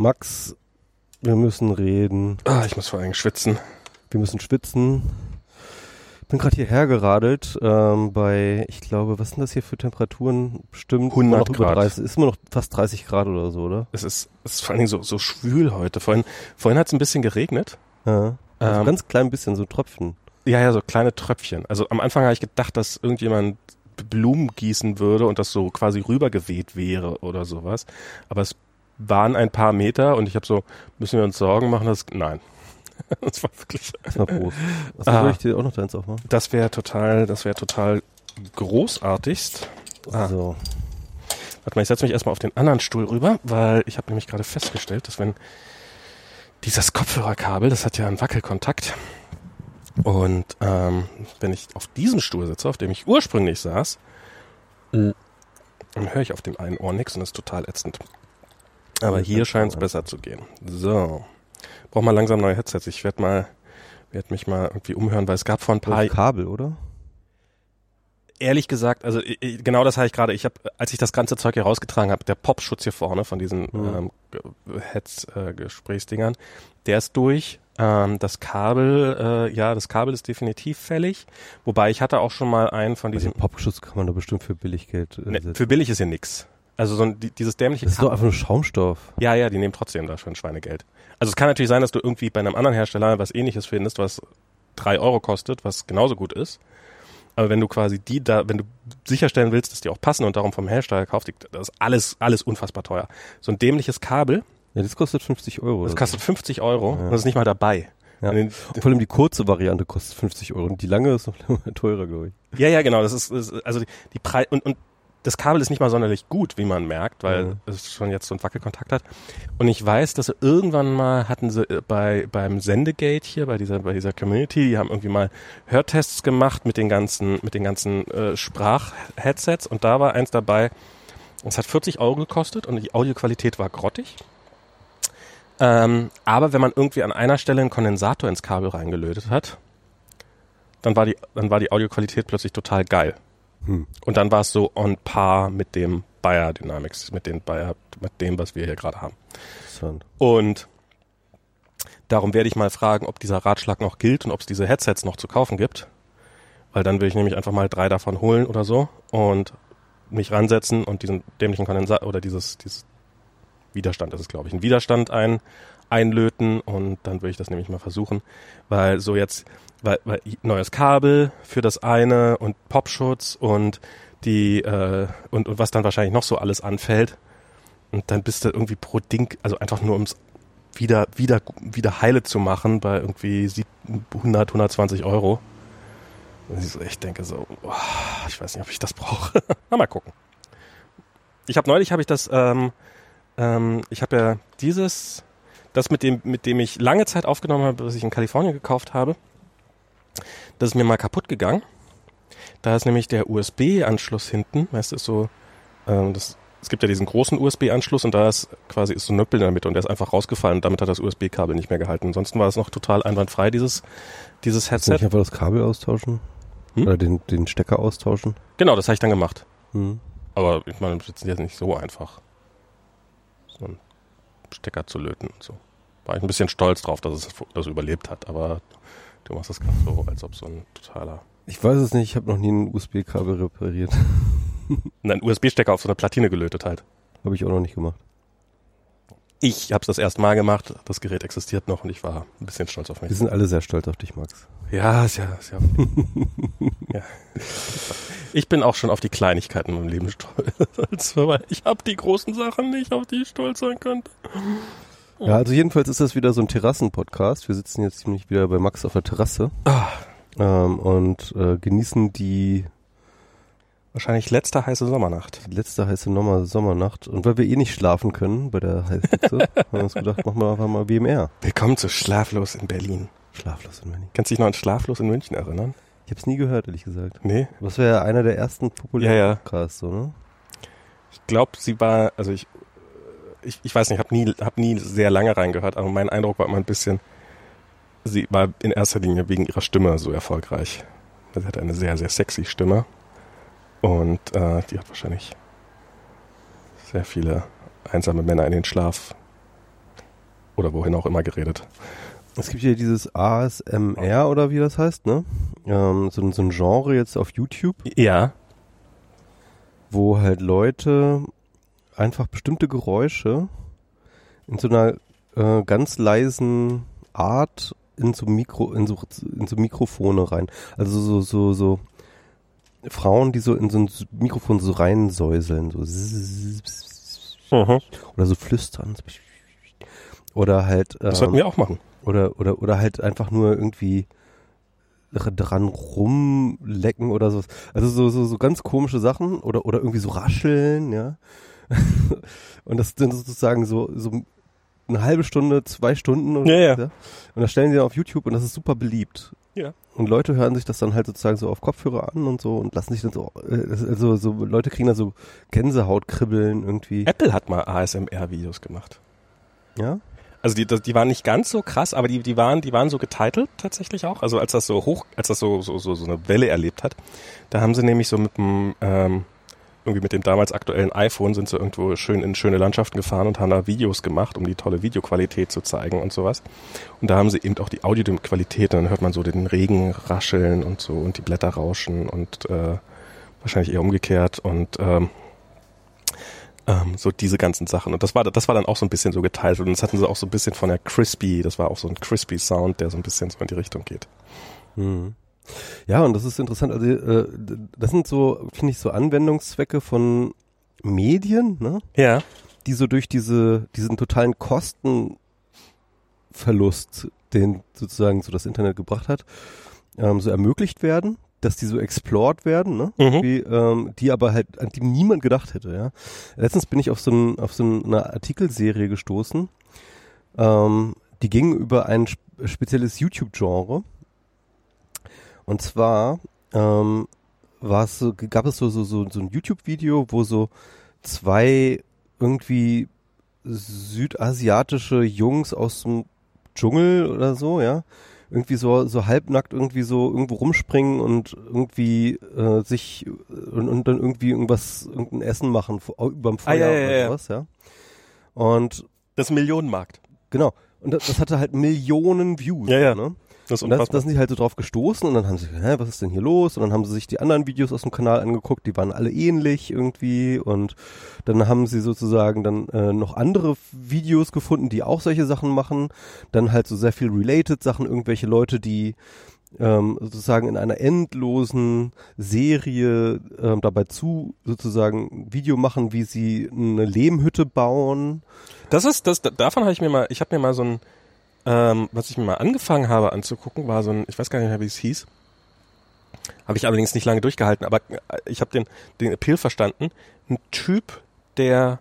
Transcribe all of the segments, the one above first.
Max, wir müssen reden. Ah, ich muss vor allem schwitzen. Wir müssen schwitzen. Ich bin gerade hierher geradelt ähm, bei, ich glaube, was sind das hier für Temperaturen? Bestimmt 100 immer noch Grad. 30, ist immer noch fast 30 Grad oder so, oder? Es ist, es ist vor allen Dingen so, so schwül heute. Vorhin, vorhin hat es ein bisschen geregnet. Ja. Also Ähm, ganz klein bisschen, so Tröpfchen. Ja, ja, so kleine Tröpfchen. Also am Anfang habe ich gedacht, dass irgendjemand Blumen gießen würde und das so quasi rübergeweht wäre oder sowas. Aber es waren ein paar Meter und ich habe so, müssen wir uns Sorgen machen, dass, nein. Das war wirklich, Erstmal Prost. Was Ah. soll ich dir auch noch deins aufmachen? das wäre total, das wäre total großartigst. Ah. So. Warte mal, ich setze mich erstmal auf den anderen Stuhl rüber, weil ich habe nämlich gerade festgestellt, dass wenn dieses Kopfhörerkabel, das hat ja einen Wackelkontakt. Und ähm, wenn ich auf diesem Stuhl sitze, auf dem ich ursprünglich saß, Mhm. dann höre ich auf dem einen Ohr nichts und das ist total ätzend. Aber hier scheint es besser zu gehen. So. Brauch mal langsam neue Headsets. Ich werde mal, werde mich mal irgendwie umhören, weil es gab vor ein paar Das Kabel, oder? ehrlich gesagt, also i- i- genau das habe ich gerade. Ich habe, als ich das ganze Zeug hier rausgetragen habe, der Popschutz hier vorne von diesen Mhm. ähm, Ge- Heads äh, der ist durch. Ähm, das Kabel, äh, ja, das Kabel ist definitiv fällig. Wobei ich hatte auch schon mal einen von Diesen diesen. Popschutz kann man da bestimmt für Billiggeld äh, Ne, für billig ist hier nix. Also so ein, die, dieses dämliche Das ist doch einfach nur Schaumstoff. Ja, ja, die nehmen trotzdem da schon Schweinegeld. Also es kann natürlich sein, dass du irgendwie bei einem anderen Hersteller was ähnliches findest, was drei Euro kostet, was genauso gut ist. Aber wenn du quasi die da, wenn du sicherstellen willst, dass die auch passen und darum vom Hersteller kaufst, die- das ist alles, alles unfassbar teuer. So ein dämliches Kabel, Ja, das kostet 50 Euro. das kostet 50 Euro Ja. und das ist nicht mal dabei. Ja. Und den- so. Vor allem die kurze Variante kostet 50 Euro und die lange ist noch teurer, glaube ich. Ja, ja, genau. Das ist, ist also die, die Preis und, und das Kabel ist nicht mal sonderlich gut, wie man merkt, weil Mhm. es schon jetzt so einen Wackelkontakt hat. Und ich weiß, dass sie irgendwann mal hatten sie äh, bei beim Sendegate hier bei dieser bei dieser Community, die haben irgendwie mal Hörtests gemacht mit den ganzen mit den ganzen äh, Sprachheadsets und da war eins dabei. Es hat 40 Euro gekostet und die Audioqualität war grottig. Ähm, aber wenn man irgendwie an einer Stelle einen Kondensator ins Kabel reingelötet hat, dann war die, dann war die Audioqualität plötzlich total geil. Hm. Und dann war es so on par mit dem Bayer Dynamics, mit den Bayer, mit dem, was wir hier gerade haben. Interessant. Und darum werde ich mal fragen, ob dieser Ratschlag noch gilt und ob es diese Headsets noch zu kaufen gibt. Weil dann will ich nämlich einfach mal drei davon holen oder so und mich ransetzen und diesen dämlichen Kondensator oder dieses, dieses Widerstand, das ist glaube ich ein Widerstand ein, einlöten und dann will ich das nämlich mal versuchen, weil so jetzt, weil, weil neues Kabel für das eine und Popschutz und die äh, und, und was dann wahrscheinlich noch so alles anfällt und dann bist du irgendwie pro Ding, also einfach nur ums wieder wieder wieder heile zu machen bei irgendwie sieb- 100 120 Euro. Und ich denke so, boah, ich weiß nicht, ob ich das brauche. Na, mal gucken. Ich habe neulich habe ich das ähm, ähm, ich habe ja dieses, das mit dem, mit dem ich lange Zeit aufgenommen habe, was ich in Kalifornien gekauft habe, das ist mir mal kaputt gegangen. Da ist nämlich der USB-Anschluss hinten, weißt du, ist so, ähm, das, es gibt ja diesen großen USB-Anschluss und da ist quasi ist so ein Nöppel in der Mitte und der ist einfach rausgefallen und damit hat das USB-Kabel nicht mehr gehalten. Ansonsten war es noch total einwandfrei, dieses, dieses Kannst du nicht Headset. einfach das Kabel austauschen? Hm? Oder den, den Stecker austauschen? Genau, das habe ich dann gemacht. Hm. Aber ich meine, das ist jetzt nicht so einfach, so einen Stecker zu löten und so. War ich ein bisschen stolz drauf, dass es das überlebt hat, aber du machst das gerade so, als ob so ein totaler. Ich weiß es nicht, ich habe noch nie ein USB-Kabel repariert. Ein USB-Stecker auf so eine Platine gelötet halt. habe ich auch noch nicht gemacht. Ich habe es das erste Mal gemacht, das Gerät existiert noch und ich war ein bisschen stolz auf Wir mich. sind alle sehr stolz auf dich, Max. Ja, ist ja, ist ja. ja. Ich bin auch schon auf die Kleinigkeiten in meinem Leben stolz, weil ich habe die großen Sachen nicht, auf die ich stolz sein könnte. Ja, also jedenfalls ist das wieder so ein Terrassen-Podcast. Wir sitzen jetzt nämlich wieder bei Max auf der Terrasse Ah, ähm, und äh, genießen die wahrscheinlich letzte heiße Sommernacht. die letzte heiße Sommer Sommernacht. Und weil wir eh nicht schlafen können bei der Heißhitze, haben wir uns gedacht, machen wir einfach mal WMR. Willkommen zu Schlaflos in Berlin. Schlaflos in Berlin. Kannst du dich noch an Schlaflos in München erinnern? Ich habe es nie gehört, ehrlich gesagt. Nee. Das wäre ja einer der ersten populären Ja, ja. Podcasts, so, ne? Ich glaube, sie war, also ich, ich, ich weiß nicht, habe nie, hab nie sehr lange reingehört, aber mein Eindruck war immer ein bisschen, sie war in erster Linie wegen ihrer Stimme so erfolgreich. Sie hat eine sehr, sehr sexy Stimme und äh, die hat wahrscheinlich sehr viele einsame Männer in den Schlaf oder wohin auch immer geredet. Es gibt ja dieses ASMR oder wie das heißt, ne? Ähm, so, so ein Genre jetzt auf YouTube, Ja. wo halt Leute einfach bestimmte Geräusche in so einer äh, ganz leisen Art in so Mikro, in so, in so Mikrofone rein. Also so, so, so Frauen, die so in so ein Mikrofon so reinsäuseln, so Mhm. oder so flüstern. Oder halt Das ähm, sollten wir auch machen. oder oder oder halt einfach nur irgendwie dr- dran rumlecken oder so. Also so so so ganz komische Sachen oder oder irgendwie so rascheln, ja. Und das sind sozusagen so so eine halbe Stunde, zwei Stunden oder Ja, ja. so, Und das stellen sie dann auf YouTube und das ist super beliebt. Ja. Und Leute hören sich das dann halt sozusagen so auf Kopfhörer an und so und lassen sich dann so, also so Leute kriegen da so Gänsehautkribbeln irgendwie. Apple hat mal ASMR-Videos gemacht. Ja. Also die, die waren nicht ganz so krass, aber die, die waren, die waren so getitelt tatsächlich auch. Also als das so hoch, als das so, so, so, so eine Welle erlebt hat, da haben sie nämlich so mit dem, ähm, irgendwie mit dem damals aktuellen iPhone sind sie irgendwo schön in schöne Landschaften gefahren und haben da Videos gemacht, um die tolle Videoqualität zu zeigen und sowas. Und da haben sie eben auch die Audioqualität, dann hört man so den Regen rascheln und so und die Blätter rauschen und äh, wahrscheinlich eher umgekehrt und ähm, ähm, so diese ganzen Sachen. Und das war, das war dann auch so ein bisschen so geteilt. Und das hatten sie auch so ein bisschen von der Crispy, das war auch so ein Crispy Sound, der so ein bisschen so in die Richtung geht. Mhm. Ja, und das ist interessant. Also, äh, das sind so, finde ich, so Anwendungszwecke von Medien, ne? Ja. die so durch diese, diesen totalen Kostenverlust, den sozusagen so das Internet gebracht hat, ähm, so ermöglicht werden, dass die so explored werden, ne? Mhm. Wie, ähm, die aber halt, an die niemand gedacht hätte, ja. Letztens bin ich auf so, ein, auf so eine Artikelserie gestoßen, ähm, die ging über ein sp- spezielles YouTube-Genre. Und zwar ähm, war es so, gab es so, so, so, so ein YouTube-Video, wo so zwei irgendwie südasiatische Jungs aus dem Dschungel oder so, ja, irgendwie so so halbnackt irgendwie so irgendwo rumspringen und irgendwie äh, sich und, und dann irgendwie irgendwas irgendein Essen machen vor- überm Feuer Ah, ja, ja, oder ja. sowas, ja. Und Das Millionenmarkt. genau, und das, das hatte halt Millionen Views, Ja, ja. ne? Das ist Und das, unfassbar. da sind die halt so drauf gestoßen und dann haben sie, hä, was ist denn hier los? Und dann haben sie sich die anderen Videos aus dem Kanal angeguckt, die waren alle ähnlich irgendwie und dann haben sie sozusagen dann äh, noch andere Videos gefunden, die auch solche Sachen machen. Dann halt so sehr viel related Sachen, irgendwelche Leute, die ähm, sozusagen in einer endlosen Serie ähm, dabei zu sozusagen Video machen, wie sie eine Lehmhütte bauen. Das ist, das, davon habe ich mir mal, ich habe mir mal so ein, ähm, was ich mir mal angefangen habe anzugucken, war so ein, ich weiß gar nicht mehr, wie es hieß. Habe ich allerdings nicht lange durchgehalten, aber äh, ich habe den, den Appeal verstanden. Ein Typ, der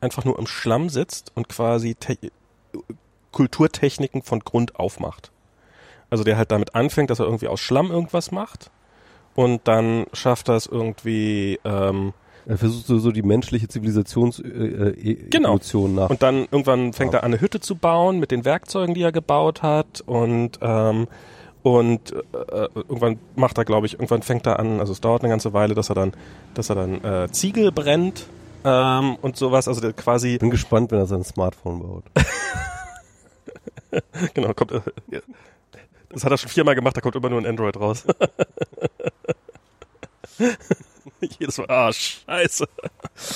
einfach nur im Schlamm sitzt und quasi te Kulturtechniken von Grund auf macht. Also der halt damit anfängt, dass er irgendwie aus Schlamm irgendwas macht und dann schafft er es irgendwie ähm, Er versucht so, so die menschliche Zivilisationsemotion äh, äh, Genau. Emotion nach. Und dann irgendwann fängt er an, eine Hütte zu bauen mit den Werkzeugen, die er gebaut hat. Und, ähm, und äh, irgendwann macht er, glaube ich, irgendwann fängt er an, also es dauert eine ganze Weile, dass er dann, dass er dann äh, Ziegel brennt ähm, und sowas. Also der quasi, bin gespannt, wenn er sein Smartphone baut. genau, kommt. Äh, ja. das hat er schon viermal gemacht, da kommt immer nur ein Android raus. Jedes Mal, ah, scheiße.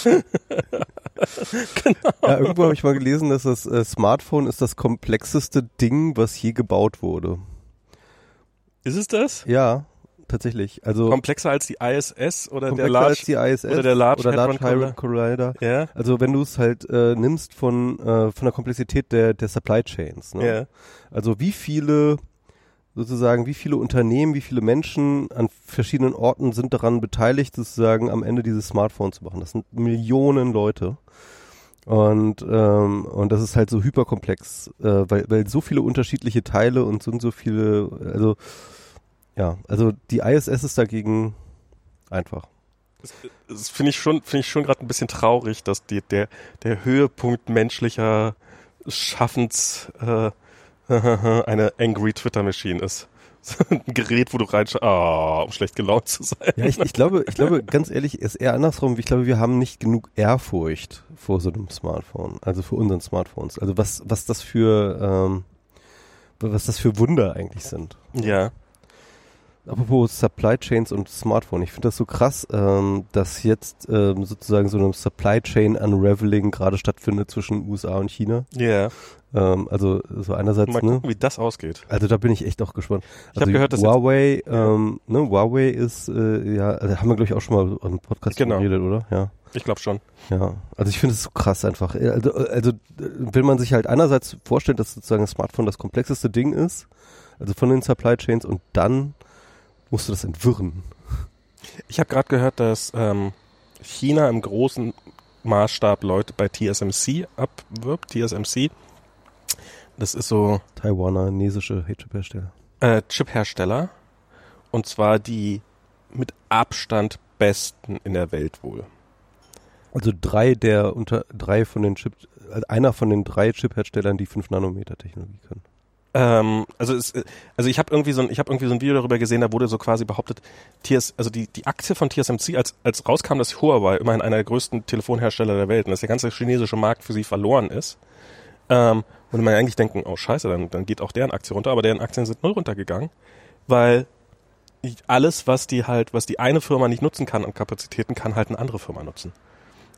Ja, irgendwo habe ich mal gelesen, dass das äh, Smartphone ist das komplexeste Ding, was je gebaut wurde. Ist es das? Ja, tatsächlich. Also Komplexer als die ISS oder der Large? ISS oder der Large oder Large Hadron Collider. Ja, Also wenn du es halt äh, nimmst von äh, von der Komplexität der der Supply Chains. Ne? ja. Also wie viele sozusagen, wie viele Unternehmen, wie viele Menschen an verschiedenen Orten sind daran beteiligt, sozusagen am Ende dieses Smartphone zu machen. Das sind Millionen Leute. Und, ähm, und das ist halt so hyperkomplex, äh, weil, weil so viele unterschiedliche Teile und so und so viele, also ja, also die ISS ist dagegen einfach. Das, das finde ich schon, finde ich schon gerade ein bisschen traurig, dass die, der, der Höhepunkt menschlicher Schaffens äh, eine angry Twitter Machine ist. ein Gerät, wo du reinschaust, oh, um schlecht gelaunt zu sein. Ja, ich, ich glaube, ich glaube, ganz ehrlich, ist eher andersrum. Ich glaube, wir haben nicht genug Ehrfurcht vor so einem Smartphone, also für unseren Smartphones. Also was, was das für, ähm, was das für Wunder eigentlich sind. Ja. Apropos Supply Chains und Smartphone, ich finde das so krass, ähm, dass jetzt ähm, sozusagen so eine Supply Chain Unraveling gerade stattfindet zwischen USA und China. Ja. Yeah. Ähm, also so einerseits, Mal ne? gucken, wie das ausgeht. Also da bin ich echt auch gespannt. Ich also habe gehört, dass Huawei, ähm, ne, Huawei ist, äh, ja, also haben wir glaube ich auch schon mal im Podcast Genau. geredet, oder? Ja. Ich glaube schon. Ja, also ich finde es so krass einfach. Also, also wenn man sich halt einerseits vorstellt, dass sozusagen das Smartphone das komplexeste Ding ist, also von den Supply Chains und dann musst du das entwirren. Ich habe gerade gehört, dass ähm, China im großen Maßstab Leute bei TSMC abwirbt. TSMC, das ist so Taiwanesische Chip-Hersteller. äh, Chip-Hersteller und zwar die mit Abstand besten in der Welt wohl. Also drei der unter drei von den Chip, also einer von den drei Chip-Herstellern, die 5 Nanometer Technologie können. Ähm, also es, also ich habe irgendwie so ein, irgendwie so ein Video darüber gesehen, da wurde so quasi behauptet, TS, also die die Aktie von TSMC, als als rauskam, dass Huawei immerhin einer der größten Telefonhersteller der Welt und dass der ganze chinesische Markt für sie verloren ist, ähm, würde man eigentlich denken, oh scheiße, dann dann geht auch deren Aktie runter, aber deren Aktien sind null runtergegangen, weil alles, was die halt, was die eine Firma nicht nutzen kann an Kapazitäten, kann halt eine andere Firma nutzen.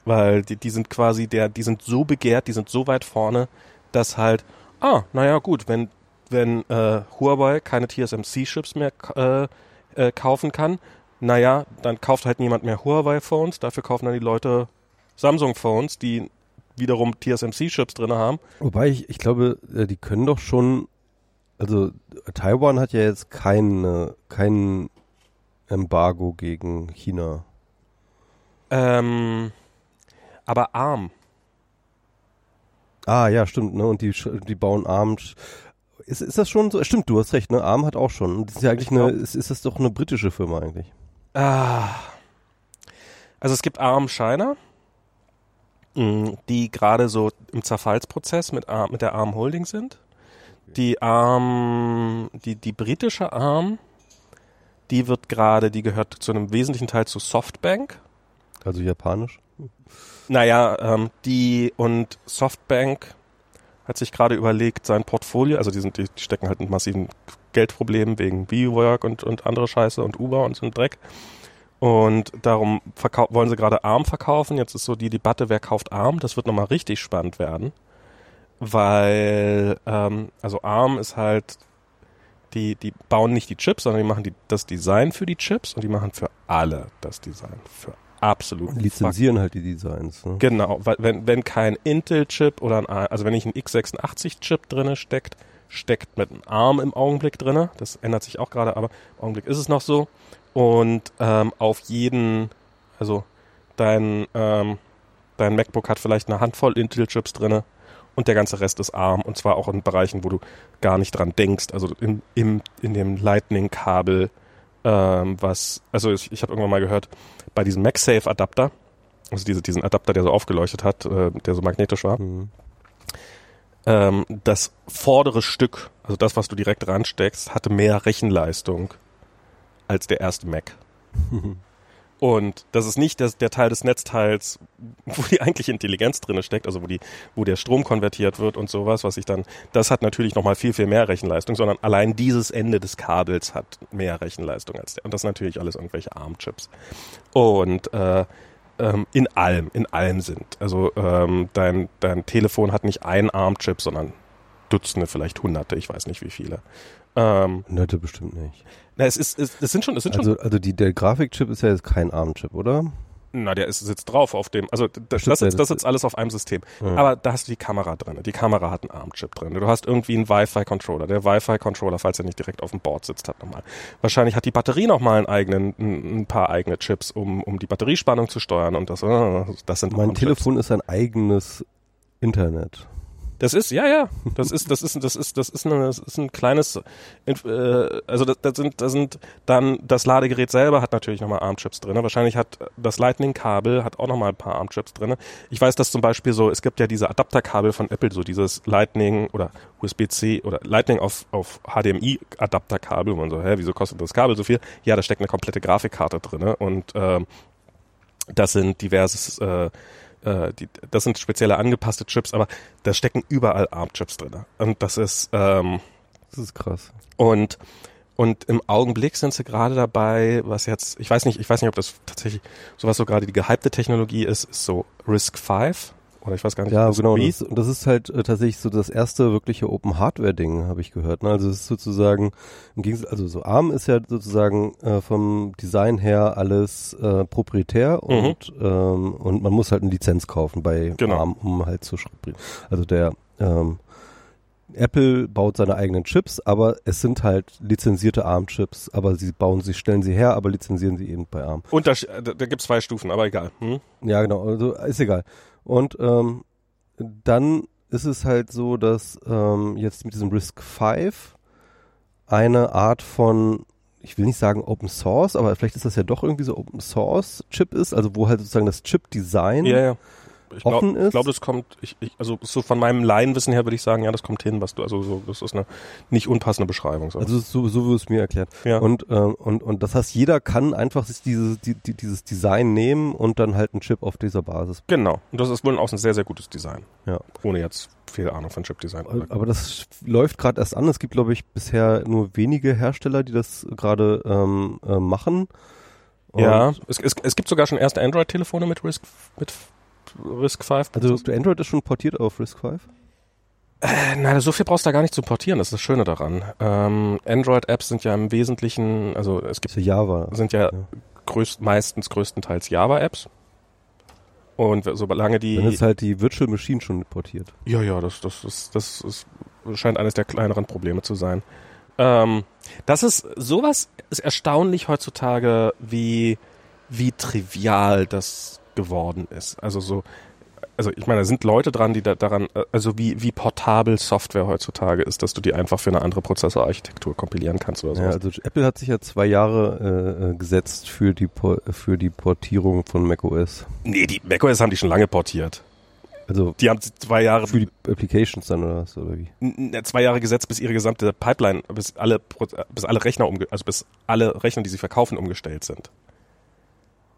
Weil die, die sind quasi der, die sind so begehrt, die sind so weit vorne, dass halt, ah, naja gut, wenn, wenn äh, Huawei keine TSMC-Chips mehr äh, äh, kaufen kann, naja, dann kauft halt niemand mehr Huawei-Phones, dafür kaufen dann die Leute Samsung-Phones, die wiederum TSMC-Chips drin haben. Wobei ich, ich glaube, äh, die können doch schon, also Taiwan hat ja jetzt kein, kein Embargo gegen China. Ähm, aber ARM. Ah, ja, stimmt, ne? Und die, die bauen ARM. Ist, ist das schon so? Stimmt, du hast recht, ne? ARM hat auch schon. Das ist ja eigentlich eine, ist, ist das doch eine britische Firma eigentlich. Ah. Also es gibt ARM China, mh, die gerade so im Zerfallsprozess mit, ARM, mit der ARM Holding sind. Die ARM, die, die britische ARM, die wird gerade, die gehört zu einem wesentlichen Teil zu Softbank. Also japanisch. Naja, ähm, die und Softbank hat sich gerade überlegt, sein Portfolio, also die, sind, die stecken halt in massiven Geldproblemen wegen WeWork und, und andere Scheiße und Uber und so ein Dreck. Und darum wollen sie gerade ARM verkaufen. Jetzt ist so die Debatte, wer kauft ARM? Das wird nochmal richtig spannend werden. Weil, ähm, also ARM ist halt, die, die bauen nicht die Chips, sondern die machen die, das Design für die Chips und die machen für alle das Design. Für absolut Und lizenzieren halt die Designs. Ne? Genau, weil wenn, wenn kein Intel-Chip oder ein, also wenn nicht ein x86-Chip drinne steckt, steckt mit einem ARM im Augenblick drinne. Das ändert sich auch gerade, aber im Augenblick ist es noch so. Und ähm, auf jeden, also dein, ähm, dein MacBook hat vielleicht eine Handvoll Intel-Chips drinne und der ganze Rest ist ARM und zwar auch in Bereichen, wo du gar nicht dran denkst, also im, im, in dem Lightning-Kabel, ähm, was, also ich, ich habe irgendwann mal gehört, bei diesem MagSafe-Adapter, also diese, diesen Adapter, der so aufgeleuchtet hat, äh, der so magnetisch war, Mhm. ähm, das vordere Stück, also das, was du direkt ransteckst, hatte mehr Rechenleistung als der erste Mac. Und das ist nicht das, der Teil des Netzteils, wo die eigentliche Intelligenz drinne steckt, also wo die, wo der Strom konvertiert wird und sowas, was ich dann, das hat natürlich nochmal viel, viel mehr Rechenleistung, sondern allein dieses Ende des Kabels hat mehr Rechenleistung als der. Und das natürlich alles irgendwelche ARM-Chips. Und äh, ähm, in allem, in allem sind. Also ähm, dein, dein Telefon hat nicht einen ARM-Chip, sondern Dutzende, vielleicht Hunderte, ich weiß nicht wie viele. Ähm, Nette bestimmt nicht. na, es ist, es, es sind schon, es sind schon Also, also die, der Grafikchip ist ja jetzt kein ARM-Chip, oder? Na, der ist, sitzt drauf auf dem, also das, das, ja, das sitzt alles auf einem System. Ja. Aber da hast du die Kamera drin. Die Kamera hat einen ARM-Chip drin. Du hast irgendwie einen Wi-Fi-Controller. Der Wi-Fi-Controller, falls er nicht direkt auf dem Board sitzt, hat nochmal. Wahrscheinlich hat die Batterie nochmal einen eigenen, ein, paar eigene Chips, um, um die Batteriespannung zu steuern und das, äh, das sind Mein. Telefon ist ein eigenes Internet. Das ist, ja, ja. Das ist, das ist, das ist, das ist, eine, das ist ein kleines, äh, also das, das sind, das sind dann, das Ladegerät selber hat natürlich nochmal ARM-Chips drin. Wahrscheinlich hat das Lightning-Kabel hat auch nochmal ein paar ARM-Chips drin. Ich weiß, dass zum Beispiel so, es gibt ja diese Adapterkabel von Apple, so dieses Lightning oder USB-C oder Lightning auf, auf HDMI-Adapterkabel, wo man so, hä, wieso kostet das Kabel so viel? Ja, da steckt eine komplette Grafikkarte drin und ähm, das sind diverses äh, äh, die, das sind spezielle angepasste Chips, aber da stecken überall ARM-Chips drin. Und das ist, ähm, das ist krass. Und und im Augenblick sind sie gerade dabei, was jetzt, ich weiß nicht, ich weiß nicht, ob das tatsächlich sowas so gerade die gehypte Technologie ist, ist so Risk 5 oder ich weiß gar nicht. Ja, genau. Das, und das ist halt äh, tatsächlich so das erste wirkliche Open Hardware Ding, habe ich gehört. Ne? Also es ist sozusagen, im Gegensatz, also so ARM ist ja sozusagen äh, vom Design her alles äh, proprietär mhm. und ähm, und man muss halt eine Lizenz kaufen bei genau. ARM, um halt zu schreiben. Also der ähm, Apple baut seine eigenen Chips, aber es sind halt lizenzierte ARM-Chips, aber sie bauen sie, stellen sie her, aber lizenzieren sie eben bei ARM. Und da, da, da gibt es zwei Stufen, aber egal. Hm? Ja, genau, also ist egal. Und ähm, dann ist es halt so, dass ähm, jetzt mit diesem Risk 5 eine Art von, ich will nicht sagen Open Source, aber vielleicht ist das ja doch irgendwie so Open Source Chip ist, also wo halt sozusagen das Chip Design ja, ja ich glaub, offen ist. Ich glaube, das kommt, ich, ich, also so von meinem Laienwissen her würde ich sagen, ja, das kommt hin, was du, also so, das ist eine nicht unpassende Beschreibung. So. Also so, so wird es mir erklärt. Ja. Und, äh, und, und das heißt, jeder kann einfach sich dieses, die, die, dieses Design nehmen und dann halt einen Chip auf dieser Basis. Genau. Und das ist wohl auch ein sehr, sehr gutes Design. Ja. Ohne jetzt viel Ahnung von Chip-Design. Aber das läuft gerade erst an. Es gibt, glaube ich, bisher nur wenige Hersteller, die das gerade ähm, äh, machen. Und ja, es, es, es gibt sogar schon erste Android-Telefone mit Risk, mit Risk 5. Also Android ist schon portiert auf Risk 5? Äh, nein, so viel brauchst du da gar nicht zu portieren, das ist das Schöne daran. Ähm, Android-Apps sind ja im Wesentlichen, also es gibt ja Java. sind ja, ja. Größt, meistens größtenteils Java-Apps. Und solange die. Dann ist halt die Virtual Machine schon portiert. Ja, ja, das, das, das, das, ist, scheint eines der kleineren Probleme zu sein. Ähm, das ist, sowas ist erstaunlich heutzutage, wie, wie trivial das geworden ist. Also so, also ich meine, da sind Leute dran, die da daran, äh, also wie, wie portabel Software heutzutage ist, dass du die einfach für eine andere Prozessorarchitektur kompilieren kannst oder so. Ja, also Apple hat sich ja zwei Jahre äh, äh gesetzt für die für die Portierung von macOS. Nee, die macOS haben die schon lange portiert. Also die haben zwei Jahre für die Applications dann oder was oder wie? Zwei Jahre gesetzt, bis ihre gesamte Pipeline, bis alle bis alle Rechner umge also bis alle Rechner, die sie verkaufen, umgestellt sind.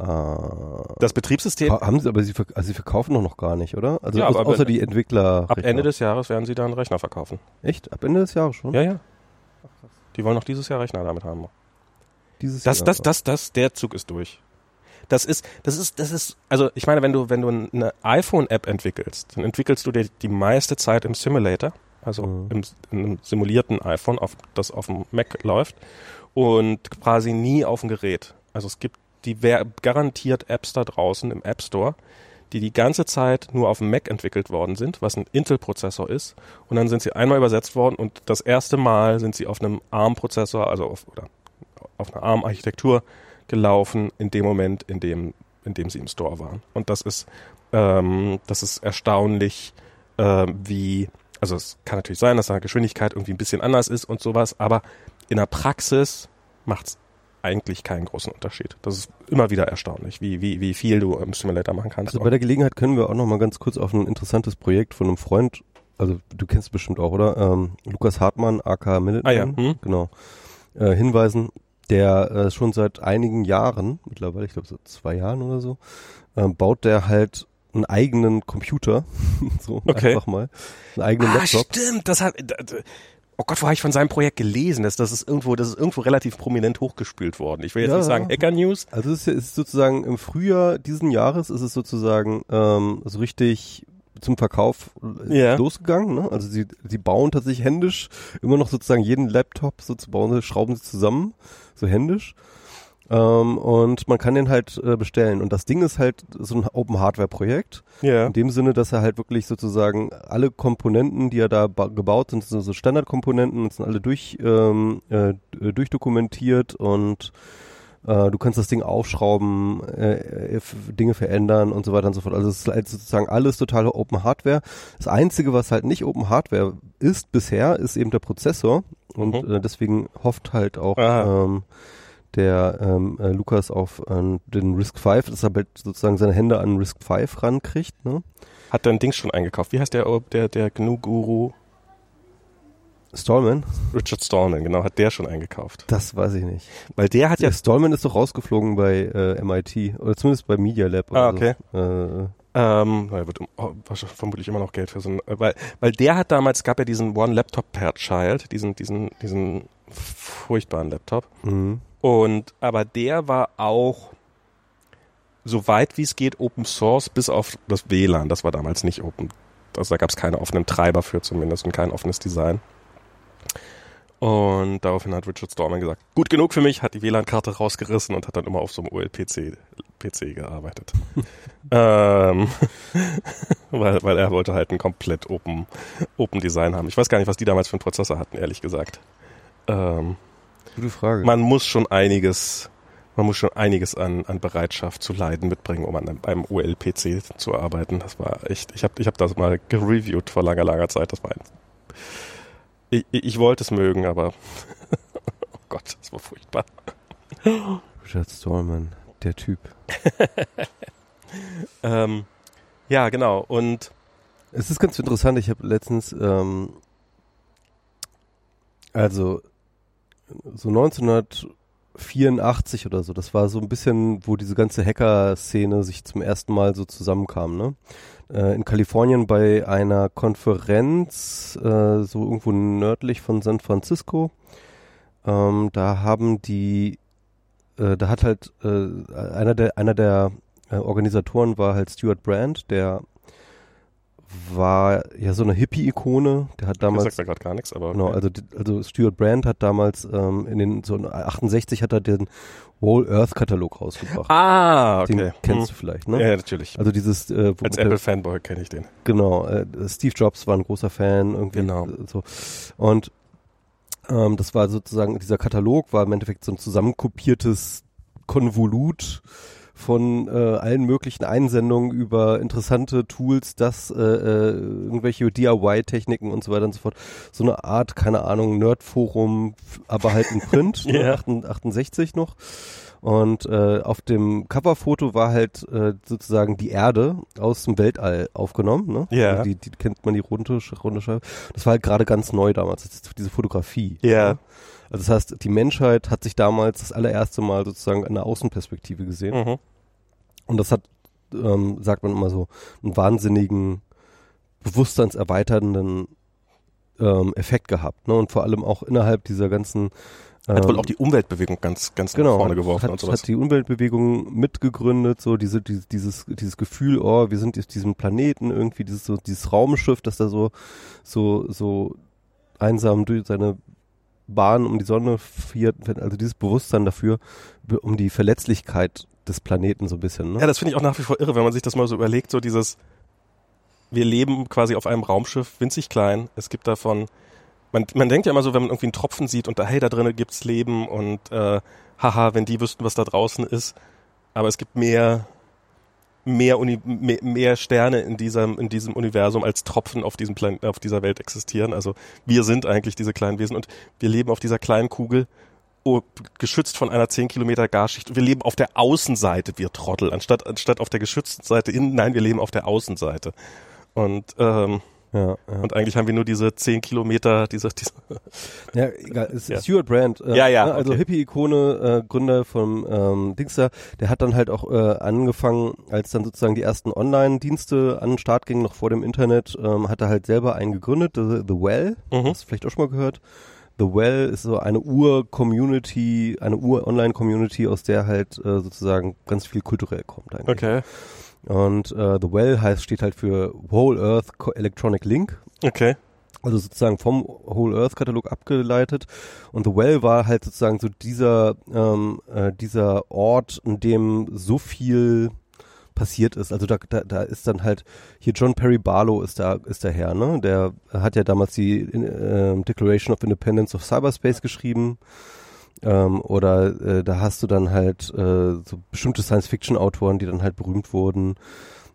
Das Betriebssystem. Haben sie, aber sie, also sie verkaufen noch, noch gar nicht, oder? Also ja, außer, außer die Entwickler. Ab Ende des Jahres werden sie da einen Rechner verkaufen. Echt? Ab Ende des Jahres schon? Ja, ja. Die wollen noch dieses Jahr Rechner damit haben. Dieses das, Jahr. Das, das, das, der Zug ist durch. Das ist, das ist, das ist, also ich meine, wenn du, wenn du eine iPhone-App entwickelst, dann entwickelst du dir die meiste Zeit im Simulator, also mhm. im, in einem simulierten iPhone, auf, das auf dem Mac läuft und quasi nie auf dem Gerät. Also es gibt die garantiert Apps da draußen im App Store, die die ganze Zeit nur auf dem Mac entwickelt worden sind, was ein Intel-Prozessor ist. Und dann sind sie einmal übersetzt worden und das erste Mal sind sie auf einem ARM-Prozessor, also auf, oder auf einer ARM-Architektur gelaufen, in dem Moment, in dem, in dem sie im Store waren. Und das ist, ähm, das ist erstaunlich, äh, wie, also es kann natürlich sein, dass da Geschwindigkeit irgendwie ein bisschen anders ist und sowas, aber in der Praxis macht's eigentlich keinen großen Unterschied. Das ist immer wieder erstaunlich, wie, wie, wie viel du im Simulator machen kannst. Also bei der Gelegenheit können wir auch noch mal ganz kurz auf ein interessantes Projekt von einem Freund, also du kennst bestimmt auch, oder? Ähm, Lukas Hartmann, AK Minuteman, ah, ja. Hm? genau, äh, hinweisen, der äh, schon seit einigen Jahren, mittlerweile, ich glaube so zwei Jahren oder so, äh, baut der halt einen eigenen Computer, so okay. einfach mal, einen eigenen ah, Laptop. Stimmt, das hat, oh Gott, wo habe ich von seinem Projekt gelesen? Das, das ist irgendwo, das ist irgendwo relativ prominent hochgespült worden. Ich will jetzt ja, nicht sagen Hacker News. Also es ist, ist sozusagen im Frühjahr diesen Jahres ist es sozusagen ähm, so richtig zum Verkauf yeah. losgegangen. Ne? Also sie, sie bauen tatsächlich händisch immer noch sozusagen jeden Laptop so zu bauen, schrauben sie zusammen, so händisch. Ähm, und man kann den halt äh, bestellen. Und das Ding ist halt so ein Open Hardware Projekt. Ja. In dem Sinne, dass er halt wirklich sozusagen alle Komponenten, die er da gebaut sind, sind so Standardkomponenten, sind alle durch, ähm, äh, durchdokumentiert und Äh, du kannst das Ding aufschrauben, äh, Dinge verändern und so weiter und so fort. Also es ist halt sozusagen alles totale Open Hardware. Das Einzige, was halt nicht Open Hardware ist bisher, ist eben der Prozessor. Und mhm. äh, deswegen hofft halt auch ähm, der ähm, äh, Lukas auf äh, den Risk 5, dass er sozusagen seine Hände an Risk 5 rankriegt. Ne? Hat er ein Ding schon eingekauft? Wie heißt der, der, der GNU-Guru? Stallman? Richard Stallman, genau, hat der schon eingekauft. Das weiß ich nicht. Weil der hat ja. ja Stallman ist doch rausgeflogen bei äh, MIT oder zumindest bei Media Lab. Ah, okay. So. Äh, ähm, er wird oh, vermutlich immer noch Geld für so ein, weil, weil der hat damals, gab ja diesen One Laptop per Child, diesen, diesen, diesen furchtbaren Laptop. Mhm. Und, aber der war auch so weit wie es geht Open Source bis auf das WLAN. Das war damals nicht Open. Also da gab es keine offenen Treiber für zumindest und kein offenes Design. Und daraufhin hat Richard Stallman gesagt, gut genug für mich, hat die WLAN-Karte rausgerissen und hat dann immer auf so einem OLPC PC gearbeitet. ähm, weil, weil er wollte halt ein komplett Open, Open Design haben. Ich weiß gar nicht, was die damals für einen Prozessor hatten, ehrlich gesagt. Ähm, Gute Frage. Man muss schon einiges, man muss schon einiges an, an Bereitschaft zu leiden mitbringen, um an einem OLPC zu arbeiten. Das war echt, ich habe ich hab das mal gereviewt vor langer, langer Zeit. Das war ein ich, ich wollte es mögen, aber oh Gott, das war furchtbar. Richard Stallman, der Typ. ähm, ja, genau. Und es ist ganz interessant. Ich habe letztens, ähm, also so 1984 oder so. Das war so ein bisschen, wo diese ganze Hacker-Szene sich zum ersten Mal so zusammenkam. Ne? äh, in Kalifornien bei einer Konferenz, äh, so irgendwo nördlich von San Francisco. Ähm, da haben die, äh, da hat halt äh, einer der, einer der äh, Organisatoren war halt Stuart Brand, der war ja so eine Hippie-Ikone. Der hat damals. Das sagt ja gerade gar nichts, aber. Genau, okay. Also, also Stuart Brand hat damals ähm, in den so 68 hat er den Whole Earth Katalog rausgebracht. Ah, okay. Den kennst hm. du vielleicht, ne? Ja, natürlich. Also dieses äh, als Apple Fanboy kenne ich den. Genau, äh, Steve Jobs war ein großer Fan irgendwie genau. so und ähm, das war sozusagen dieser Katalog war im Endeffekt so ein zusammenkopiertes Konvolut von äh, allen möglichen Einsendungen über interessante Tools, das äh, äh, irgendwelche DIY-Techniken und so weiter und so fort. So eine Art, keine Ahnung, Nerdforum, aber halt in Print, yeah. ne, 68 noch. Und äh, auf dem Coverfoto war halt äh, sozusagen die Erde aus dem Weltall aufgenommen. Ne? Ja. Also die, die kennt man die runde, runde Scheibe. Das war halt gerade ganz neu damals, diese Fotografie. Ja. Yeah. Also das heißt, die Menschheit hat sich damals das allererste Mal sozusagen in der Außenperspektive gesehen. Mhm. Und das hat, ähm, sagt man immer so, einen wahnsinnigen, bewusstseinserweiternden ähm, Effekt gehabt. Ne? Und vor allem auch innerhalb dieser ganzen ähm, hat wohl auch die Umweltbewegung ganz, ganz genau, nach vorne geworfen hat, und sowas. Hat die Umweltbewegung mitgegründet, so diese, diese, dieses, dieses Gefühl, oh, wir sind auf diesem Planeten irgendwie, dieses, so, dieses Raumschiff, das da so, so, so einsam durch seine Bahn um die Sonne fährt, also dieses Bewusstsein dafür, um die Verletzlichkeit des Planeten so ein bisschen. Ne? Ja, das finde ich auch nach wie vor irre, wenn man sich das mal so überlegt, so dieses, wir leben quasi auf einem Raumschiff, winzig klein, es gibt davon, man, man denkt ja immer so, wenn man irgendwie einen Tropfen sieht und da, hey, da drinnen gibt's Leben und äh, haha, wenn die wüssten, was da draußen ist, aber es gibt mehr, mehr, Uni, mehr, mehr Sterne in diesem, in diesem Universum als Tropfen auf diesem Plan auf dieser Welt existieren. Also wir sind eigentlich diese kleinen Wesen und wir leben auf dieser kleinen Kugel oh, geschützt von einer 10 Kilometer Garschicht. Wir leben auf der Außenseite, wir Trottel, anstatt, anstatt auf der geschützten Seite innen. Nein, wir leben auf der Außenseite. Und ähm, ja, ja. Und eigentlich haben wir nur diese 10 Kilometer, diese, diese Ja, egal. Es ist ja. Stuart Brand. Äh, ja, ja. Ne, also okay. Hippie-Ikone, äh, Gründer vom ähm, Dingster, der hat dann halt auch äh, angefangen, als dann sozusagen die ersten Online-Dienste an den Start gingen, noch vor dem Internet, ähm, hat er halt selber einen gegründet, The, The Well. Mhm. Hast du vielleicht auch schon mal gehört? The Well ist so eine Ur-Community, eine Ur-Online-Community, aus der halt äh, sozusagen ganz viel kulturell kommt eigentlich. Okay. Und äh, The Well heißt, steht halt für Whole Earth Electronic Link. Okay. Also sozusagen vom Whole Earth Katalog abgeleitet. Und The Well war halt sozusagen so dieser, ähm, äh, dieser Ort, in dem so viel passiert ist. Also da, da, da ist dann halt hier John Perry Barlow ist da ist der Herr, ne? Der hat ja damals die äh, Declaration of Independence of Cyberspace geschrieben Ähm, oder äh, da hast du dann halt äh, so bestimmte Science-Fiction-Autoren, die dann halt berühmt wurden,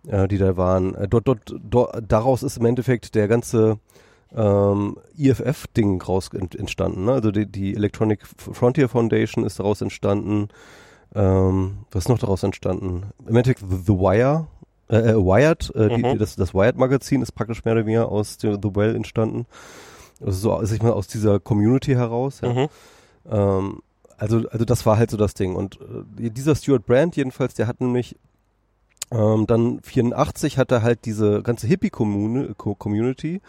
äh, die da waren. Äh, dort, dort, dort, daraus ist im Endeffekt der ganze ähm, EFF-Ding raus ent entstanden. Ne? Also die, die Electronic Frontier Foundation ist daraus entstanden. Ähm, was ist noch daraus entstanden? Im Endeffekt The, The Wire, äh, äh, Wired, äh, die, Mhm. das, das Wired-Magazin ist praktisch mehr oder weniger aus der, The Well entstanden. Also so, sag ich mal, aus dieser Community heraus. Ja. Mhm. Ähm, also, also das war halt so das Ding. Und äh, dieser Stuart Brand jedenfalls, der hat nämlich ähm, dann 84 hat er halt diese ganze Hippie-Community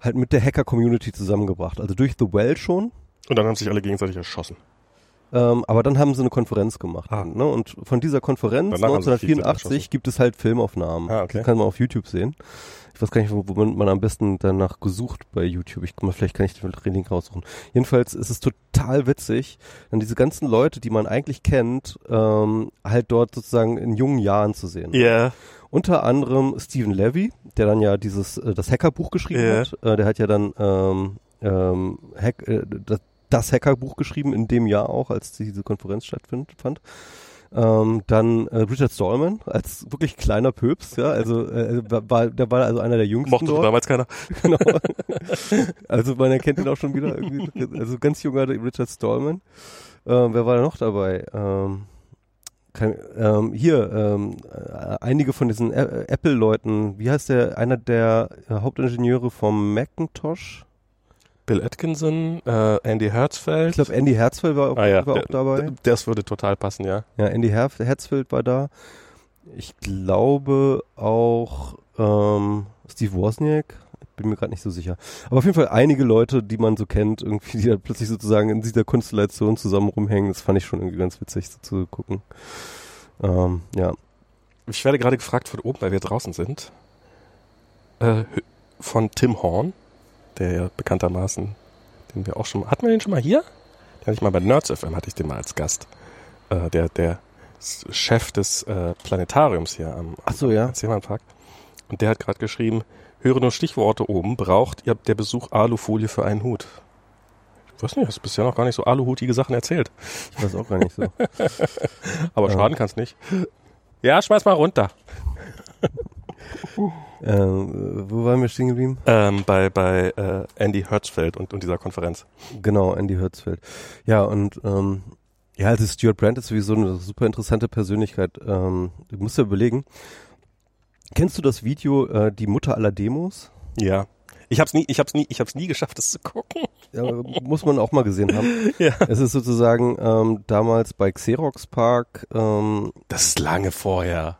halt mit der Hacker-Community zusammengebracht. Also durch The Well schon. Und dann haben sich alle gegenseitig erschossen. Ähm, aber dann haben sie eine Konferenz gemacht. Ah. Ne? Und von dieser Konferenz Danach haben sie sich gegenseitig 1984 erschossen. gibt es halt Filmaufnahmen. Ah, okay. Die kann man auf YouTube sehen. Ich weiß gar nicht, wo, wo man, am besten danach gesucht bei YouTube. Ich guck mal, vielleicht kann ich den Link raussuchen. Jedenfalls ist es total witzig, dann diese ganzen Leute, die man eigentlich kennt, ähm, halt dort sozusagen in jungen Jahren zu sehen. Ja. Unter anderem Stephen Levy, der dann ja dieses äh, das Hackerbuch geschrieben Ja. hat. Äh, der hat ja dann ähm, ähm, Hack, äh, das, das Hackerbuch geschrieben in dem Jahr auch, als diese Konferenz stattfand. Ähm, dann äh, Richard Stallman als wirklich kleiner Pöps, ja, also äh, war, der war also einer der jüngsten Mochte dort. damals keiner. Genau. also man erkennt ihn auch schon wieder irgendwie. Also ganz junger Richard Stallman. Ähm, wer war da noch dabei? Ähm, kein, ähm, hier, ähm, äh, einige von diesen Apple-Leuten, wie heißt der, einer der äh, Hauptingenieure vom Macintosh? Bill Atkinson, äh, Andy Hertzfeld. Ich glaube, Andy Herzfeld war, auch, ah, ja. war auch der- dabei. Das würde total passen, ja. Ja, Andy Her Herzfeld war da. Ich glaube auch ähm, Steve Wozniak. Bin mir gerade nicht so sicher. Aber auf jeden Fall einige Leute, die man so kennt, irgendwie, die da plötzlich sozusagen in dieser Konstellation zusammen rumhängen. Das fand ich schon irgendwie ganz witzig so zu gucken. Ähm, ja. Ich werde gerade gefragt von oben, weil wir draußen sind. Äh, von Tim Horn, der ja bekanntermaßen, den wir auch schon hatten wir den schon mal hier? Den hatte ich mal bei Nerds FM, hatte ich den mal als Gast. Äh, der, der Chef des äh, Planetariums hier am, Ach so, ja. am Seemannpark. Und der hat gerade geschrieben, höre nur Stichworte oben, braucht ihr der Besuch Alufolie für einen Hut? Ich weiß nicht, hast bisher noch gar nicht so aluhutige Sachen erzählt. Ich weiß auch gar nicht so. Aber Ja. schaden kann's nicht. Ja, schmeiß mal runter. ähm, wo waren wir stehen geblieben? Ähm, bei bei äh, Andy Hertzfeld und, und dieser Konferenz. Genau, Andy Hertzfeld. Ja, und ähm, ja, also Stuart Brand ist sowieso eine super interessante Persönlichkeit. Ähm, du musst ja überlegen. Kennst du das Video äh, Die Mutter aller Demos? Ja. Ich hab's nie, ich hab's nie, ich hab's nie geschafft, das zu gucken. Ja, muss man auch mal gesehen haben. Ja. Es ist sozusagen ähm, damals bei Xerox Park, ähm, Das ist lange vorher.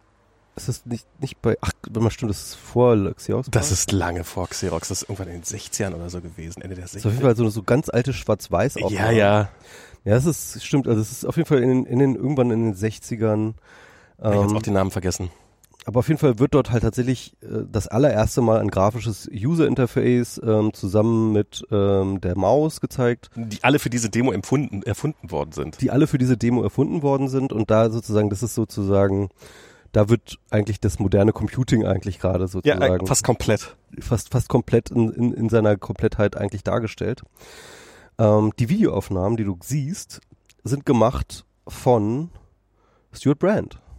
Ist nicht, nicht bei, ach, wenn man stimmt, das ist vor Xerox. Das ist lange vor Xerox. Das ist irgendwann in den 60ern oder so gewesen, Ende der Das ist auf jeden 60er. Fall so, so ganz alte Schwarz-Weiß Ja, ja. Ja, es ist, stimmt, also es ist auf jeden Fall in, den- in den, irgendwann in den 60ern. Ich hab jetzt Ähm, auch den Namen vergessen. aber auf jeden Fall wird dort halt tatsächlich äh, das allererste Mal ein grafisches User-Interface ähm, zusammen mit ähm, der Maus gezeigt, Die alle für diese Demo empfunden, erfunden worden sind. die alle für diese Demo erfunden worden sind und da sozusagen, das ist sozusagen, da wird eigentlich das moderne Computing eigentlich gerade Ja, sozusagen äh, fast komplett. fast, fast komplett in, in, in seiner Komplettheit eigentlich dargestellt. Ähm, die Videoaufnahmen, die du siehst, sind gemacht von Stuart Brand.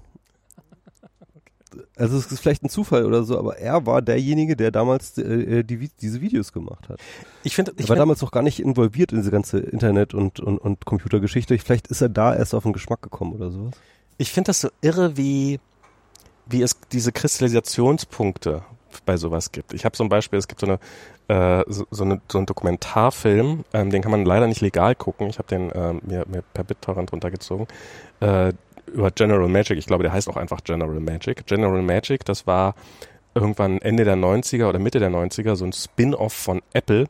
Also es ist vielleicht ein Zufall oder so, aber er war derjenige, der damals äh, die, Vi- diese Videos gemacht hat. Ich finde, Er ich war find, damals noch gar nicht involviert in diese ganze Internet- und, und, und Computergeschichte. Vielleicht ist er da erst auf den Geschmack gekommen oder sowas. ich finde das so irre, wie, wie es diese Kristallisationspunkte bei sowas gibt. Ich habe zum Beispiel, es gibt so eine äh, so, so, eine, so einen Dokumentarfilm, ähm, den kann man leider nicht legal gucken. Ich habe den ähm, mir, mir per BitTorrent runtergezogen. Äh, über General Magic, ich glaube, der heißt auch einfach General Magic. General Magic, das war irgendwann Ende der 90er oder Mitte der 90er so ein Spin-off von Apple,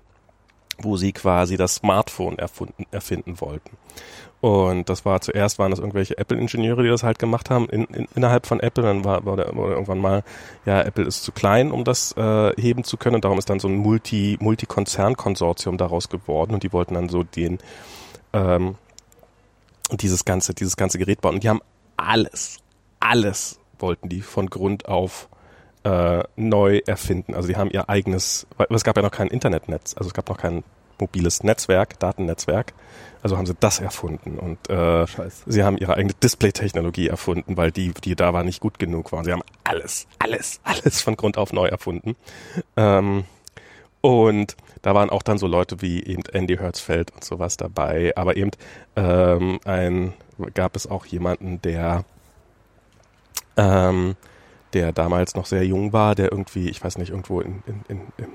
wo sie quasi das Smartphone erfunden, erfinden wollten. Und das war zuerst waren das irgendwelche Apple-Ingenieure, die das halt gemacht haben in, in, innerhalb von Apple. Dann war, war, der, war irgendwann mal, ja, Apple ist zu klein, um das äh, heben zu können. Und darum ist dann so ein Multi, Multi-Konzern-Konsortium daraus geworden. Und die wollten dann so den ähm, dieses ganze, dieses ganze Gerät bauen. Und die haben alles, alles wollten die von Grund auf äh, neu erfinden. Also die haben ihr eigenes, weil es gab ja noch kein Internetnetz, also es gab noch kein mobiles Netzwerk, Datennetzwerk. Also haben sie das erfunden und äh, Scheiße. sie haben ihre eigene Display-Technologie erfunden, weil die, die da war, nicht gut genug war. Sie haben alles, alles, alles von Grund auf neu erfunden. Ähm, und da waren auch dann so Leute wie eben Andy Hertzfeld und sowas dabei. Aber eben ähm, ein, gab es auch jemanden, der ähm, der damals noch sehr jung war, der irgendwie, ich weiß nicht, irgendwo in, in, in, im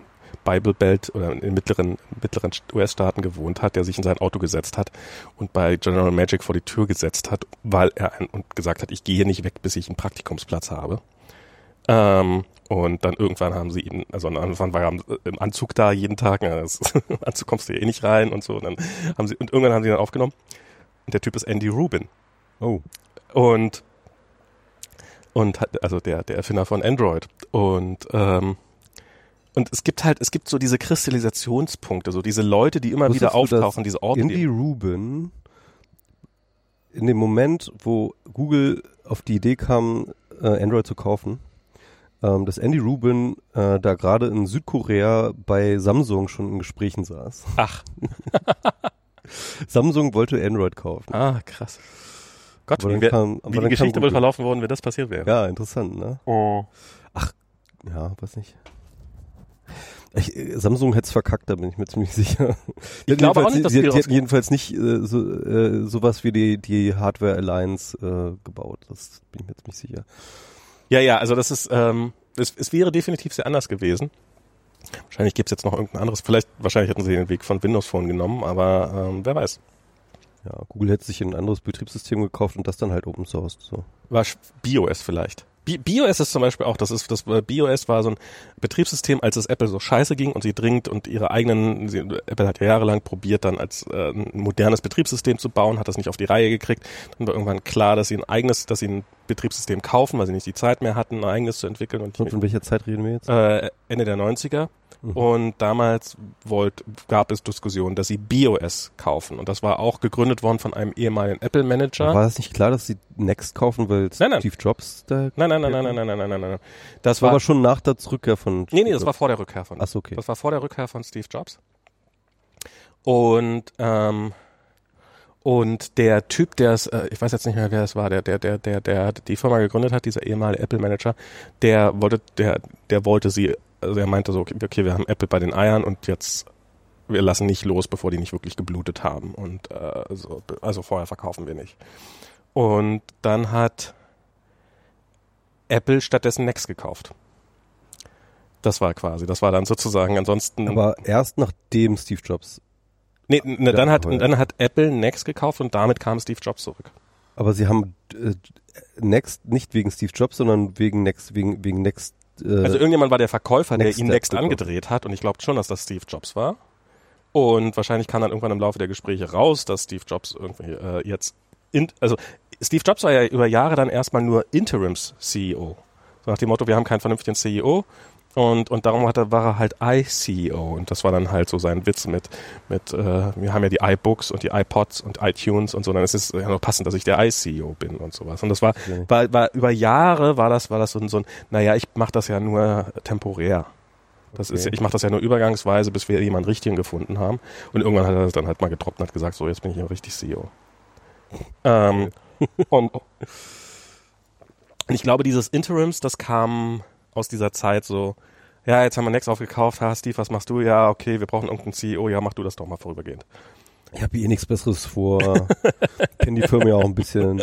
Bible Belt oder in mittleren, mittleren US-Staaten gewohnt hat, der sich in sein Auto gesetzt hat und bei General Magic vor die Tür gesetzt hat, weil er ein, und gesagt hat, ich gehe nicht weg, bis ich einen Praktikumsplatz habe. Ähm, und dann irgendwann haben sie ihn, also am Anfang war er im Anzug da jeden Tag, ja, das, im Anzug kommst du ja eh nicht rein und so. Und dann haben sie, und irgendwann haben sie ihn dann aufgenommen. Und der Typ ist Andy Rubin. Oh. Und und hat, also der der Erfinder von Android und ähm, und es gibt halt es gibt so diese Kristallisationspunkte so diese Leute die immer Wusstest wieder auftauchen diese Orte Andy Rubin in dem Moment, wo Google auf die Idee kam, äh, Android zu kaufen, ähm, dass Andy Rubin äh, da gerade in Südkorea bei Samsung schon in Gesprächen saß. ach Samsung wollte Android kaufen. ah krass Gott Aber wie, kam- aber wie die Geschichte wohl verlaufen worden wenn das passiert wäre Ja, interessant, ne? oh. Ja, weiß nicht. Ich, äh, Samsung hätte es verkackt, da bin ich mir ziemlich sicher. Ich glaube auch nicht, dass die, die hätten jedenfalls nicht äh, so, äh, sowas wie die, die Hardware Alliance äh, gebaut. Das bin ich mir ziemlich sicher. ja ja also das ist ähm, es, es wäre definitiv sehr anders gewesen wahrscheinlich gibt's jetzt noch irgendein anderes vielleicht wahrscheinlich hätten sie den Weg von Windows Phone genommen aber ähm, wer weiß Ja, Google hätte sich ein anderes Betriebssystem gekauft und das dann halt Open Source. So. war BIOS vielleicht. BIOS ist zum Beispiel auch, das ist, das BIOS war so ein Betriebssystem, als es Apple so scheiße ging und sie dringend und ihre eigenen, sie, Apple hat ja jahrelang probiert, dann als äh, ein modernes Betriebssystem zu bauen, hat das nicht auf die Reihe gekriegt. Dann war irgendwann klar, dass sie ein eigenes, dass sie ein Betriebssystem kaufen, weil sie nicht die Zeit mehr hatten, ein eigenes zu entwickeln und Und von welcher Zeit reden wir jetzt? äh, Ende der 90er. Mhm. Und damals wollt, gab es Diskussionen, dass sie BIOS kaufen. Und das war auch gegründet worden von einem ehemaligen Apple-Manager. War das nicht klar, dass sie Next kaufen, weil Nein, nein. Steve Jobs da... Nein, nein, nein, nein, nein, nein, nein, nein, nein, nein. Das Das war aber schon nach der Rückkehr von... nee, nee, das war vor der Rückkehr von. Achso, okay. Das war vor der Rückkehr von Steve Jobs. Und ähm, und der Typ, der es, äh, ich weiß jetzt nicht mehr, wer es war, der, der, der, der, der die Firma gegründet hat, dieser ehemalige Apple-Manager, der wollte, der, der wollte sie, also er meinte so, okay, okay, wir haben Apple bei den Eiern und jetzt wir lassen nicht los, bevor die nicht wirklich geblutet haben. Und äh, also, also vorher verkaufen wir nicht. Und dann hat Apple stattdessen Next gekauft. Das war quasi, das war dann sozusagen ansonsten. Aber erst nachdem Steve Jobs... nee, ne, dann hat dann hat Apple Next gekauft und damit kam Steve Jobs zurück. Aber sie haben äh, Next nicht wegen Steve Jobs, sondern wegen Next, wegen, wegen Next... Äh, Also irgendjemand war der Verkäufer, der ihn Next angedreht hat und ich glaube schon, dass das Steve Jobs war. Und wahrscheinlich kam dann irgendwann im Laufe der Gespräche raus, dass Steve Jobs irgendwie äh, jetzt in, also Steve Jobs war ja über Jahre dann erstmal nur Interims CEO. So nach dem Motto, wir haben keinen vernünftigen CEO und und darum hat er, war er halt iCEO und das war dann halt so sein Witz mit mit äh, wir haben ja die iBooks und die iPods und iTunes und so, dann ist es ja nur passend, dass ich der iCEO bin und sowas. Und das war Okay. war, war über Jahre war das war das so ein, so ein naja, ich mache das ja nur temporär. Das ist, Okay. ich mache das ja nur übergangsweise, bis wir jemanden richtigen gefunden haben. Und irgendwann hat er das dann halt mal getroppt und hat gesagt, so jetzt bin ich ja richtig CEO. Ähm, und, und ich glaube, dieses Interims, das kam aus dieser Zeit so, ja, jetzt haben wir Next aufgekauft, ha, Steve, was machst du? Ja, okay, wir brauchen irgendeinen CEO, ja, mach du das doch mal vorübergehend. ich habe eh nichts Besseres vor. Kenn die Firma ja auch ein bisschen.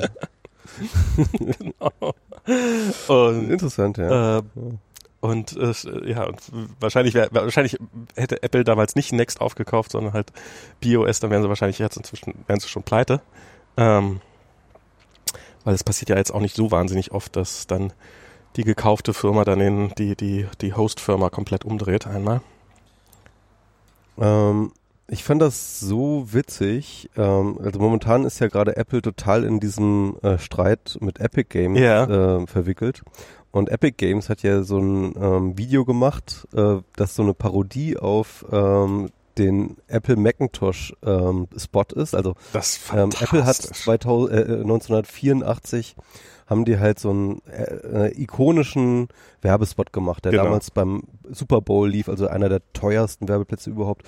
Und Interessant, ja. Äh, und äh, ja, und wahrscheinlich wär, wahrscheinlich hätte Apple damals nicht Next aufgekauft, sondern halt BOS, dann wären sie wahrscheinlich jetzt inzwischen wären sie schon pleite. Ähm, weil es passiert ja jetzt auch nicht so wahnsinnig oft, dass dann die gekaufte Firma dann in die die die Host-Firma komplett umdreht einmal. Ähm, ich fand das so witzig. Ähm, also momentan ist ja gerade Apple total in diesem äh, Streit mit Epic Games Ja. äh, verwickelt. Und Epic Games hat ja so ein ähm, Video gemacht, äh, das so eine Parodie auf ähm, den Apple Macintosh ähm, Spot ist. Also Das ist ähm, Apple hat fantastisch. 2000, äh, 1984 haben die halt so einen äh, äh, ikonischen Werbespot gemacht, der Genau. damals beim Super Bowl lief, also einer der teuersten Werbeplätze überhaupt.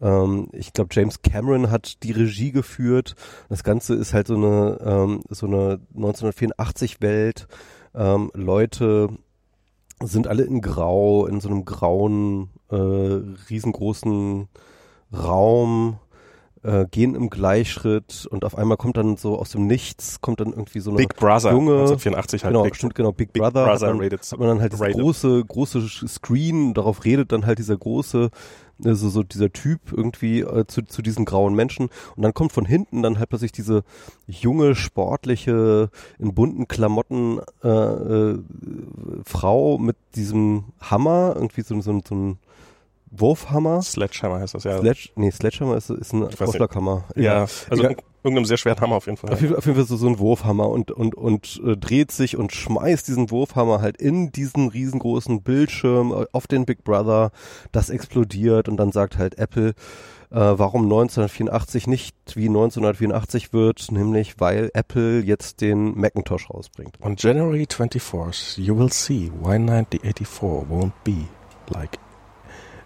Ähm, ich glaube, James Cameron hat die Regie geführt. Das Ganze ist halt so eine ähm, so eine 1984 Welt. Ähm, Leute sind alle in Grau, in so einem grauen, äh, riesengroßen Raum, äh, gehen im Gleichschritt und auf einmal kommt dann so aus dem Nichts, kommt dann irgendwie so eine Big Brother, junge, 1984 halt genau, Big, stimmt, genau, Big, Big Brother, Brother hat, man, hat man dann halt diese große, große Screen, darauf redet dann halt dieser große, also so dieser Typ irgendwie äh, zu, zu diesen grauen Menschen und dann kommt von hinten dann halt plötzlich diese junge, sportliche, in bunten Klamotten äh, äh, Frau mit diesem Hammer, irgendwie so, so, so ein Wurfhammer. Sledgehammer heißt das ja. Sledge, nee, Sledgehammer ist, ist ein. Ausschlaghammer. ja, also Egal. irgendeinem sehr schweren Hammer auf jeden Fall. Auf jeden, auf jeden Fall so, so ein Wurfhammer und, und, und äh, dreht sich und schmeißt diesen Wurfhammer halt in diesen riesengroßen Bildschirm äh, auf den Big Brother. Das explodiert und dann sagt halt Apple, äh, warum 1984 nicht wie 1984 wird, nämlich weil Apple jetzt den Macintosh rausbringt. On January 24th, you will see why 1984 won't be like.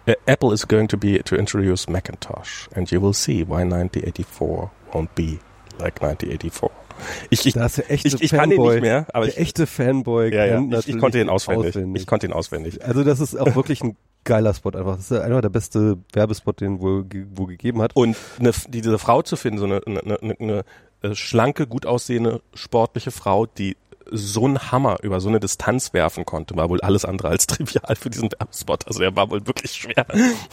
Uh, Apple is going to be to introduce Macintosh, and you will see why 1984 won't be like 1984. Ich, ich, Da ich, ich kann Fanboy. nicht mehr, aber der ich, echte Fanboy ja, ja, ich, ich konnte den auswendig. Ich konnte ihn auswendig. Also das ist auch wirklich ein geiler Spot einfach. Das ist einfach der beste Werbespot, den wohl wohl gegeben hat. Und eine, diese Frau zu finden, so eine, eine, eine, eine schlanke, gut aussehende, sportliche Frau, die so einen Hammer über so eine Distanz werfen konnte, war wohl alles andere als trivial für diesen Werbespot. Also der war wohl wirklich schwer.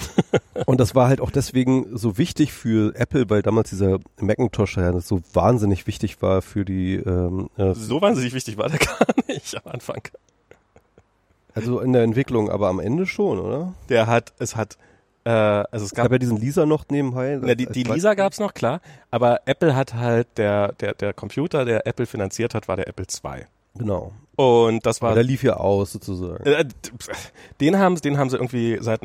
Und das war halt auch deswegen so wichtig für Apple, weil damals dieser Macintosh ja so wahnsinnig wichtig war für die, ähm, äh, So wahnsinnig wichtig war der gar nicht am Anfang. also in der Entwicklung, aber am Ende schon, oder? Der hat, es hat, äh, also es Es gab gab, ja diesen Lisa noch nebenbei. na, die, die Lisa gab's noch, klar, aber Apple hat halt, der, der, der Computer, der Apple finanziert hat, war der Apple II. Genau. Und das Aber war, der lief ja aus sozusagen. äh, den haben, den haben sie irgendwie seit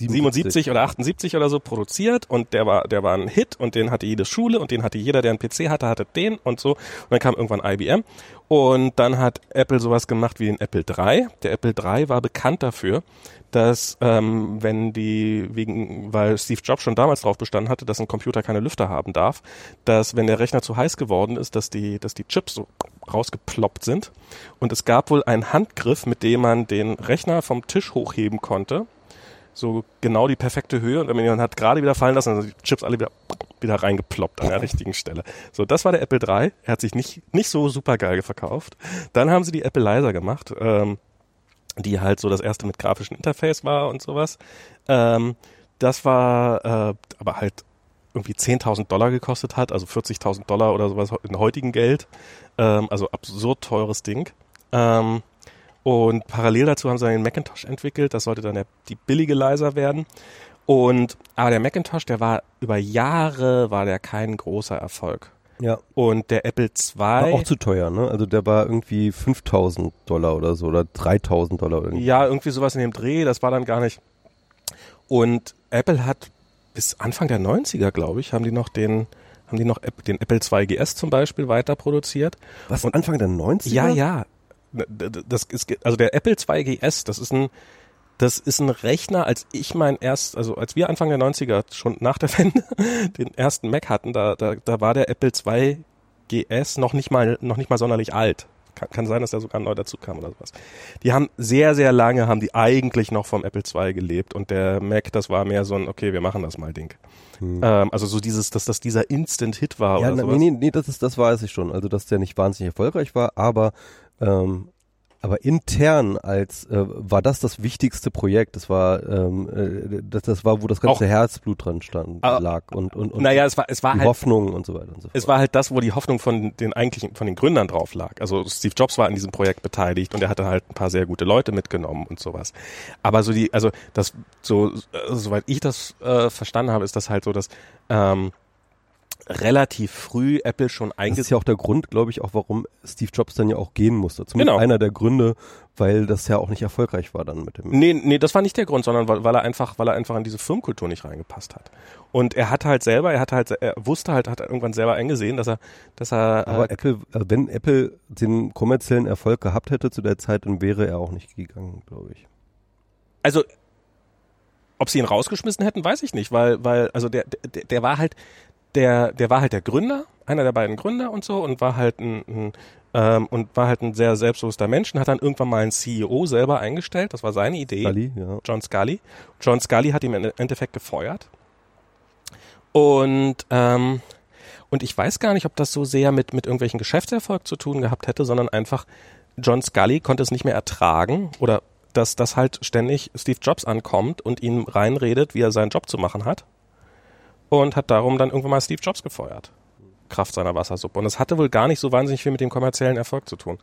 1977 oder 78 oder so produziert und der war, der war ein Hit und den hatte jede Schule und den hatte jeder, der einen PC hatte, hatte den und so. Und dann kam irgendwann IBM und dann hat Apple sowas gemacht wie den Apple III. Der Apple III war bekannt dafür, dass ähm, wenn die wegen, weil Steve Jobs schon damals darauf bestanden hatte, dass ein Computer keine Lüfter haben darf, dass wenn der Rechner zu heiß geworden ist, dass die, dass die Chips so rausgeploppt sind. Und es gab wohl einen Handgriff, mit dem man den Rechner vom Tisch hochheben konnte. So genau die perfekte Höhe. Und wenn man ihn dann hat gerade wieder fallen lassen, dann sind die Chips alle wieder, wieder reingeploppt an der richtigen Stelle. So, das war der Apple III. Er hat sich nicht, nicht so super geil verkauft. Dann haben sie die Apple Leiser gemacht. Ähm, die halt so das erste mit grafischem Interface war und sowas. Ähm, das war äh, aber halt irgendwie 10.000 Dollar gekostet hat, also 40.000 Dollar oder sowas in heutigen Geld. Ähm, also absurd teures Ding. Ähm, und parallel dazu haben sie den Macintosh entwickelt. Das sollte dann der, die billige Leiser werden. Und aber der Macintosh, der war über Jahre war der kein großer Erfolg. Ja. Und der Apple War II auch zu teuer, ne? Also der war irgendwie 5000 Dollar oder so oder 3000 Dollar irgendwie. Ja, irgendwie sowas in dem Dreh, das war dann gar nicht. Und Apple hat bis Anfang der 90er, glaube ich, haben die noch den, haben die noch den Apple II GS zum Beispiel weiter produziert. Was, Anfang der 90er? Ja, ja. Das ist, also der Apple II GS, das ist ein, das ist ein Rechner, als ich mein erst, also als wir Anfang der 90er, schon nach der Wende, den ersten Mac hatten, da, da, da war der Apple II GS noch nicht mal, noch nicht mal sonderlich alt. Kann, kann sein, dass der sogar neu dazu kam oder sowas. Die haben sehr, sehr lange, haben die eigentlich noch vom Apple II gelebt und der Mac, das war mehr so ein, okay, wir machen das mal Ding. Ähm, also so dieses, dass das dieser Instant-Hit war Ja, oder na, sowas. nee, nee, nee, das ist, das weiß ich schon. Also, dass der nicht wahnsinnig erfolgreich war, aber, ähm, aber intern als äh, war das das wichtigste Projekt. Das war, ähm, äh, das, das war, wo das ganze Auch- Herzblut dran stand, Ah, lag und und und Naja, es war, es war halt Hoffnung und so weiter und so fort. Es war halt das, wo die Hoffnung von den eigentlichen, von den Gründern drauf lag. Also Steve Jobs war an diesem Projekt beteiligt und er hatte halt ein paar sehr gute Leute mitgenommen und sowas. Aber so die, also das, so, äh, soweit ich das äh, verstanden habe, ist das halt so, dass ähm, relativ früh Apple schon Das ist eingesetzt. ja auch der Grund, glaube ich, auch warum Steve Jobs dann ja auch gehen musste. Zumindest Genau. einer der Gründe, weil das ja auch nicht erfolgreich war dann mit dem. Nee, nee, das war nicht der Grund, sondern weil, weil er einfach, weil er einfach in diese Firmenkultur nicht reingepasst hat. Und er hat halt selber, er hat halt, er wusste halt, hat irgendwann selber eingesehen, dass er, dass er, Aber äh, Apple, äh, wenn Apple den kommerziellen Erfolg gehabt hätte zu der Zeit, dann wäre er auch nicht gegangen, glaube ich. also, ob sie ihn rausgeschmissen hätten, weiß ich nicht, weil, weil, also der, der, der war halt, der, der war halt der Gründer, einer der beiden Gründer und so und war halt ein, ein ähm, und war halt ein sehr selbstbewusster Mensch und hat dann irgendwann mal einen CEO selber eingestellt. Das war seine Idee. Scully, ja. John Scully. John Scully hat ihn im Endeffekt gefeuert. Und, ähm, und ich weiß gar nicht, ob das so sehr mit, mit irgendwelchen Geschäftserfolg zu tun gehabt hätte, sondern einfach John Scully konnte es nicht mehr ertragen oder dass, dass halt ständig Steve Jobs ankommt und ihm reinredet, wie er seinen Job zu machen hat. Und hat darum dann irgendwann mal Steve Jobs gefeuert. Kraft seiner Wassersuppe. Und es hatte wohl gar nicht so wahnsinnig viel mit dem kommerziellen Erfolg zu tun.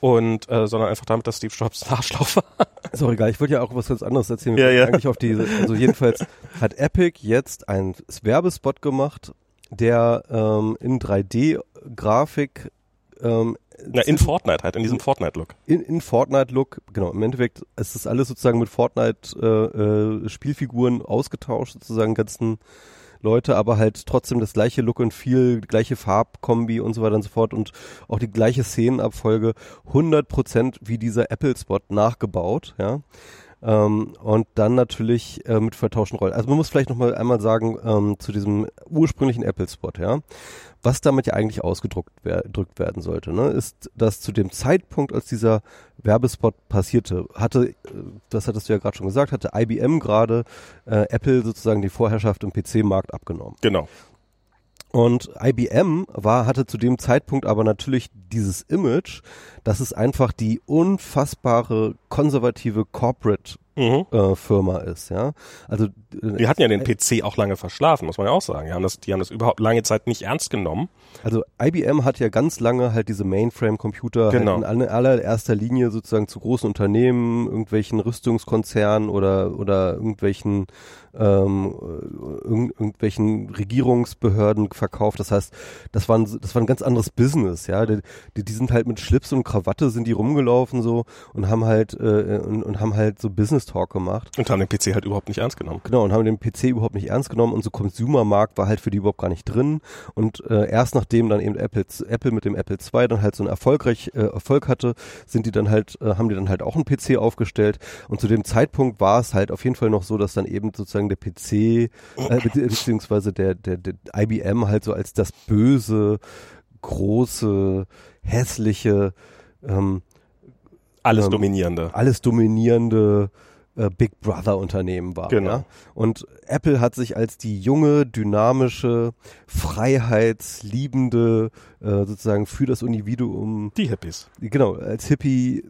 Und, äh, sondern einfach damit, dass Steve Jobs ein Arschloch war. Ist auch egal, ich wollte ja auch was ganz anderes erzählen. Ja, ja. Eigentlich auf diese, also jedenfalls hat Epic jetzt einen Werbespot gemacht, der ähm, in 3D-Grafik ähm, Na, in Fortnite halt, in diesem Fortnite-Look. in, in Fortnite-Look, genau, im Endeffekt ist das alles sozusagen mit Fortnite-Spielfiguren ausgetauscht, sozusagen ganzen Leute, aber halt trotzdem das gleiche Look und viel, gleiche Farbkombi und so weiter und so fort und auch die gleiche Szenenabfolge, 100% wie dieser Apple-Spot nachgebaut, ja. Ähm, und dann natürlich äh, mit vertauschten Rollen. Also man muss vielleicht nochmal einmal sagen ähm, zu diesem ursprünglichen Apple-Spot, ja. Was damit ja eigentlich ausgedruckt wer werden sollte, ne, ist, dass zu dem Zeitpunkt, als dieser Werbespot passierte, hatte, äh, das hattest du ja gerade schon gesagt, hatte IBM gerade äh, Apple sozusagen die Vorherrschaft im PC-Markt abgenommen. Genau. Und IBM war, hatte zu dem Zeitpunkt aber natürlich dieses Image, dass es einfach die unfassbare konservative Corporate Mhm. äh, Firma ist, ja. Also äh, Die hatten ja den PC auch lange verschlafen, muss man ja auch sagen. Die haben das, die haben das überhaupt lange Zeit nicht ernst genommen. Also IBM hat ja ganz lange halt diese Mainframe-Computer Genau. halt in aller- allererster Linie sozusagen zu großen Unternehmen, irgendwelchen Rüstungskonzernen oder oder irgendwelchen ähm, irgend, irgendwelchen Regierungsbehörden verkauft. Das heißt, das war ein, das war ein ganz anderes Business, ja. Die, die, die sind halt mit Schlips und Krawatte sind die rumgelaufen so und haben halt äh, und, und haben halt so Business Talk gemacht. Und haben den PC halt überhaupt nicht ernst genommen. Genau, und haben den PC überhaupt nicht ernst genommen und so Consumer-Markt war halt für die überhaupt gar nicht drin. Und äh, erst nachdem dann eben Apple, Apple mit dem Apple II dann halt so einen erfolgreich äh, Erfolg hatte, sind die dann halt, äh, haben die dann halt auch einen PC aufgestellt. Und zu dem Zeitpunkt war es halt auf jeden Fall noch so, dass dann eben sozusagen der PC, äh, be- beziehungsweise der, der, der IBM halt so als das böse, große, hässliche, ähm, Alles Ähm, dominierende. alles dominierende äh, Big Brother Unternehmen war. Genau. Ja? Und Apple hat sich als die junge, dynamische, freiheitsliebende, äh, sozusagen für das Individuum, Die Hippies. genau, als Hippie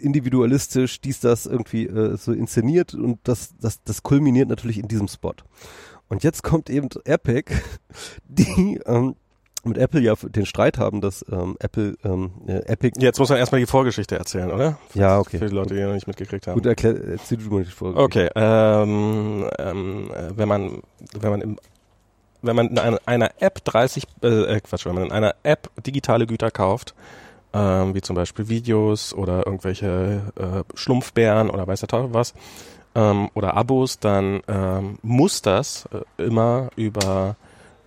individualistisch dies, das irgendwie äh, so inszeniert und das, das, das kulminiert natürlich in diesem Spot. Und jetzt kommt eben Epic, die ähm, mit Apple ja den Streit haben, dass ähm, Apple ähm, äh, Epic Jetzt muss man erstmal die Vorgeschichte erzählen, oder? Ja, okay. Für die Leute, die noch nicht mitgekriegt haben. gut erklärt, erzähl du mal die Folge. Okay, ähm, ähm, äh, wenn man, wenn man im, wenn man in einer, einer App 30, äh, äh, Quatsch, wenn man in einer App digitale Güter kauft, ähm, wie zum Beispiel Videos oder irgendwelche äh, Schlumpfbären oder weiß der Teufel was, ähm, oder Abos, dann ähm, muss das äh, immer über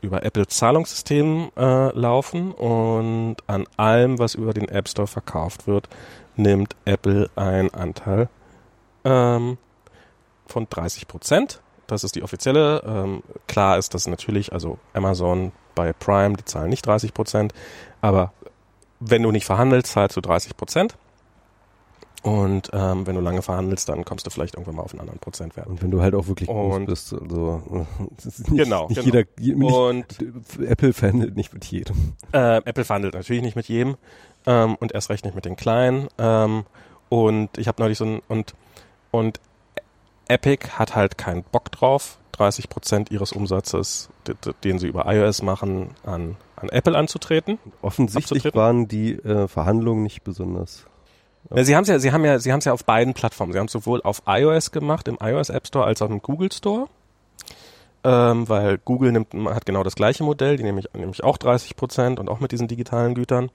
über Apple Zahlungssystem äh, laufen und an allem, was über den App Store verkauft wird, nimmt Apple einen Anteil ähm, von 30 Prozent. Das ist die offizielle. Ähm, klar ist das natürlich, also Amazon bei Prime, die zahlen nicht 30 Prozent, aber wenn du nicht verhandelst, zahlst du 30 Prozent. Und ähm, wenn du lange verhandelst, dann kommst du vielleicht irgendwann mal auf einen anderen Prozentwert. Und wenn du halt auch wirklich groß Und- bist, also nicht, Genau, nicht genau. jeder, je- nicht, Und Apple verhandelt nicht mit jedem. Äh, Apple verhandelt natürlich nicht mit jedem ähm, und erst recht nicht mit den Kleinen. Ähm, und ich habe neulich so ein und und Epic hat halt keinen Bock drauf, 30 Prozent ihres Umsatzes, den sie über iOS machen, an an Apple anzutreten. Offensichtlich Abzutreten? waren die äh, Verhandlungen nicht besonders. Ja, sie haben ja, sie haben ja, sie haben es ja auf beiden Plattformen. Sie haben es sowohl auf iOS gemacht im iOS App Store als auch im Google Store. ähm, weil Google nimmt, hat genau das gleiche Modell, die nämlich, nämlich auch 30 Prozent und auch mit diesen digitalen Gütern.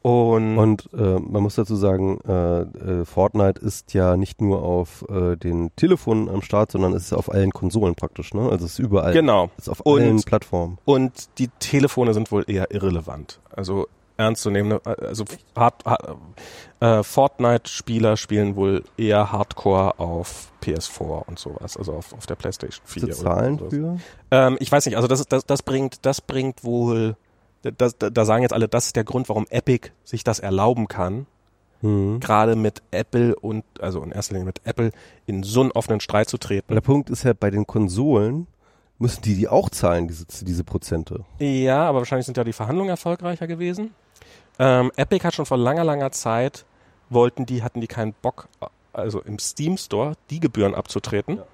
Und, Und äh, man muss dazu sagen, äh, äh, Fortnite ist ja nicht nur auf äh, den Telefonen am Start, sondern es ist auf allen Konsolen praktisch, ne? Also es ist überall. genau. Es ist auf Und- allen Plattformen. Und die Telefone sind wohl eher irrelevant. Also ernstzunehmende, also hard, hard, äh, Fortnite-Spieler spielen wohl eher Hardcore auf PS4 und sowas, also auf, auf der PlayStation 4. Diese oder Zahlen für? Ähm, ich weiß nicht, also das, das, das bringt, das bringt wohl, das, da, sagen jetzt alle, das ist der Grund, warum Epic sich das erlauben kann, Mhm. gerade mit Apple und, also in erster Linie mit Apple, in so einen offenen Streit zu treten. der Punkt ist ja, bei den Konsolen müssen die die auch zahlen, diese, diese Prozente. Ja, aber wahrscheinlich sind ja die Verhandlungen erfolgreicher gewesen. Ähm, Epic hat schon vor langer, langer Zeit, wollten die, hatten die keinen Bock, also im Steam Store die Gebühren abzutreten. Ja.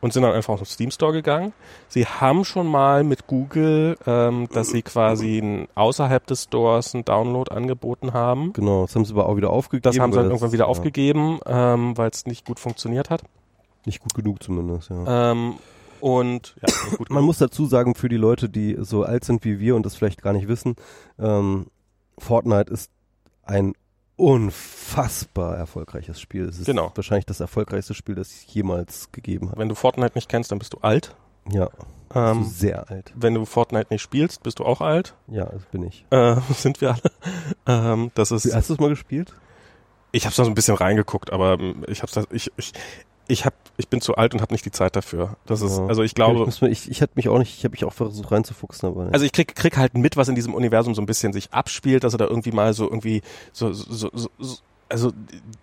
Und sind dann einfach auf den Steam Store gegangen. Sie haben schon mal mit Google, ähm, dass sie quasi ein, außerhalb des Stores einen Download angeboten haben. Genau, das haben sie aber auch wieder aufgegeben. Das haben sie dann irgendwann wieder ja, aufgegeben, ähm, weil es nicht gut funktioniert hat. Nicht gut genug zumindest, ja. Ähm, und ja, Man muss dazu sagen, für die Leute, die so alt sind wie wir und das vielleicht gar nicht wissen, ähm, Fortnite ist ein unfassbar erfolgreiches Spiel. Es ist Genau. wahrscheinlich das erfolgreichste Spiel, das es jemals gegeben hat. Wenn du Fortnite nicht kennst, dann bist du alt. Ja, Ähm, so sehr alt. wenn du Fortnite nicht spielst, bist du auch alt. Ja, das bin ich. Äh, sind wir alle. Ähm, das ist. Hast du es mal gespielt? Ich habe da so ein bisschen reingeguckt, aber ähm, ich habe ich ich ich hab, ich bin zu alt und habe nicht die Zeit dafür. Das ist Ja. also ich ich, glaube. mir, ich, ich hatte mich auch nicht, ich habe mich auch versucht reinzufuchsen, aber Also ich krieg, krieg halt mit, was in diesem Universum so ein bisschen sich abspielt, dass er da irgendwie mal so irgendwie so, so, so, so also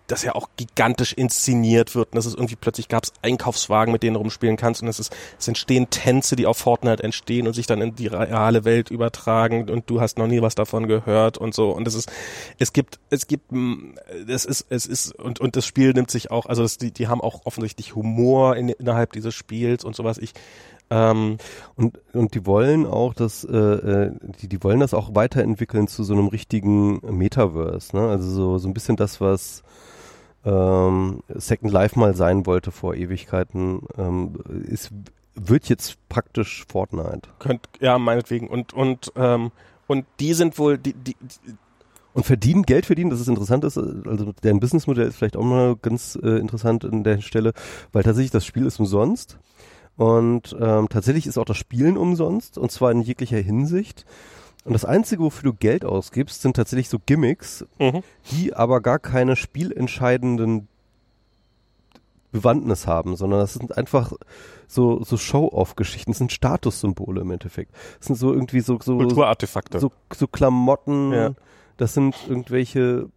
das ja auch gigantisch inszeniert wird und das ist irgendwie plötzlich gab es Einkaufswagen, mit denen du rumspielen kannst und es ist es entstehen Tänze, die auf Fortnite entstehen und sich dann in die reale Welt übertragen und du hast noch nie was davon gehört und so. Und es ist es gibt es gibt es ist es ist und und das Spiel nimmt sich auch also das, die die haben auch offensichtlich Humor in, innerhalb dieses Spiels und sowas. Ich ähm, Und, und die wollen auch das, äh, äh, die, die wollen das auch weiterentwickeln zu so einem richtigen Metaverse, ne? Also so, so ein bisschen das, was ähm, Second Life mal sein wollte vor Ewigkeiten, ähm, ist, wird jetzt praktisch Fortnite. könnt ja meinetwegen und und ähm, und die sind wohl die die Und verdienen, Geld verdienen, das ist interessant ist, also deren Businessmodell ist vielleicht auch mal ganz äh, interessant an der Stelle, weil tatsächlich das Spiel ist umsonst und ähm, tatsächlich ist auch das Spielen umsonst und zwar in jeglicher Hinsicht. Und das Einzige, wofür du Geld ausgibst, sind tatsächlich so Gimmicks, mhm. die aber gar keine spielentscheidenden Bewandtnis haben, sondern das sind einfach so, so Show-off-Geschichten, das sind Statussymbole im Endeffekt. Das sind so irgendwie so, so, Kulturartefakte. so, so Klamotten, Ja. das sind irgendwelche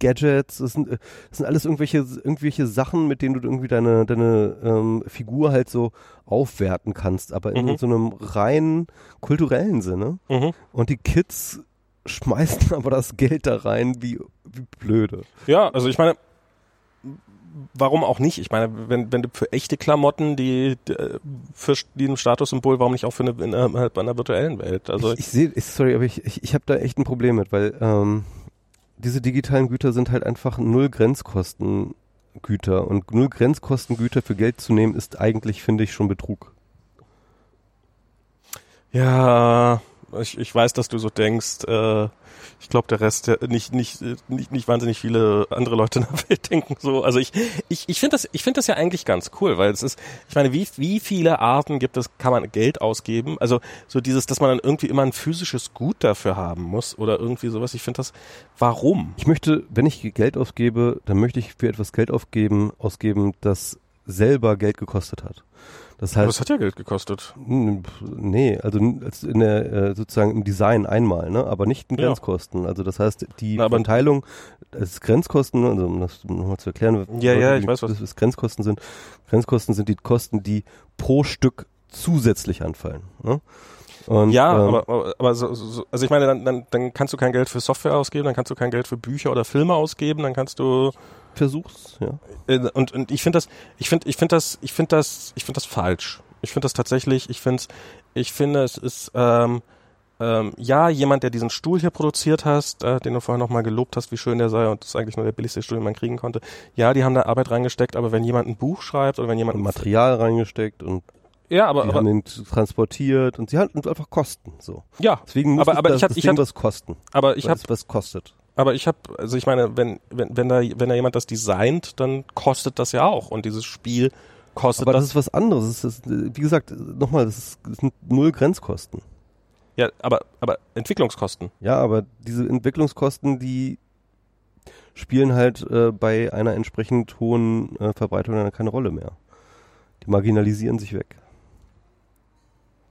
Gadgets, das sind, äh, das sind alles irgendwelche, irgendwelche Sachen, mit denen du irgendwie deine, deine ähm, Figur halt so aufwerten kannst, aber in Mhm. so einem rein kulturellen Sinne. mhm. Und die Kids schmeißen aber das Geld da rein wie, wie blöde. Ja, also ich meine, warum auch nicht? Ich meine, wenn, wenn du für echte Klamotten, die, die äh, für die ein Statussymbol, warum nicht auch für eine innerhalb einer virtuellen Welt? Also ich, ich sehe, sorry, aber ich, ich, ich habe da echt ein Problem mit, weil ähm, diese digitalen Güter sind halt einfach null Grenzkostengüter und null Grenzkostengüter für Geld zu nehmen ist eigentlich, finde ich, schon Betrug. ja, ich, ich weiß, dass du so denkst. Äh, ich glaube, der Rest, der, nicht, nicht, nicht, nicht wahnsinnig viele andere Leute in der Welt denken so. Also ich, ich, ich finde das, ich finde das ja eigentlich ganz cool, weil es ist, ich meine, wie, wie viele Arten gibt es, kann man Geld ausgeben? Also so dieses, dass man dann irgendwie immer ein physisches Gut dafür haben muss oder irgendwie sowas. Ich finde das, warum? Ich möchte, wenn ich Geld ausgebe, dann möchte ich für etwas Geld aufgeben, ausgeben, das selber Geld gekostet hat. Das Aber heißt, das hat ja Geld gekostet. Hm, Nee, also in der äh, sozusagen im Design einmal, ne, aber nicht in Ja. Grenzkosten. Also das heißt, die Na, aber- Verteilung als Grenzkosten, ne, also um das nochmal zu erklären, Ja, ja, ich weiß, was- was Grenzkosten sind. Grenzkosten sind die Kosten, die pro Stück zusätzlich anfallen. Ne? Und, Ja, ähm, aber, aber, aber so, so, so- also ich meine, dann, dann, dann kannst du kein Geld für Software ausgeben, dann kannst du kein Geld für Bücher oder Filme ausgeben, dann kannst du Versuch's, ja. äh, und, und ich finde das, ich finde, ich finde das, ich finde das, ich finde das falsch. Ich finde das tatsächlich, ich finde ich finde es ist ähm, ähm, ja jemand, der diesen Stuhl hier produziert hast, äh, den du vorher nochmal gelobt hast, wie schön der sei und das ist eigentlich nur der billigste Stuhl, den man kriegen konnte. Ja, die haben da Arbeit reingesteckt, aber wenn jemand ein Buch schreibt oder wenn jemand Und Material reingesteckt und Ja, aber, die aber haben ihn transportiert und sie hatten einfach Kosten. So. ja, Deswegen muss Aber- es aber das, ich hab- ich Ding hatte- was kosten. aber ich habe es was kostet. Aber ich habe, also ich meine, wenn, wenn, wenn da, wenn da jemand das designt, dann kostet das ja auch. Und dieses Spiel kostet Aber das das, ist was anderes. Ist, wie gesagt, nochmal, das, ist, das sind null Grenzkosten. ja, aber, aber Entwicklungskosten. Ja, aber diese Entwicklungskosten, die spielen halt äh, bei einer entsprechend hohen äh, Verbreitung dann keine Rolle mehr. Die marginalisieren sich weg.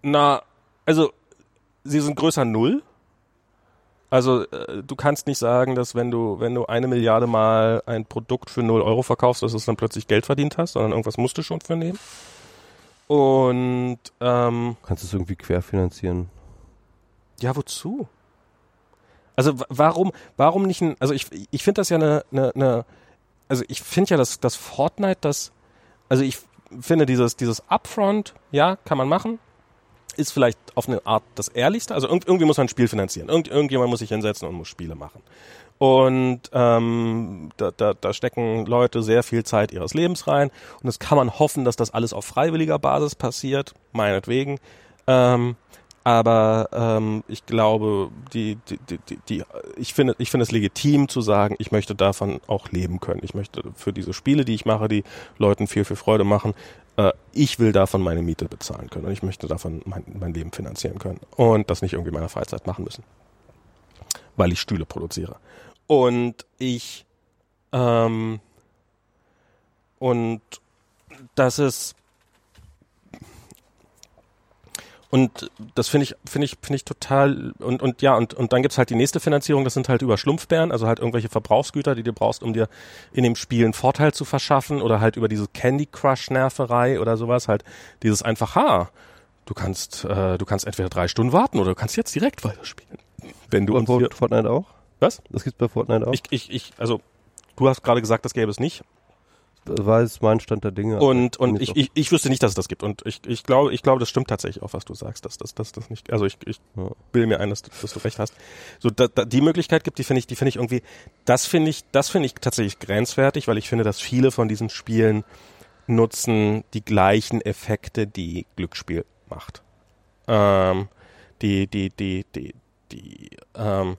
Na, also, sie sind größer Null. Also, äh, du kannst nicht sagen, dass wenn du, wenn du eine Milliarde Mal ein Produkt für null Euro verkaufst, dass du dann plötzlich Geld verdient hast, sondern irgendwas musst du schon für nehmen. Und, ähm, Kannst du es irgendwie querfinanzieren? Ja, wozu? Also wa- warum, warum nicht ein, also ich, ich finde das ja eine, eine, eine also ich finde ja, dass, dass Fortnite das, also ich finde dieses, dieses Upfront, ja, kann man machen, ist vielleicht auf eine Art das Ehrlichste, also irgend, irgendwie muss man ein Spiel finanzieren, Irgend, irgendjemand muss sich hinsetzen und muss Spiele machen. Und ähm, da, da, da stecken Leute sehr viel Zeit ihres Lebens rein und es kann man hoffen, dass das alles auf freiwilliger Basis passiert, meinetwegen. Ähm, aber ähm, ich glaube, die, die, die, die, ich finde, ich finde es legitim zu sagen, ich möchte davon auch leben können. Ich möchte für diese Spiele, die ich mache, die Leuten viel, viel Freude machen, äh, ich will davon meine Miete bezahlen können und ich möchte davon mein, mein Leben finanzieren können und das nicht irgendwie in meiner Freizeit machen müssen, weil ich Stühle produziere. Und ich ähm, und das ist und das finde ich, finde ich, finde ich total, und, und ja, und, und dann gibt's halt die nächste Finanzierung, das sind halt über Schlumpfbären, also halt irgendwelche Verbrauchsgüter, die du brauchst, um dir in dem Spiel einen Vorteil zu verschaffen, oder halt über diese Candy Crush-Nerverei oder sowas, halt dieses einfach, ha, du kannst, äh, du kannst entweder drei Stunden warten oder du kannst jetzt direkt weiterspielen. Wenn du Und Fortnite auch? was? Das gibt's bei Fortnite auch? Ich, ich, ich, also, du hast gerade gesagt, das gäbe es nicht. War jetzt mein Stand der Dinge. Und, und ich, ich, ich wüsste nicht, dass es das gibt. Und ich, ich glaube, ich glaube, das stimmt tatsächlich auch, was du sagst, dass das, dass das nicht, also ich, ich Ja. bilde mir ein, dass, du- dass du recht hast. So, da, da, die Möglichkeit gibt, die finde ich, die finde ich irgendwie, das finde ich, das finde ich tatsächlich grenzwertig, weil ich finde, dass viele von diesen Spielen nutzen die gleichen Effekte, die Glücksspiel macht. Ähm, die, die, die, die, die, ähm,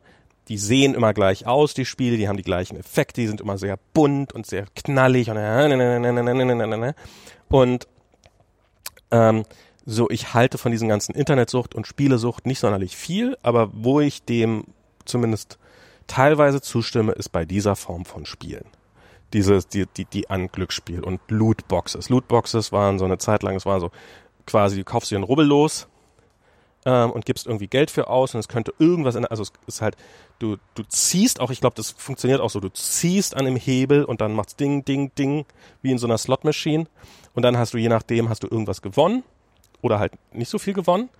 die sehen immer gleich aus, die Spiele, die haben die gleichen Effekte, die sind immer sehr bunt und sehr knallig und und ähm, so, ich halte von diesen ganzen Internetsucht und Spielesucht nicht sonderlich viel, aber wo ich dem zumindest teilweise zustimme, ist bei dieser Form von Spielen. Dieses, die, die, die an Glücksspiel und Lootboxes. Lootboxes waren so eine Zeit lang, es war so quasi, du kaufst dir einen Rubbel los ähm, und gibst irgendwie Geld für aus und es könnte irgendwas, in, also es ist halt, du, du ziehst auch, ich glaube, das funktioniert auch so, du ziehst an dem Hebel und dann macht's Ding, Ding, Ding, wie in so einer Slot-Machine und dann hast du, je nachdem, hast du irgendwas gewonnen oder halt nicht so viel gewonnen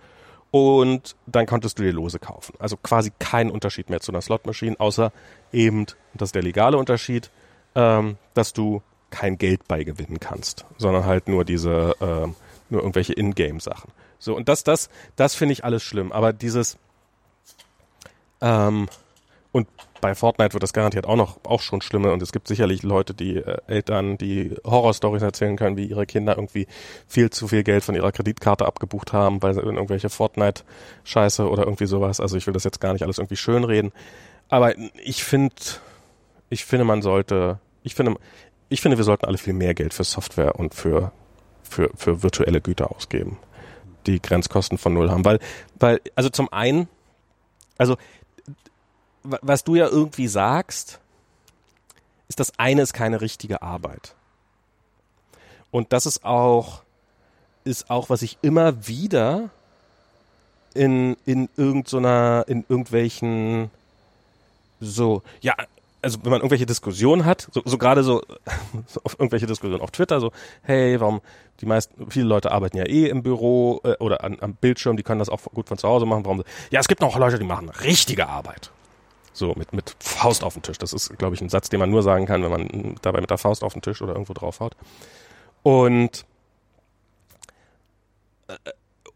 und dann konntest du dir Lose kaufen. Also quasi kein Unterschied mehr zu einer Slot-Machine, außer eben, und das ist der legale Unterschied, ähm, dass du kein Geld bei gewinnen kannst, sondern halt nur diese, ähm, nur irgendwelche Ingame-Sachen. So, und das, das, das finde ich alles schlimm. Aber dieses, ähm, und bei Fortnite wird das garantiert auch noch, auch schon schlimmer. Und es gibt sicherlich Leute, die äh, Eltern, die Horrorstories erzählen können, wie ihre Kinder irgendwie viel zu viel Geld von ihrer Kreditkarte abgebucht haben, weil sie irgendwelche Fortnite-Scheiße oder irgendwie sowas. Also ich will das jetzt gar nicht alles irgendwie schönreden. Aber ich finde, ich finde, man sollte, ich finde, ich finde, wir sollten alle viel mehr Geld für Software und für, für, für virtuelle Güter ausgeben, die Grenzkosten von null haben. Weil, weil, also zum einen, also wa- was du ja irgendwie sagst, ist das eine ist keine richtige Arbeit. Und das ist auch, ist auch, was ich immer wieder in, in irgendeiner, in irgendwelchen, so, ja, also wenn man irgendwelche Diskussionen hat, so, so gerade so, so auf irgendwelche Diskussionen auf Twitter, so, hey, warum die meisten, viele Leute arbeiten ja eh im Büro äh, oder an, am Bildschirm, die können das auch gut von zu Hause machen. Warum? Ja, es gibt noch Leute, die machen richtige Arbeit. So, mit, mit Faust auf den Tisch. Das ist, glaube ich, ein Satz, den man nur sagen kann, wenn man dabei mit der Faust auf den Tisch oder irgendwo draufhaut. Und äh,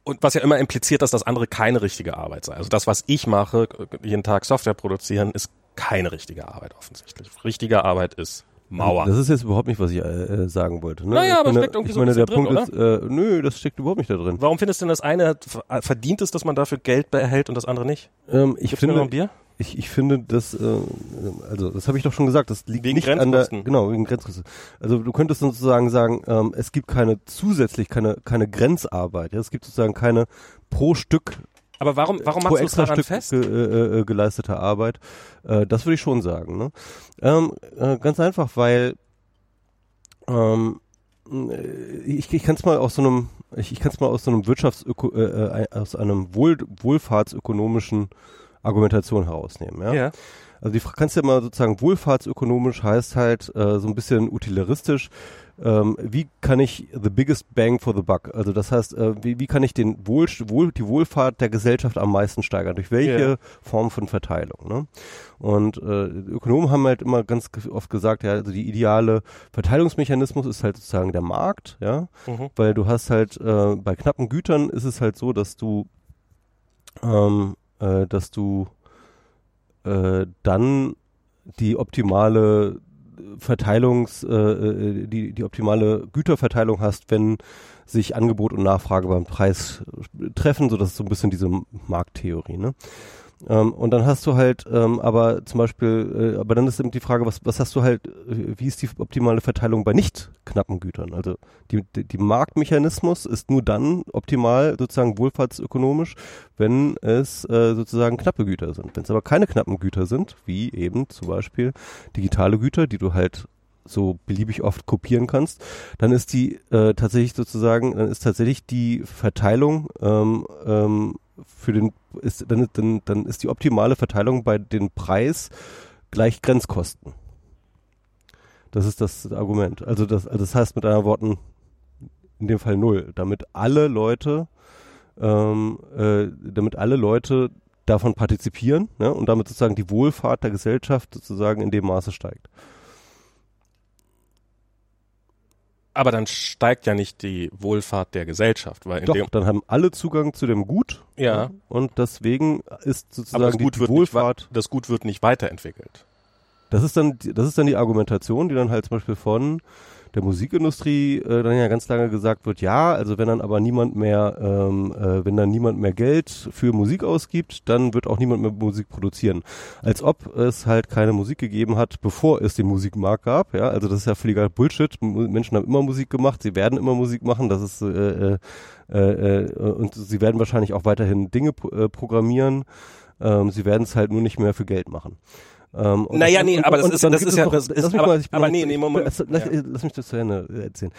und was ja immer impliziert, dass das andere keine richtige Arbeit sei. Also das, was ich mache, jeden Tag Software produzieren, ist keine richtige Arbeit offensichtlich. Richtige Arbeit ist Mauer. Das ist jetzt überhaupt nicht, was ich äh, sagen wollte. Ne? Naja, ich aber meine, steckt irgendwie ich so ein meine, der bisschen Punkt drin, ist, äh, nö, das steckt überhaupt nicht da drin. Warum findest du denn das eine ver- verdient ist, dass man dafür Geld erhält und das andere nicht? Ähm, ich Gibt's mir noch finde, ein Bier? ich, ich finde, das, äh, also das habe ich doch schon gesagt, das liegt Wegen nicht an der, genau, wegen Grenzkosten. Also du könntest sozusagen sagen, ähm, es gibt keine zusätzlich, keine, keine Grenzarbeit. Ja? Es gibt sozusagen keine pro Stück Aber warum, warum pro machst du es daran Stück fest? Ge, äh, äh, geleistete Arbeit. Äh, das würde ich schon sagen. Ne? Ähm, äh, ganz einfach, weil ähm, äh, ich, ich kann es mal aus so einem, ich, ich kann es mal aus so einem Wirtschaftsöko, äh, äh, aus einem Wohl, wohlfahrtsökonomischen Argumentation herausnehmen. Ja? Ja. Also die kannst ja mal sozusagen wohlfahrtsökonomisch heißt halt äh, so ein bisschen utilitaristisch. Ähm, wie kann ich the biggest bang for the buck? Also das heißt, äh, wie, wie kann ich den Wohl, Wohl, die Wohlfahrt der Gesellschaft am meisten steigern? Durch welche Ja. Form von Verteilung? Ne? Und äh, Ökonomen haben halt immer ganz oft gesagt, ja, also die ideale Verteilungsmechanismus ist halt sozusagen der Markt, ja, Mhm. weil du hast halt äh, bei knappen Gütern ist es halt so, dass du ähm, äh, dass du äh, dann die optimale Verteilungs, äh, äh, die, die optimale Güterverteilung hast, wenn sich Angebot und Nachfrage beim Preis treffen, so das ist so ein bisschen diese Markttheorie, ne? Ähm, und dann hast du halt, ähm, aber zum Beispiel, äh, aber dann ist eben die Frage, was, was hast du halt, äh, wie ist die optimale Verteilung bei nicht knappen Gütern? Also die, die, die Marktmechanismus ist nur dann optimal sozusagen wohlfahrtsökonomisch, wenn es äh, sozusagen knappe Güter sind. Wenn es aber keine knappen Güter sind, wie eben zum Beispiel digitale Güter, die du halt so beliebig oft kopieren kannst, dann ist die äh, tatsächlich sozusagen, dann ist tatsächlich die Verteilung ähm, ähm, für den ist dann, dann dann ist die optimale Verteilung bei den Preis gleich Grenzkosten. Das ist das Argument. Also das, also das heißt mit anderen Worten in dem Fall null, damit alle Leute, ähm, äh, damit alle Leute davon partizipieren ne, und damit sozusagen die Wohlfahrt der Gesellschaft sozusagen in dem Maße steigt. Aber dann steigt ja nicht die Wohlfahrt der Gesellschaft, weil Doch, dann haben alle Zugang zu dem Gut. Ja. Und deswegen ist sozusagen das die, Gut, die wird nicht, Wohlfahrt. das Gut wird nicht weiterentwickelt. Das ist dann, das ist dann die Argumentation, die dann halt zum Beispiel von der Musikindustrie äh, dann ja ganz lange gesagt wird, ja, also wenn dann aber niemand mehr, ähm, äh, wenn dann niemand mehr Geld für Musik ausgibt, dann wird auch niemand mehr Musik produzieren. Als ob es halt keine Musik gegeben hat, bevor es den Musikmarkt gab. Ja, also das ist ja völliger Bullshit. Menschen haben immer Musik gemacht, sie werden immer Musik machen. Das ist äh, äh, äh, und sie werden wahrscheinlich auch weiterhin Dinge äh, programmieren. Ähm, sie werden es halt nur nicht mehr für Geld machen. Ähm, Naja, nee, und- aber das und ist- das ist ja- noch- das ist- lass mich aber- mal, aber nee, nee, Moment. Lass, lass, Ja. lass mich das zu Ende erzählen.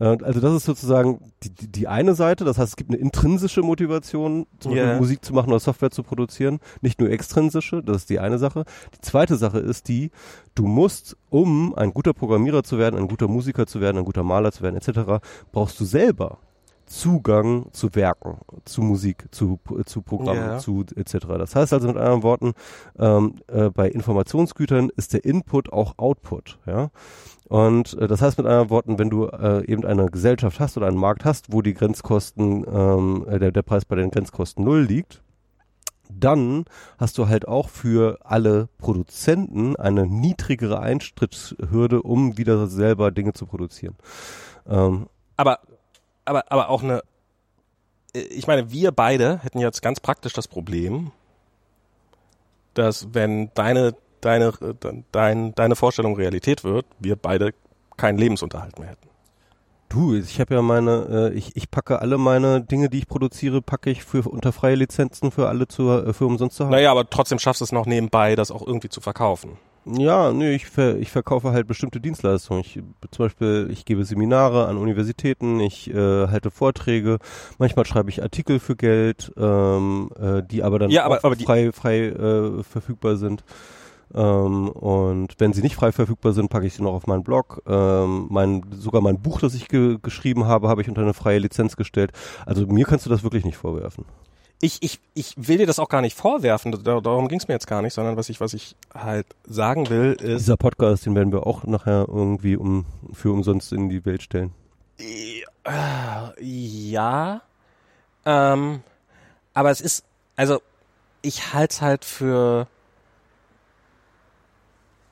Äh, Also das ist sozusagen die, die, die eine Seite, das heißt, es gibt eine intrinsische Motivation, zum Beispiel Ja. Musik zu machen oder Software zu produzieren, nicht nur extrinsische, das ist die eine Sache. Die zweite Sache ist die, du musst, um ein guter Programmierer zu werden, ein guter Musiker zu werden, ein guter Maler zu werden, etc., brauchst du selber Zugang zu Werken, zu Musik, zu, zu Programmen, Ja. zu etc. Das heißt also mit anderen Worten, ähm, äh, bei Informationsgütern ist der Input auch Output, ja. Und äh, das heißt mit anderen Worten, wenn du äh, eben eine Gesellschaft hast oder einen Markt hast, wo die Grenzkosten, ähm, äh, der, der Preis bei den Grenzkosten null liegt, dann hast du halt auch für alle Produzenten eine niedrigere Eintrittshürde, um wieder selber Dinge zu produzieren. Ähm, Aber, aber, aber auch eine, äh, ich meine, wir beide hätten jetzt ganz praktisch das Problem, dass wenn deine, deine, äh, dein, deine Vorstellung Realität wird, wir beide keinen Lebensunterhalt mehr hätten. Du, ich habe ja meine, äh, ich, ich packe alle meine Dinge, die ich produziere, packe ich für unter freie Lizenzen für alle zu, äh, für umsonst zu haben. Naja, aber trotzdem schaffst du es noch nebenbei, das auch irgendwie zu verkaufen. Ja, nee, ich, ver, ich verkaufe halt bestimmte Dienstleistungen. Ich, zum Beispiel, ich gebe Seminare an Universitäten, ich äh, halte Vorträge, manchmal schreibe ich Artikel für Geld, ähm, äh, die aber dann Ja, aber- aber frei, frei äh, verfügbar sind. Ähm, und wenn sie nicht frei verfügbar sind, packe ich sie noch auf meinen Blog. Ähm, mein, sogar mein Buch, das ich ge geschrieben habe, habe ich unter eine freie Lizenz gestellt. Also mir kannst du das wirklich nicht vorwerfen. Ich, ich, ich will dir das auch gar nicht vorwerfen, da, darum ging es mir jetzt gar nicht, sondern was ich, was ich halt sagen will, ist, Dieser Podcast, den werden wir auch nachher irgendwie um für umsonst in die Welt stellen. Ja, ähm, aber es ist, also ich halte es halt für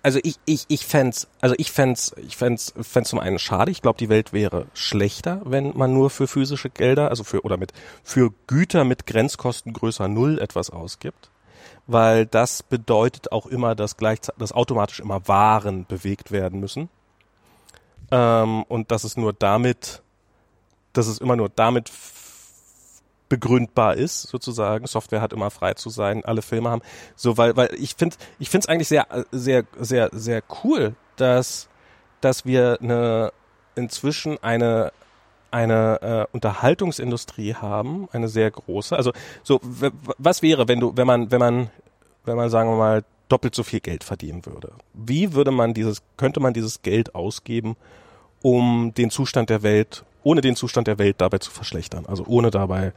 also ich, ich, ich fänd's, also ich fänd's, ich fänd's, fänd's zum einen schade. Ich glaube, die Welt wäre schlechter, wenn man nur für physische Gelder, also für, oder mit, für Güter mit Grenzkosten größer Null etwas ausgibt. Weil das bedeutet auch immer, dass gleichzeitig, dass automatisch immer Waren bewegt werden müssen. Ähm, und dass es nur damit, dass es immer nur damit begründbar ist, sozusagen. Software hat immer frei zu sein, alle Filme haben. So, weil, weil ich finde, ich finde es eigentlich sehr, sehr, sehr, sehr cool, dass, dass wir eine inzwischen eine eine äh, Unterhaltungsindustrie haben, eine sehr große. Also so, was wäre, wenn du, wenn man, wenn man, wenn man sagen wir mal doppelt so viel Geld verdienen würde? Wie würde man dieses, könnte man dieses Geld ausgeben, um den Zustand der Welt, ohne den Zustand der Welt dabei zu verschlechtern? Also ohne dabei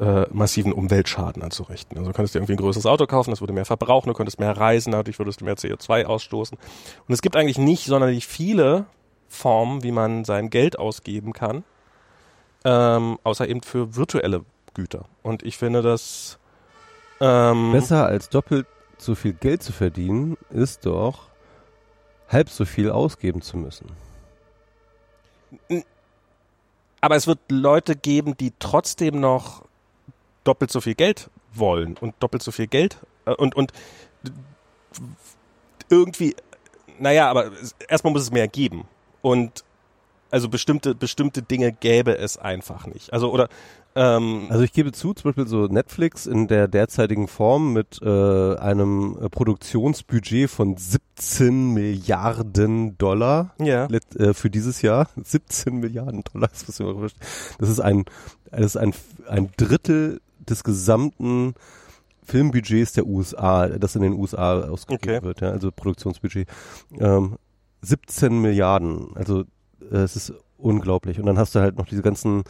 äh, massiven Umweltschaden anzurichten. Also du könntest dir irgendwie ein größeres Auto kaufen, das würde mehr verbrauchen, du könntest mehr reisen, dadurch würdest du mehr CO2 ausstoßen. Und es gibt eigentlich nicht sonderlich viele Formen, wie man sein Geld ausgeben kann, ähm, außer eben für virtuelle Güter. Und ich finde das ähm, besser als doppelt so viel Geld zu verdienen, ist doch halb so viel ausgeben zu müssen. Aber es wird Leute geben, die trotzdem noch doppelt so viel Geld wollen und doppelt so viel Geld äh, und, und irgendwie, naja, aber erstmal muss es mehr geben. Und also bestimmte, bestimmte Dinge gäbe es einfach nicht. Also oder ähm, also ich gebe zu, zum Beispiel so Netflix in der derzeitigen Form mit äh, einem äh, Produktionsbudget von 17 Milliarden Dollar ja. äh, für dieses Jahr. 17 Milliarden Dollar, das ist ein, das ist ein, ein Drittel des gesamten Filmbudgets der USA, das in den USA ausgegeben okay. wird, ja, also Produktionsbudget. Ähm, 17 Milliarden, also äh, es ist unglaublich. Und dann hast du halt noch diese ganzen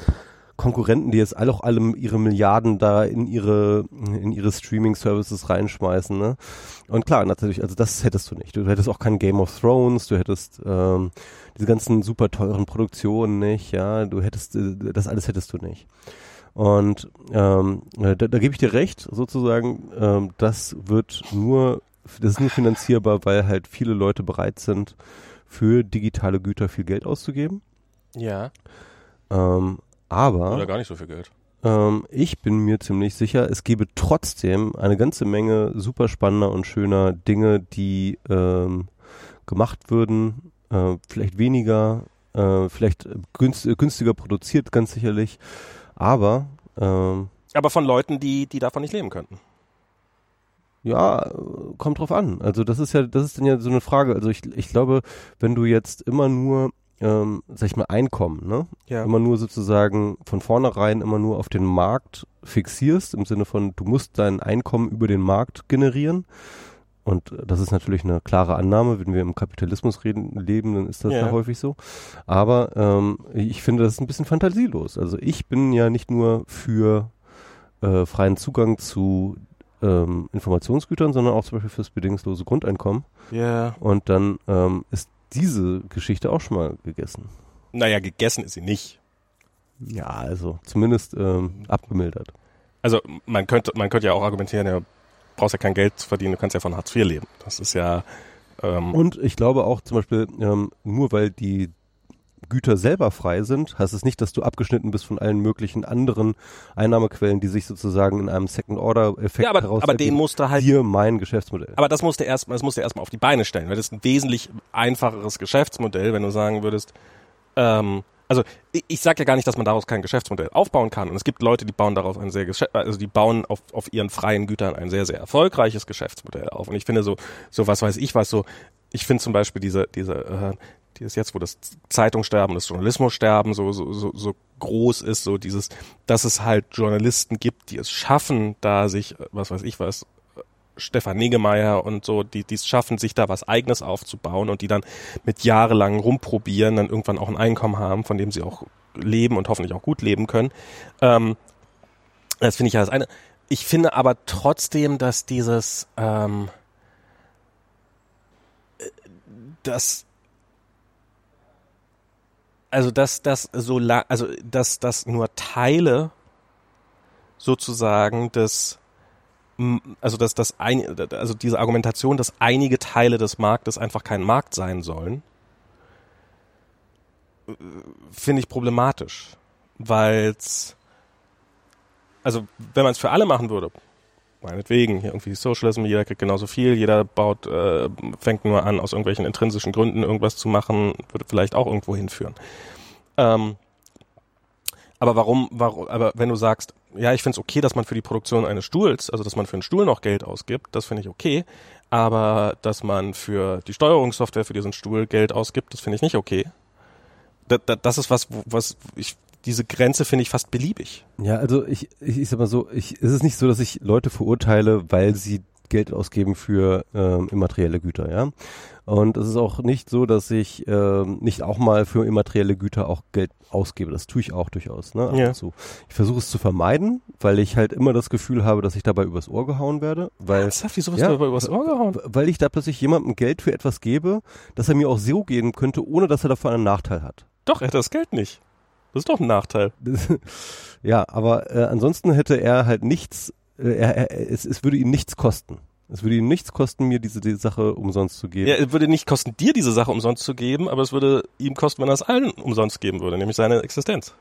Konkurrenten, die jetzt alle auch alle ihre Milliarden da in ihre in ihre Streaming Services reinschmeißen, ne? Und klar, natürlich, also das hättest du nicht. Du hättest auch kein Game of Thrones, du hättest ähm, diese ganzen super teuren Produktionen nicht, ja, du hättest äh, das alles hättest du nicht. Und ähm, äh, da, da gebe ich dir recht, sozusagen, ähm, das wird nur, das ist nur finanzierbar, weil halt viele Leute bereit sind, für digitale Güter viel Geld auszugeben. Ja. Ähm, aber. Oder gar nicht so viel Geld. Ähm, ich bin mir ziemlich sicher, es gäbe trotzdem eine ganze Menge super spannender und schöner Dinge, die ähm, gemacht würden. Äh, vielleicht weniger, äh, vielleicht günst, günstiger produziert, ganz sicherlich. Aber ähm, aber von Leuten, die die davon nicht leben könnten. Ja, kommt drauf an. Also das ist ja, das ist dann ja so eine Frage. Also ich, ich glaube, wenn du jetzt immer nur, ähm, sag ich mal, Einkommen, ne? Ja. Immer nur sozusagen von vornherein immer nur auf den Markt fixierst, im Sinne von, du musst dein Einkommen über den Markt generieren und das ist natürlich eine klare Annahme, wenn wir im Kapitalismus reden, leben, dann ist das ja, ja häufig so. Aber ähm, ich finde, das ist ein bisschen fantasielos. Also ich bin ja nicht nur für äh, freien Zugang zu ähm, Informationsgütern, sondern auch zum Beispiel fürs bedingungslose Grundeinkommen. Ja. Und dann ähm, ist diese Geschichte auch schon mal gegessen. Naja, gegessen ist sie nicht. Ja, also zumindest ähm, abgemildert. Also man könnte, man könnte ja auch argumentieren, ja, brauchst ja kein Geld verdienen, du kannst ja von Hartz IV leben. Das ist ja. Ähm und ich glaube auch zum Beispiel, ähm, nur weil die Güter selber frei sind, heißt es nicht, dass du abgeschnitten bist von allen möglichen anderen Einnahmequellen, die sich sozusagen in einem Second-Order-Effekt ja, aber, aber den musste halt hier mein Geschäftsmodell. Aber das musste erst, das musste erstmal auf die Beine stellen, weil das ist ein wesentlich einfacheres Geschäftsmodell, wenn du sagen würdest, ähm, also ich, ich sage ja gar nicht, dass man daraus kein Geschäftsmodell aufbauen kann. Und es gibt Leute, die bauen daraus ein sehr, also die bauen auf, auf ihren freien Gütern ein sehr, sehr erfolgreiches Geschäftsmodell auf. Und ich finde so, so was weiß ich was, so, ich finde zum Beispiel diese, diese, äh, die ist jetzt, wo das Zeitungssterben, das Journalismussterben so, so, so, so groß ist, so dieses, dass es halt Journalisten gibt, die es schaffen, da sich, was weiß ich was, Stefan Negemeyer und so, die es schaffen, sich da was Eigenes aufzubauen und die dann mit jahrelang rumprobieren, dann irgendwann auch ein Einkommen haben, von dem sie auch leben und hoffentlich auch gut leben können. Ähm, das finde ich ja das eine. Ich finde aber trotzdem, dass dieses, ähm, dass also dass das so also dass das nur Teile sozusagen des also dass das ein, also diese Argumentation, dass einige Teile des Marktes einfach kein Markt sein sollen, äh, finde ich problematisch, weil's also wenn man es für alle machen würde, meinetwegen, irgendwie Socialism, jeder kriegt genauso viel, jeder baut, äh, fängt nur an, aus irgendwelchen intrinsischen Gründen irgendwas zu machen, würde vielleicht auch irgendwo hinführen. Ähm, aber warum, warum, aber wenn du sagst, ja, ich finde es okay, dass man für die Produktion eines Stuhls, also dass man für einen Stuhl noch Geld ausgibt, das finde ich okay, aber dass man für die Steuerungssoftware für diesen Stuhl Geld ausgibt, das finde ich nicht okay. Das, das ist was, was ich diese Grenze finde ich fast beliebig. Ja, also ich, ich, ich sag mal so, ich, es ist nicht so, dass ich Leute verurteile, weil sie Geld ausgeben für ähm, immaterielle Güter, ja. Und es ist auch nicht so, dass ich ähm, nicht auch mal für immaterielle Güter auch Geld ausgebe. Das tue ich auch durchaus. Ne? Ja. So. Ich versuche es zu vermeiden, weil ich halt immer das Gefühl habe, dass ich dabei übers Ohr gehauen werde. Weil, Ernsthaft, wieso Ja. du aber übers Ohr gehauen? weil ich da plötzlich jemandem Geld für etwas gebe, dass er mir auch so geben könnte, ohne dass er davon einen Nachteil hat. Doch, er hat das Geld nicht. Das ist doch ein Nachteil. Ja, aber äh, ansonsten hätte er halt nichts, äh, er, er, es, es würde ihn nichts kosten. Es würde ihm nichts kosten, mir diese die Sache umsonst zu geben. Ja, es würde nicht kosten, dir diese Sache umsonst zu geben, aber es würde ihm kosten, wenn er es allen umsonst geben würde, nämlich seine Existenz.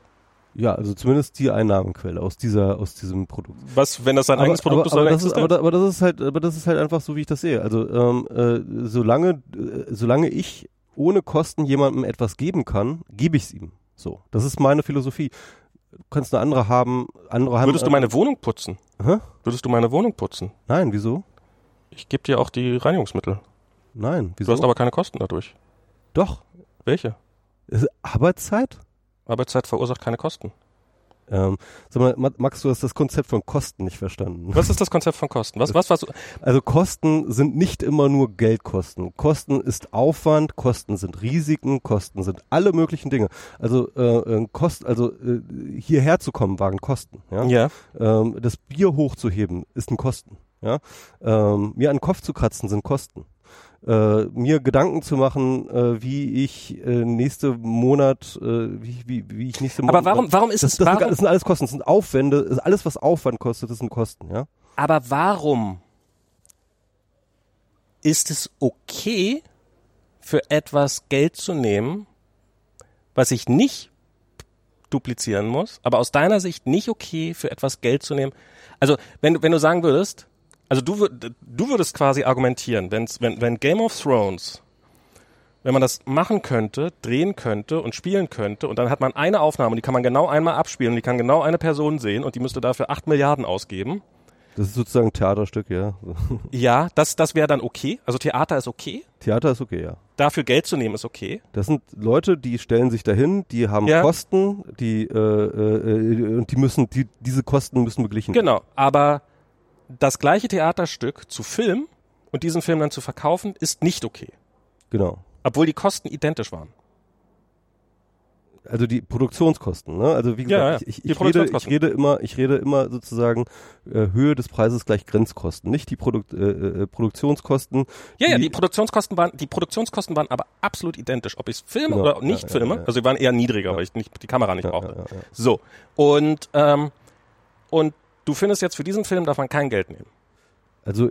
Ja, also zumindest die Einnahmenquelle aus dieser, aus diesem Produkt. Was, wenn das sein eigenes Produkt ist, aber, das ist aber, Existenz? aber das ist halt, aber das ist halt einfach so, wie ich das sehe. Also ähm, äh, solange, äh, solange ich ohne Kosten jemandem etwas geben kann, gebe ich es ihm. So, das ist meine Philosophie. Du kannst eine andere haben, andere haben. Würdest du meine Wohnung putzen? Hä? Würdest du meine Wohnung putzen? Nein, wieso? Ich gebe dir auch die Reinigungsmittel. Nein, Du wieso? hast aber keine Kosten dadurch. Doch. Welche? Arbeitszeit? Arbeitszeit verursacht keine Kosten. Ähm, sag mal, Ma- Max, du hast das Konzept von Kosten nicht verstanden. Was ist das Konzept von Kosten? Was, was, was? Also Kosten sind nicht immer nur Geldkosten. Kosten ist Aufwand, Kosten sind Risiken, Kosten sind alle möglichen Dinge. Also äh, äh, Kost, also äh, hierher zu kommen waren Kosten. Ja? Ja. Ähm, das Bier hochzuheben ist ein Kosten. Ja? Ähm, mir an den Kopf zu kratzen sind Kosten. Äh, mir Gedanken zu machen, äh, wie ich äh, nächste Monat, äh, wie, wie, wie ich nächste Monat. Aber warum, warum ist das, es, das, sind, warum, das sind alles Kosten, das sind Aufwände, das ist alles was Aufwand kostet, das sind Kosten, ja. aber warum ist es okay, für etwas Geld zu nehmen, was ich nicht duplizieren muss, aber aus deiner Sicht nicht okay, für etwas Geld zu nehmen? Also, wenn, du- wenn du sagen würdest, also du, du würdest quasi argumentieren, wenn's, wenn, wenn Game of Thrones, wenn man das machen könnte, drehen könnte und spielen könnte und dann hat man eine Aufnahme und die kann man genau einmal abspielen und die kann genau eine Person sehen und die müsste dafür acht Milliarden ausgeben. Das ist sozusagen ein Theaterstück, ja. Ja, das, das wäre dann okay. Also Theater ist okay. Theater ist okay, ja. Dafür Geld zu nehmen ist okay. Das sind Leute, die stellen sich dahin, die haben Ja. Kosten, die äh, äh, und die müssen, die diese Kosten müssen beglichen. werden. Genau. Aber das gleiche Theaterstück zu filmen und diesen Film dann zu verkaufen, ist nicht okay. Genau. Obwohl die Kosten identisch waren. Also die Produktionskosten, ne? Also wie Ja, gesagt, ja, ich, ich, die ich rede, ich rede immer, ich rede immer sozusagen äh, Höhe des Preises gleich Grenzkosten, nicht die Produkt, äh, äh, Produktionskosten. Ja, ja, die Produktionskosten waren, die Produktionskosten waren aber absolut identisch. Ob ich es filme Genau, oder ja, nicht ja, filme. ja, ja. Also sie waren eher niedriger, weil ich nicht, die Kamera nicht Ja, brauchte. ja, ja, ja. So. Und, ähm, und du findest jetzt für diesen Film darf man kein Geld nehmen. Also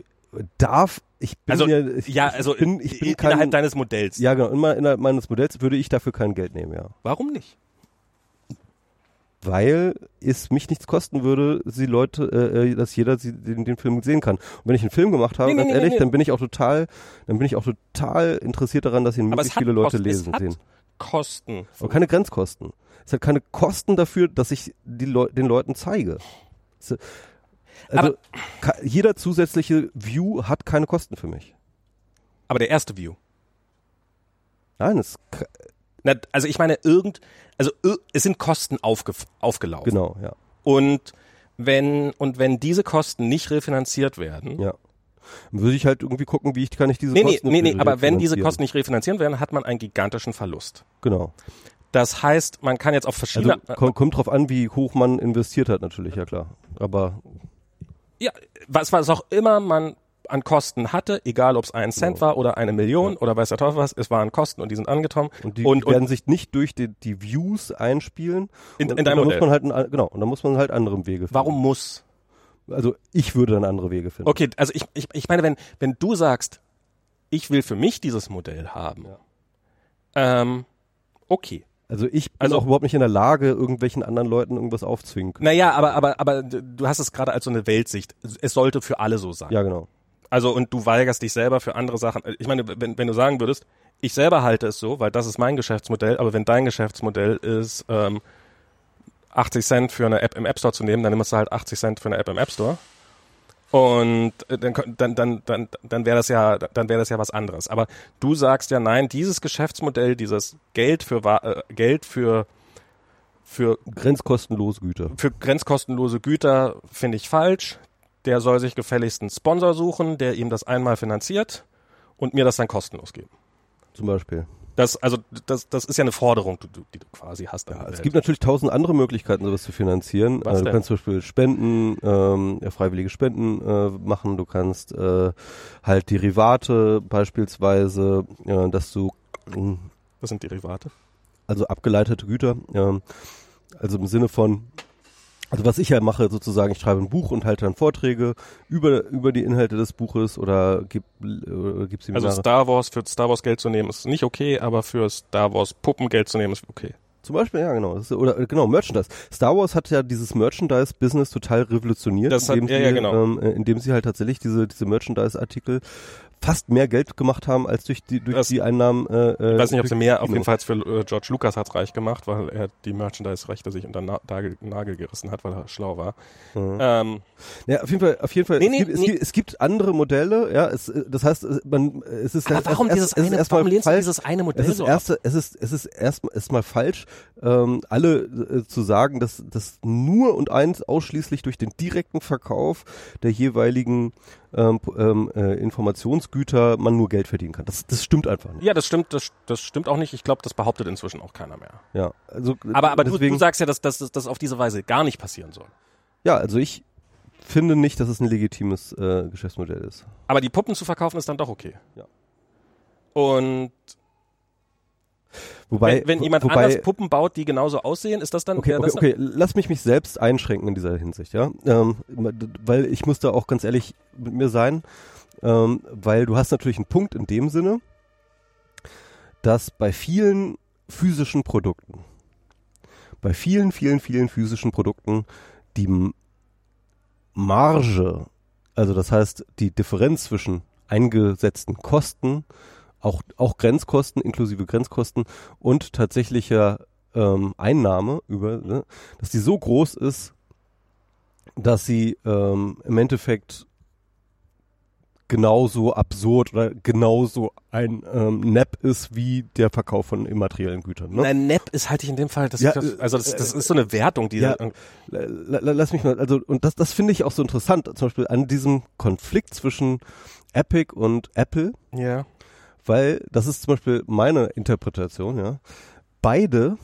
darf ich bin Also, ja, ich, ja, ich also bin, ich bin in- kein, innerhalb deines Modells. ja genau, immer innerhalb meines Modells würde ich dafür kein Geld nehmen, ja. Warum nicht? weil es mich nichts kosten würde, sie Leute, äh, äh, dass jeder sie, den, den Film sehen kann. Und wenn ich einen Film gemacht habe, Nee, ganz nee, ehrlich, nee. dann bin ich auch total, dann bin ich auch total interessiert daran, dass ihn möglichst viele Leute Kosten. lesen sehen. Kosten. Aber keine Grenzkosten. Es hat keine Kosten dafür, dass ich die Leu den Leuten zeige. Also Aber- jeder zusätzliche View hat keine Kosten für mich. Aber der erste View. Nein, es Na, also ich meine, irgend, also es sind Kosten aufge, aufgelaufen. genau, ja, Und wenn, und wenn diese Kosten nicht refinanziert werden, ja. Dann würde ich halt irgendwie gucken, wie ich kann ich diese nee, nee, Kosten nee, nee, aber wenn diese. Kosten nicht refinanziert werden, hat man einen gigantischen Verlust. genau. Das heißt, man kann jetzt auf Also verschiedene, kommt, kommt drauf an, wie hoch man investiert hat, natürlich, ja klar. Aber ja, was, was auch immer man an Kosten hatte, egal ob es ein Cent Genau. war oder eine Million oder weiß der Teufel was, es waren Kosten und die sind angekommen. und die und, werden und sich nicht durch die, die Views einspielen. In- und, in deinem und da muss Modell. man halt genau, und da muss man halt andere Wege finden. warum muss? also ich würde dann andere Wege finden. Okay, also ich, ich, ich meine, wenn, wenn du sagst, ich will für mich dieses Modell haben, ähm, okay. Also ich bin Also- auch überhaupt nicht in der Lage, irgendwelchen anderen Leuten irgendwas aufzwingen. können. Naja, aber, aber, aber du hast es gerade als so eine Weltsicht. Es sollte für alle so sein. Ja, genau. Also und du weigerst dich selber für andere Sachen. Ich meine, wenn, wenn du sagen würdest, ich selber halte es so, weil das ist mein Geschäftsmodell, aber wenn dein Geschäftsmodell ist, ähm, 80 Cent für eine App im App Store zu nehmen, dann nimmst du halt 80 Cent für eine App im App Store. Und äh, dann, dann, dann, dann, dann wäre das ja, dann wäre das ja was anderes. Aber du sagst ja, nein, dieses Geschäftsmodell, dieses Geld für äh, Geld für für Grenzkostenlose Güter. für grenzkostenlose Güter finde ich falsch. Der soll sich gefälligst einen Sponsor suchen, der ihm das einmal finanziert und mir das dann kostenlos geben. Zum Beispiel. Das, also, das, das ist ja eine Forderung, die du, die du quasi hast. Ja, die es gibt natürlich tausend andere Möglichkeiten, sowas zu finanzieren. Was Äh, du denn? kannst zum Beispiel Spenden, ähm, ja, freiwillige Spenden äh, machen. Du kannst äh, halt Derivate beispielsweise, äh, dass du mh, das sind Derivate. also abgeleitete Güter, ähm, also im Sinne von, also was ich ja mache sozusagen, ich schreibe ein Buch und halte dann Vorträge über über die Inhalte des Buches oder gib, äh, gib Also Seminare. Star Wars, für Star Wars Geld zu nehmen ist nicht okay, aber für Star Wars Puppen Geld zu nehmen ist okay. Zum Beispiel, ja genau. Ist, oder äh, genau, Merchandise. Star Wars hat ja dieses Merchandise-Business total revolutioniert, Das hat- indem, ja, sie, ja, genau. ähm, äh, indem sie halt tatsächlich diese, diese Merchandise-Artikel fast mehr Geld gemacht haben als durch die durch Das- die Einnahmen. Äh, äh, Ich weiß nicht, ob sie mehr, auf jeden Fall für äh, George Lucas hat's reich gemacht, weil er die Merchandise-Rechte sich unter Na Nagel, Nagel gerissen hat, weil er schlau war. Mhm. Ähm, Ja, auf jeden Fall, auf jeden Fall. Nee, es, nee, gibt, es, nee. gibt, es gibt andere Modelle, ja. Es, äh, das heißt, es- man, es ist aber halt warum erst, dieses es eine, erstmal warum lehnst du falsch. dieses eine Modell Es ist so ab? erste, es ist, es ist erst, erstmal falsch, ähm, alle äh, zu sagen, dass, dass nur und eins ausschließlich durch den direkten Verkauf der jeweiligen ähm, ähm, äh, Informationsgüter man nur Geld verdienen kann. Das, das stimmt einfach nicht. Ja, das stimmt, das, das stimmt auch nicht. Ich glaube, das behauptet inzwischen auch keiner mehr. Ja, also Aber, aber du, deswegen, du sagst ja, dass das auf diese Weise gar nicht passieren soll. ja, also ich finde nicht, dass es ein legitimes äh, Geschäftsmodell ist. Aber die Puppen zu verkaufen ist dann doch okay. Ja. Und Wobei, wenn, wenn jemand wobei, anders Puppen baut, die genauso aussehen, ist das dann, Okay, okay, das okay, lass mich mich selbst einschränken in dieser Hinsicht, ja, ähm, weil ich muss da auch ganz ehrlich mit mir sein, ähm, weil du hast natürlich einen Punkt in dem Sinne, dass bei vielen physischen Produkten, bei vielen, vielen, vielen physischen Produkten die Marge, also das heißt die Differenz zwischen eingesetzten Kosten, auch, auch Grenzkosten, inklusive Grenzkosten und tatsächlicher ähm, Einnahme über, ne, dass die so groß ist, dass sie ähm, im Endeffekt genauso absurd oder genauso ein ähm, Nap ist wie der Verkauf von immateriellen Gütern. Ne? Nein, Nap ist halte ich in dem Fall, das, Ja, das, also das, äh, das ist so eine Wertung, die ja. la- Lass mich mal, also und das, das finde ich auch so interessant, zum Beispiel an diesem Konflikt zwischen Epic und Apple, ja. Weil das ist zum Beispiel meine Interpretation, ja. Beide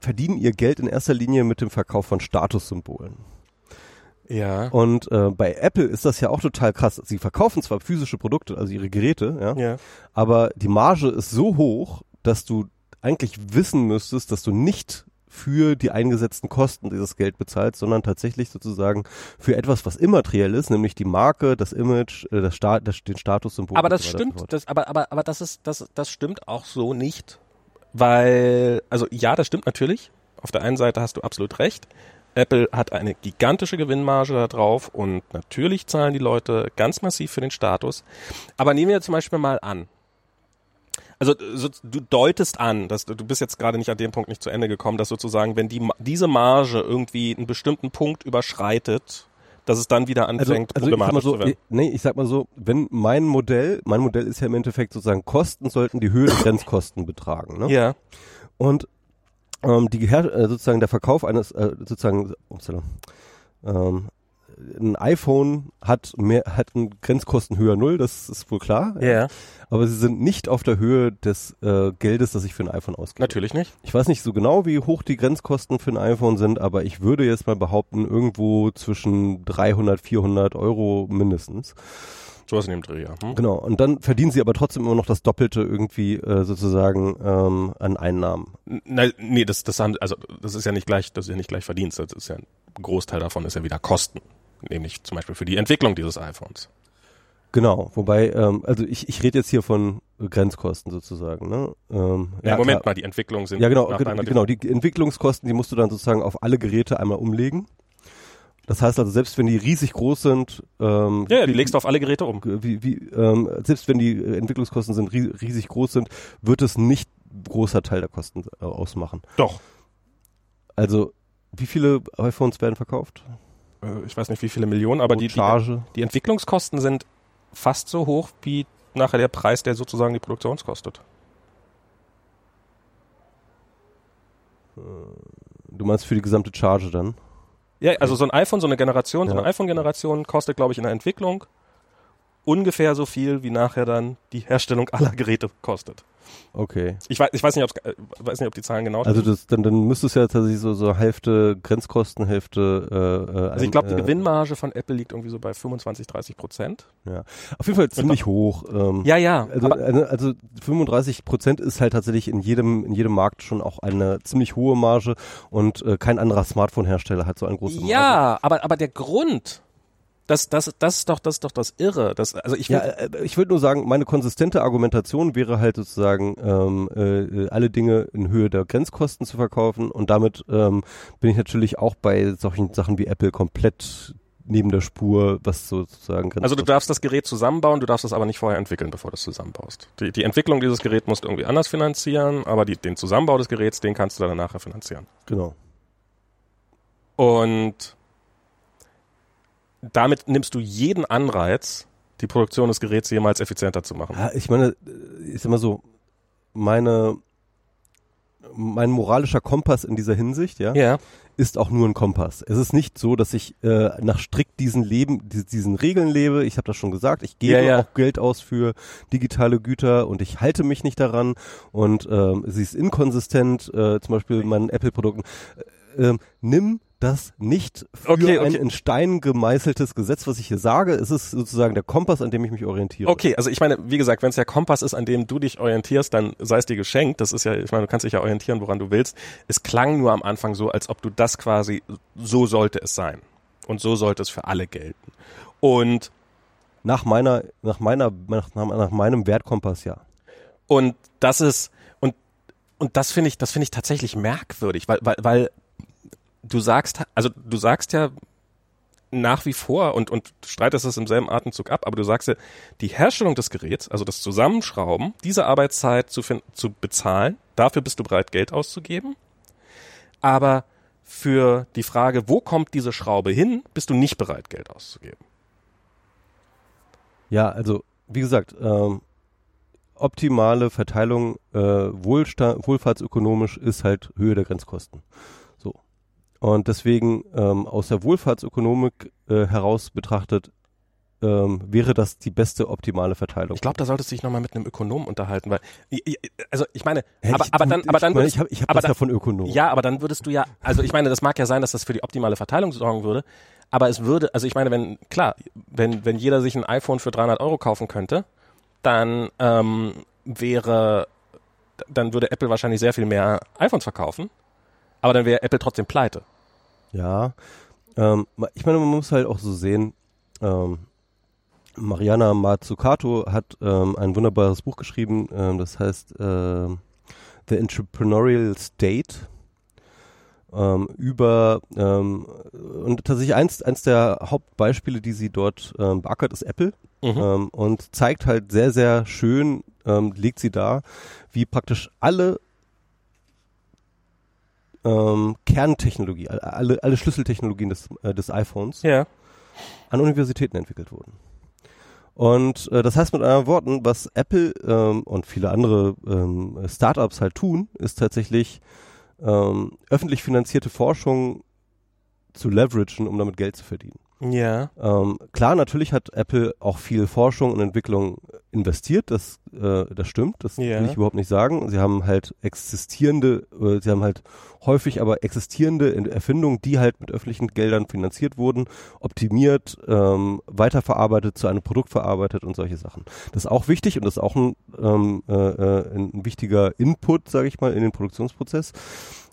verdienen ihr Geld in erster Linie mit dem Verkauf von Statussymbolen. Ja. Und äh, bei Apple ist das ja auch total krass. Sie verkaufen zwar physische Produkte, also ihre Geräte, ja, Ja. aber die Marge ist so hoch, dass du eigentlich wissen müsstest, dass du nicht für die eingesetzten Kosten dieses Geld bezahlst, sondern tatsächlich sozusagen für etwas, was immateriell ist, nämlich die Marke, das Image, äh, das Sta das, den Statussymbol. Aber das stimmt, fort. das, aber, aber, aber das ist, das, das stimmt auch so nicht. Weil, also ja, das stimmt natürlich. Auf der einen Seite hast du absolut recht. Apple hat eine gigantische Gewinnmarge da drauf und natürlich zahlen die Leute ganz massiv für den Status. Aber nehmen wir zum Beispiel mal an. Also so, du deutest an, dass du, bist jetzt gerade nicht an dem Punkt nicht zu Ende gekommen, dass sozusagen, wenn die, diese Marge irgendwie einen bestimmten Punkt überschreitet, dass es dann wieder Also, anfängt, also mal problematisch so, zu werden. ich, nee, ich sag mal so, wenn mein Modell, mein Modell ist ja im Endeffekt sozusagen Kosten sollten die Höhe der Grenzkosten betragen. Ne? Ja. Und ähm, die äh, sozusagen der Verkauf eines äh, sozusagen ähm, ein iPhone hat mehr hat einen Grenzkosten höher null, das ist wohl klar. Ja. Aber sie sind nicht auf der Höhe des äh, Geldes, das ich für ein iPhone ausgebe. Natürlich nicht. Ich weiß nicht so genau, wie hoch die Grenzkosten für ein iPhone sind, aber ich würde jetzt mal behaupten, irgendwo zwischen 300, 400 Euro mindestens. Sowas in dem Dreh, ja. Hm? Genau. Und dann verdienen sie aber trotzdem immer noch das Doppelte irgendwie äh, sozusagen ähm, an Einnahmen. Nein, nee, das, das haben, also das ist ja nicht gleich, das ist ja nicht gleich Verdienst. Das ist ja ein Großteil davon ist ja wieder Kosten. Nämlich zum Beispiel für die Entwicklung dieses iPhones. Genau, wobei, ähm, also ich, ich rede jetzt hier von Grenzkosten sozusagen. Ne? Ähm, ja, Moment klar. mal, die Entwicklungen sind. Ja, genau, genau, die Entwicklungskosten, die musst du dann sozusagen auf alle Geräte einmal umlegen. Das heißt also, selbst wenn die riesig groß sind, ähm, ja, ja die legst du auf alle Geräte um. Wie, wie, ähm, selbst wenn die Entwicklungskosten sind riesig groß sind, wird es nicht großer Teil der Kosten äh, ausmachen. Doch. Also, wie viele iPhones werden verkauft? Äh, ich weiß nicht, wie viele Millionen, aber die, die, die Entwicklungskosten sind fast so hoch wie nachher der Preis, der sozusagen die Produktion kostet. Du meinst für die gesamte Charge dann? Ja, also so ein iPhone, so eine Generation, ja. so eine iPhone-Generation kostet, glaube ich, in der Entwicklung ungefähr so viel, wie nachher dann die Herstellung aller Geräte kostet. Okay. Ich weiß, ich weiß nicht, äh, weiß nicht, ob die Zahlen genau sind. Also das, dann, dann müsste es ja tatsächlich so, so Hälfte Grenzkosten, Hälfte. Äh, äh also ich glaube, die äh, Gewinnmarge von Apple liegt irgendwie so bei 25, 30 Prozent. Ja, auf jeden Fall ziemlich hoch. Ähm, ja, ja. Also, also, also 35 Prozent ist halt tatsächlich in jedem in jedem Markt schon auch eine ziemlich hohe Marge und kein anderer Smartphone-Hersteller hat so eine große Marge. Ja, aber aber der Grund das, das, das ist doch, das ist doch das Irre. Das, also ich ja, äh, ich würde nur sagen, meine konsistente Argumentation wäre halt sozusagen, ähm, äh, alle Dinge in Höhe der Grenzkosten zu verkaufen und damit ähm, bin ich natürlich auch bei solchen Sachen wie Apple komplett neben der Spur, was sozusagen Also du darfst das Gerät zusammenbauen, du darfst es aber nicht vorher entwickeln, bevor du es zusammenbaust. Die, die Entwicklung dieses Geräts musst du irgendwie anders finanzieren, aber die, den Zusammenbau des Geräts, den kannst du dann nachher finanzieren. Genau. Und damit nimmst du jeden Anreiz, die Produktion des Geräts jemals effizienter zu machen. Ja, ich meine, ist immer so, meine, mein moralischer Kompass in dieser Hinsicht, ja, ja, ist auch nur ein Kompass. Es ist nicht so, dass ich äh, nach strikt diesen Leben, diesen Regeln lebe. Ich habe das schon gesagt. Ich gebe ja, auch Geld aus für digitale Güter und ich halte mich nicht daran. Und ähm, sie ist inkonsistent, äh, zum Beispiel meinen Apple-Produkten. Äh, äh, nimm das nicht für okay, okay. ein in Stein gemeißeltes Gesetz, was ich hier sage. Es ist sozusagen der Kompass, an dem ich mich orientiere. Okay, also ich meine, wie gesagt, wenn es der Kompass ist, an dem du dich orientierst, dann sei es dir geschenkt. Das ist ja, ich meine, du kannst dich ja orientieren, woran du willst. Es klang nur am Anfang so, als ob du das quasi, so sollte es sein. Und so sollte es für alle gelten. Und nach meiner, nach meiner, nach, nach meinem Wertkompass, ja. Und das ist, und, und das finde ich, das finde ich tatsächlich merkwürdig, weil, weil, weil du sagst, also du sagst ja nach wie vor und, und streitest es im selben Atemzug ab, aber du sagst ja, die Herstellung des Geräts, also das Zusammenschrauben, diese Arbeitszeit zu, zu bezahlen, dafür bist du bereit, Geld auszugeben. Aber für die Frage, wo kommt diese Schraube hin, bist du nicht bereit, Geld auszugeben. Ja, also wie gesagt, ähm, optimale Verteilung äh, wohlfahrtsökonomisch ist halt Höhe der Grenzkosten. Und deswegen ähm, aus der Wohlfahrtsökonomik äh, heraus betrachtet ähm, wäre das die beste optimale Verteilung. Ich glaube, da solltest du dich nochmal mit einem Ökonom unterhalten, weil also ich meine, hey, aber, ich, aber dann, aber dann, würdest, ich habe ich hab das ja von Ökonom. Ja, aber dann würdest du ja, also ich meine, das mag ja sein, dass das für die optimale Verteilung sorgen würde, aber es würde, also ich meine, wenn klar, wenn wenn jeder sich ein iPhone für 300 Euro kaufen könnte, dann ähm, wäre, dann würde Apple wahrscheinlich sehr viel mehr iPhones verkaufen aber dann wäre Apple trotzdem pleite. Ja, ähm, ich meine, man muss halt auch so sehen, ähm, Mariana Mazzucato hat ähm, ein wunderbares Buch geschrieben, ähm, das heißt äh, The Entrepreneurial State ähm, über ähm, und tatsächlich eins, eins der Hauptbeispiele, die sie dort ähm, beackert, ist Apple mhm. ähm, und zeigt halt sehr, sehr schön, ähm, legt sie da, wie praktisch alle ähm, Kerntechnologie, alle, alle Schlüsseltechnologien des, äh, des iPhones ja. an Universitäten entwickelt wurden. Und äh, das heißt mit anderen Worten, was Apple ähm, und viele andere ähm, Startups halt tun, ist tatsächlich ähm, öffentlich finanzierte Forschung zu leveragen, um damit Geld zu verdienen. Ja. Ähm, klar, natürlich hat Apple auch viel Forschung und Entwicklung investiert, das, äh, das stimmt, das ja. will ich überhaupt nicht sagen. Sie haben halt existierende, äh, sie haben halt häufig aber existierende Erfindungen, die halt mit öffentlichen Geldern finanziert wurden, optimiert, ähm, weiterverarbeitet, zu einem Produkt verarbeitet und solche Sachen. Das ist auch wichtig und das ist auch ein, ähm, äh, äh ein wichtiger Input, sage ich mal, in den Produktionsprozess.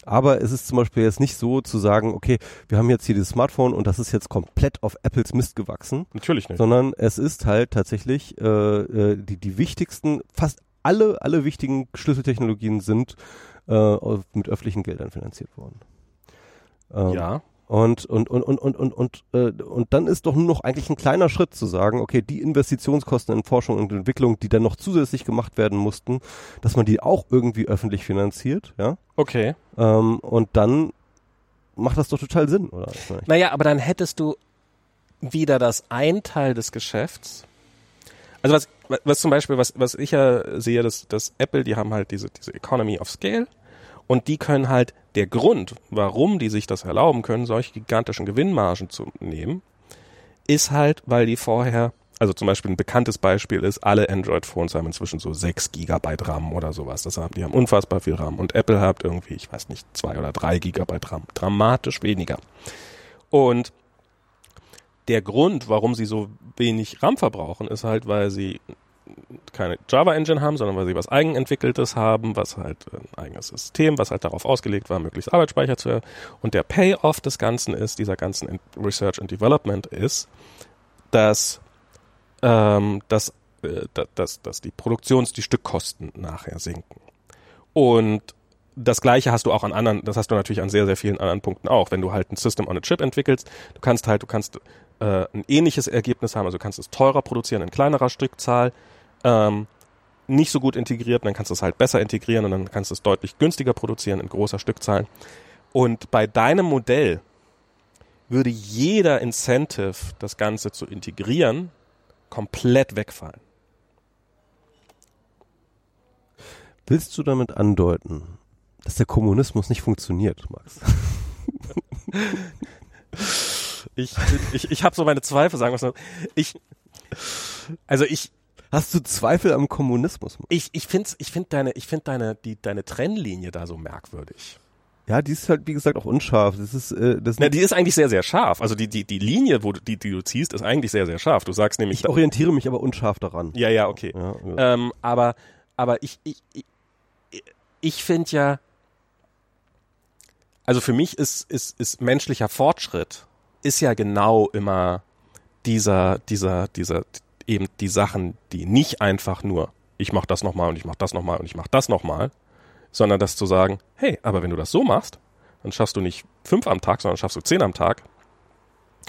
Aber es ist zum Beispiel jetzt nicht so zu sagen, okay, wir haben jetzt hier dieses Smartphone und das ist jetzt komplett auf Apples Mist gewachsen. Natürlich nicht. Sondern es ist halt tatsächlich äh, äh, die, die wichtigsten, fast alle, alle wichtigen Schlüsseltechnologien sind äh, mit öffentlichen Geldern finanziert worden. Ähm, ja. Und, und, und, und, und, und, und, äh, und dann ist doch nur noch eigentlich ein kleiner Schritt zu sagen, okay, die Investitionskosten in Forschung und Entwicklung, die dann noch zusätzlich gemacht werden mussten, dass man die auch irgendwie öffentlich finanziert, ja. Okay. Ähm, und dann macht das doch total Sinn, oder? Naja, aber dann hättest du wieder das ein Teil des Geschäfts. Also was, was zum Beispiel, was, was ich ja sehe, dass, dass Apple, die haben halt diese, diese Economy of Scale und die können halt der Grund, warum die sich das erlauben können, solche gigantischen Gewinnmargen zu nehmen, ist halt, weil die vorher, also zum Beispiel ein bekanntes Beispiel ist, alle Android-Phones haben inzwischen so 6 Gigabyte RAM oder sowas. Das haben, die haben unfassbar viel RAM. Und Apple hat irgendwie, ich weiß nicht, 2 oder 3 Gigabyte RAM. Dramatisch weniger. Und der Grund, warum sie so wenig RAM verbrauchen, ist halt, weil sie keine Java-Engine haben, sondern weil sie was Eigenentwickeltes haben, was halt ein eigenes System, was halt darauf ausgelegt war, möglichst Arbeitsspeicher zu erhöhen. Und der Payoff des Ganzen ist, dieser ganzen Research and Development ist, dass, ähm, dass, äh, dass, dass die Produktions-, die Stückkosten nachher sinken. Und das gleiche hast du auch an anderen, das hast du natürlich an sehr, sehr vielen anderen Punkten auch. Wenn du halt ein System on a Chip entwickelst, du kannst halt, du kannst äh, ein ähnliches Ergebnis haben, also du kannst es teurer produzieren in kleinerer Stückzahl, ähm, nicht so gut integriert, dann kannst du es halt besser integrieren und dann kannst du es deutlich günstiger produzieren in großer Stückzahl. Und bei deinem Modell würde jeder Incentive, das Ganze zu integrieren, komplett wegfallen. Willst du damit andeuten, dass der Kommunismus nicht funktioniert, Max? ich ich, ich habe so meine Zweifel, sagen wir mal. Ich, also ich, Hast du Zweifel am Kommunismus? Ich, ich finde ich find deine, ich find deine, die, deine Trennlinie da so merkwürdig. Ja, die ist halt, wie gesagt, auch unscharf. Das ist, äh, das Na, die ist eigentlich sehr, sehr scharf. Also die, die, die Linie, wo du, die, die du ziehst, ist eigentlich sehr, sehr scharf. Du sagst nämlich. Ich orientiere mich aber unscharf daran. Ja, ja, okay. Ja, ja. Ähm, aber, aber ich, ich, ich, ich finde ja, also für mich ist, ist, ist menschlicher Fortschritt ist ja genau immer dieser, dieser, dieser, eben die Sachen, die nicht einfach nur, ich mach das nochmal und ich mach das nochmal und ich mach das nochmal, sondern das zu sagen, hey, aber wenn du das so machst, dann schaffst du nicht fünf am Tag, sondern schaffst du zehn am Tag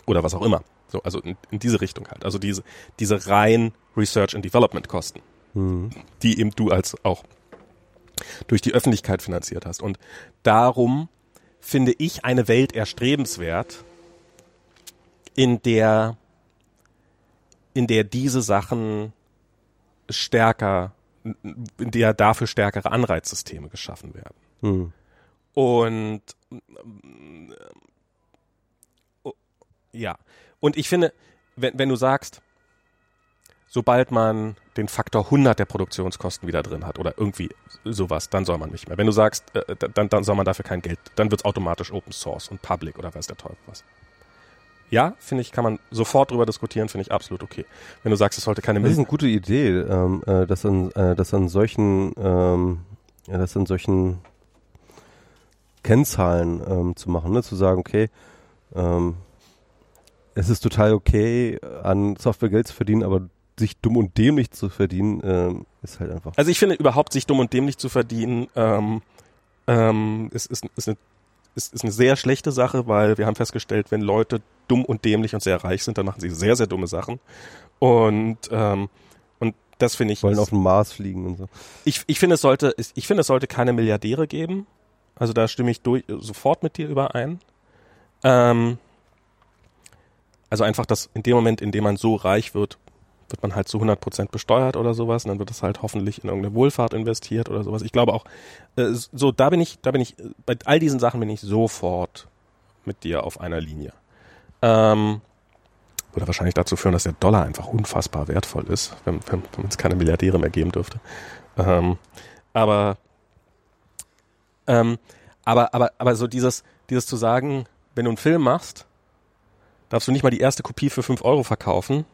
oder was auch immer. So, also in, in diese Richtung halt. Also diese, diese rein Research and Development Kosten, mhm. die eben du als auch durch die Öffentlichkeit finanziert hast. Und darum finde ich eine Welt erstrebenswert, in der in der diese Sachen stärker, in der dafür stärkere Anreizsysteme geschaffen werden. Hm. Und äh, ja, und ich finde, wenn, wenn du sagst, sobald man den Faktor 100 der Produktionskosten wieder drin hat oder irgendwie sowas, dann soll man nicht mehr. Wenn du sagst, äh, dann, dann soll man dafür kein Geld, dann wird es automatisch Open Source und Public oder weiß der Teufel was ja, finde ich, kann man sofort drüber diskutieren, finde ich absolut okay. Wenn du sagst, es sollte keine Das ist eine gute Idee, ähm, äh, dass an, äh, dass an solchen, ähm, ja, das an solchen Kennzahlen ähm, zu machen, ne? zu sagen, okay, ähm, es ist total okay, an Software Geld zu verdienen, aber sich dumm und dämlich zu verdienen, ähm, ist halt einfach. Also ich finde überhaupt sich dumm und dämlich zu verdienen, ähm, ähm, ist, ist, ist eine ist, ist eine sehr schlechte Sache, weil wir haben festgestellt, wenn Leute dumm und dämlich und sehr reich sind, dann machen sie sehr, sehr dumme Sachen. Und, ähm, und das finde ich. Wollen auf dem Mars fliegen und so. Ich, ich finde, es sollte, ich finde, es sollte keine Milliardäre geben. Also da stimme ich durch, sofort mit dir überein. Ähm, also einfach, dass in dem Moment, in dem man so reich wird, wird man halt zu 100 Prozent besteuert oder sowas und dann wird es halt hoffentlich in irgendeine Wohlfahrt investiert oder sowas. Ich glaube auch, äh, so da bin ich, da bin ich, bei all diesen Sachen bin ich sofort mit dir auf einer Linie. Ähm, würde wahrscheinlich dazu führen, dass der Dollar einfach unfassbar wertvoll ist, wenn, wenn, wenn es keine Milliardäre mehr geben dürfte. Ähm, aber, ähm, aber, aber, aber so dieses, dieses zu sagen, wenn du einen Film machst, darfst du nicht mal die erste Kopie für 5 Euro verkaufen,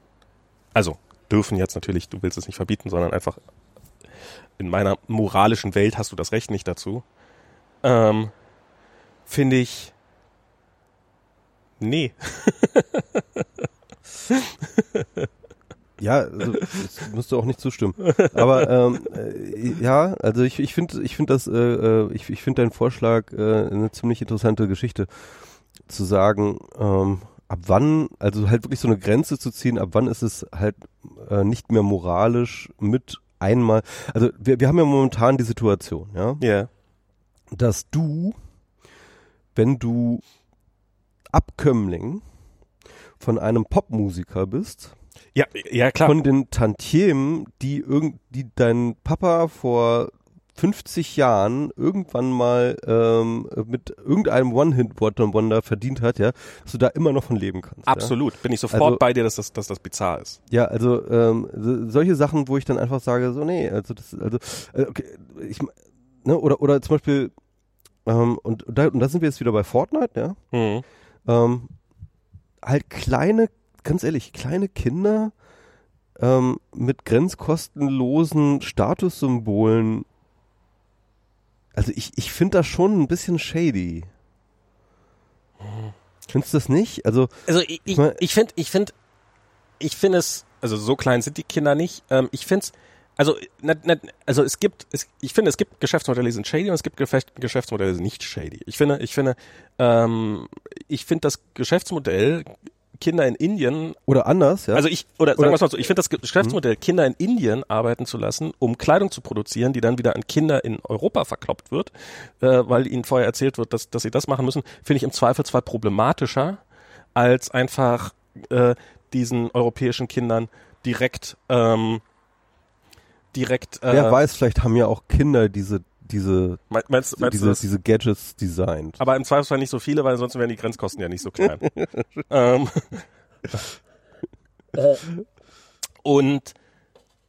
also dürfen jetzt natürlich, du willst es nicht verbieten, sondern einfach in meiner moralischen Welt hast du das Recht nicht dazu. Ähm, finde ich, nee. Ja, also, das musst du auch nicht zustimmen. Aber ähm, äh, ja, also ich, ich finde ich finde das, äh, äh, ich, ich finde deinen Vorschlag äh, eine ziemlich interessante Geschichte. Zu sagen, ähm, ab wann, also halt wirklich so eine Grenze zu ziehen, ab wann ist es halt äh, nicht mehr moralisch mit einmal, also wir, wir haben ja momentan die Situation, ja, Ja. dass du, wenn du Abkömmling von einem Popmusiker bist, Ja, ja klar. von den Tantiemen, die irgend, die dein Papa vor 50 Jahren irgendwann mal ähm, mit irgendeinem One-Hit-Wonder verdient hat, ja, dass du da immer noch von leben kannst. Absolut. Bin ich sofort Also- bei dir, dass das, dass das bizarr ist. Ja, ja also ähm, so, solche Sachen, wo ich dann einfach sage, so nee, also das, also äh, okay, ich, ne, oder oder zum Beispiel ähm, und, und da, und da sind wir jetzt wieder bei Fortnite, ja. Mhm. ähm, halt kleine, ganz ehrlich, kleine Kinder ähm, mit grenzkostenlosen Statussymbolen. Also ich, ich finde das schon ein bisschen shady. Findest du das nicht? Also, Also ich, ich, finde, ich finde, ich finde es, also so klein sind die Kinder nicht. Ähm, ich finde es, also, na, na, also es gibt, es, ich finde, es gibt Geschäftsmodelle, die sind shady und es gibt Geschäftsmodelle, die sind nicht shady. Ich finde, ich finde, ähm, ich finde das Geschäftsmodell Kinder in Indien oder anders, ja. Also ich, oder sagen wir es mal so, ich finde das Geschäftsmodell, Kinder in Indien arbeiten zu lassen, um Kleidung zu produzieren, die dann wieder an Kinder in Europa verkloppt wird, äh, weil ihnen vorher erzählt wird, dass, dass sie das machen müssen, finde ich im Zweifelsfall problematischer, als einfach äh, diesen europäischen Kindern direkt ähm, direkt äh, Wer weiß, vielleicht haben ja auch Kinder diese, diese, mein- meinst, meinst diese, diese Gadgets designt. Aber im Zweifelsfall nicht so viele, weil sonst wären die Grenzkosten ja nicht so klein. ähm, und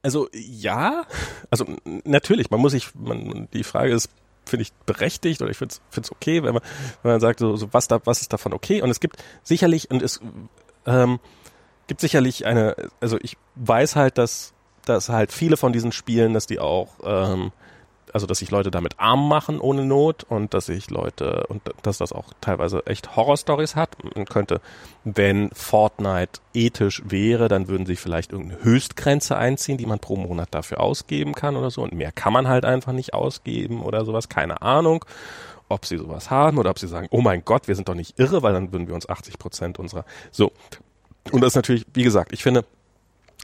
also ja, also natürlich, man muss sich, man, die Frage ist, finde ich berechtigt oder ich finde es okay, wenn man, wenn man sagt, so, so was da, was ist davon okay? Und es gibt sicherlich, und es ähm, gibt sicherlich eine, also ich weiß halt, dass, dass halt viele von diesen Spielen, dass die auch ähm, also dass sich Leute damit arm machen ohne Not und dass sich Leute und dass das auch teilweise echt Horrorstories hat. Man könnte, wenn Fortnite ethisch wäre, dann würden sie vielleicht irgendeine Höchstgrenze einziehen, die man pro Monat dafür ausgeben kann oder so. Und mehr kann man halt einfach nicht ausgeben oder sowas. Keine Ahnung, ob sie sowas haben oder ob sie sagen, oh mein Gott, wir sind doch nicht irre, weil dann würden wir uns 80 Prozent unserer so. Und das ist natürlich, wie gesagt, ich finde,